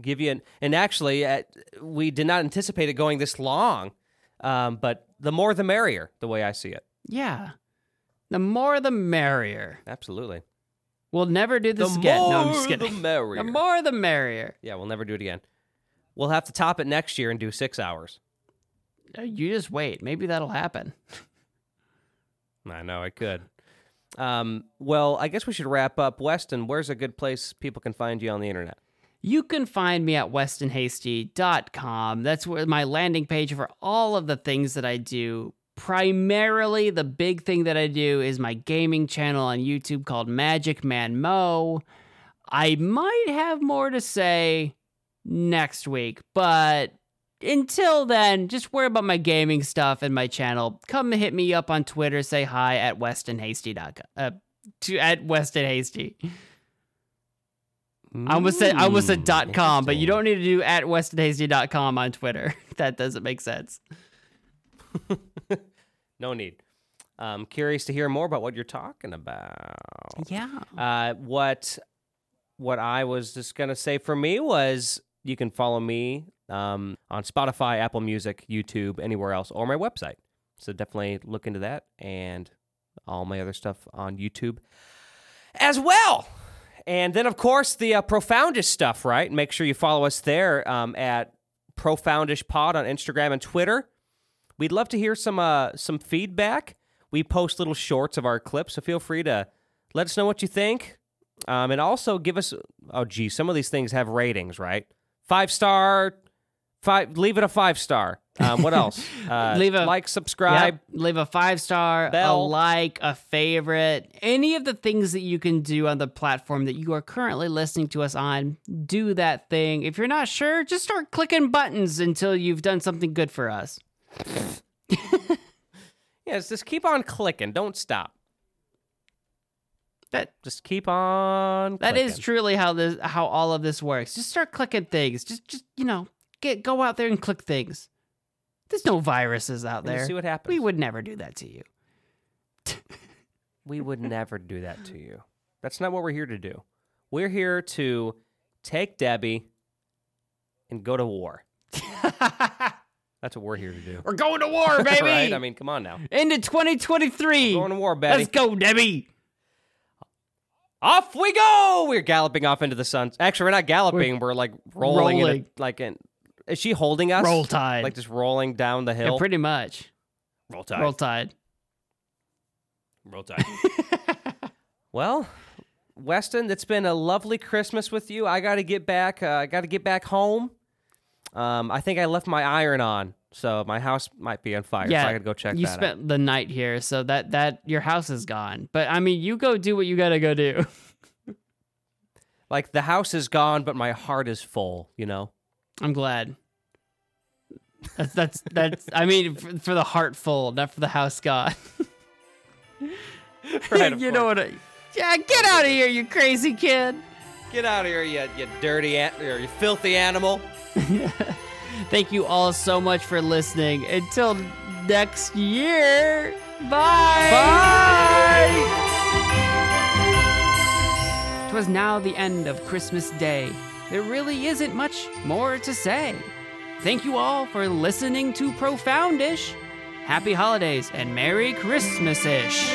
Speaker 2: give you an. And actually, uh, we did not anticipate it going this long, um, but the more the merrier, the way I see it.
Speaker 1: Yeah. The more the merrier.
Speaker 2: Absolutely.
Speaker 1: We'll never do this
Speaker 2: the
Speaker 1: again.
Speaker 2: more
Speaker 1: no, I'm just
Speaker 2: the
Speaker 1: kidding.
Speaker 2: merrier.
Speaker 1: The more the merrier.
Speaker 2: yeah, we'll never do it again. We'll have to top it next year and do six hours.
Speaker 1: Uh, You just wait. Maybe that'll happen.
Speaker 2: I know I could. Um, well, I guess we should wrap up. Weston, where's a good place people can find you on the internet?
Speaker 1: You can find me at westonhasty.com. That's where my landing page for all of the things that I do. Primarily, the big thing that I do is my gaming channel on YouTube called Magic Man Mo. I might have more to say next week, but until then, just worry about my gaming stuff and my channel. Come hit me up on Twitter. Say hi at westonhasty.com. Uh, to, at westonhasty. I almost said I almost said
Speaker 2: Mm,
Speaker 1: dot com, but you don't need to do at westonhasty.com on Twitter. that doesn't make sense.
Speaker 2: No need. I'm curious to hear more about what you're talking about.
Speaker 1: Yeah.
Speaker 2: Uh, what what I was just gonna say for me was you can follow me um, on Spotify, Apple Music, YouTube, anywhere else, or my website. So definitely look into that and all my other stuff on YouTube as well. And then, of course, the uh, Profoundish stuff, right? Make sure you follow us there um, at Profoundish Pod on Instagram and Twitter. We'd love to hear some uh, some feedback. We post little shorts of our clips, so feel free to let us know what you think. Um, and also give us oh gee, some of these things have ratings, right? Five star, five. Leave it a five star. Um, what else? Uh,
Speaker 1: Leave a-
Speaker 2: like, subscribe.
Speaker 1: Yep. Leave a five star, a like, a favorite, any of the things that you can do on the platform that you are currently listening to us on. Do that thing. If you're not sure, just start clicking buttons until you've done something good for us.
Speaker 2: Yes, just keep on clicking. Don't stop.
Speaker 1: That
Speaker 2: Just keep on.
Speaker 1: that is
Speaker 2: clicking.
Speaker 1: truly how this how all of this works. Just start clicking things. Just just you know, get go out there and click things. There's no viruses out
Speaker 2: And
Speaker 1: there.
Speaker 2: see what happens.
Speaker 1: We would never do that to you.
Speaker 2: We would never do that to you. That's not what we're here to do. We're here to take Debbie and go to war. That's what we're here to do.
Speaker 1: We're going to war, baby.
Speaker 2: right? I mean, come on now.
Speaker 1: Into 2023.
Speaker 2: Going to war, Betty.
Speaker 1: Let's go, Debbie.
Speaker 2: Off we go! We're galloping off into the sun. Actually, we're not galloping. We're, like rolling, in a-
Speaker 1: rolling.
Speaker 2: like in. Is she holding us?
Speaker 1: Roll Tide.
Speaker 2: Like just rolling down the
Speaker 1: Yeah,
Speaker 2: hill.
Speaker 1: pretty much.
Speaker 2: roll tide.
Speaker 1: Roll Tide.
Speaker 2: Roll tide. well, Weston, it's been a lovely Christmas with you. I got to get back. Uh, I got to get back home. Um, I think I left my iron on, so my house might be on fire.
Speaker 1: Yeah,
Speaker 2: so I got to go check out.
Speaker 1: You
Speaker 2: that
Speaker 1: spent
Speaker 2: out.
Speaker 1: the night here, so that that your house is gone. But I mean, you go do what you gotta go do.
Speaker 2: Like the house is gone, but my heart is full. You know.
Speaker 1: I'm glad. That's that's that's. I mean, for, for the heartful, not for the house god.
Speaker 2: Right, of
Speaker 1: you know what? I, yeah, get out of here, you crazy kid.
Speaker 2: Get out of here, you you dirty an- or you filthy animal.
Speaker 1: Thank you all so much for listening. Until next year. Bye.
Speaker 2: Bye.
Speaker 1: Twas now the end of Christmas Day. There really isn't much more to say. Thank you all for listening to Profoundish. Happy holidays and Merry Christmas ish.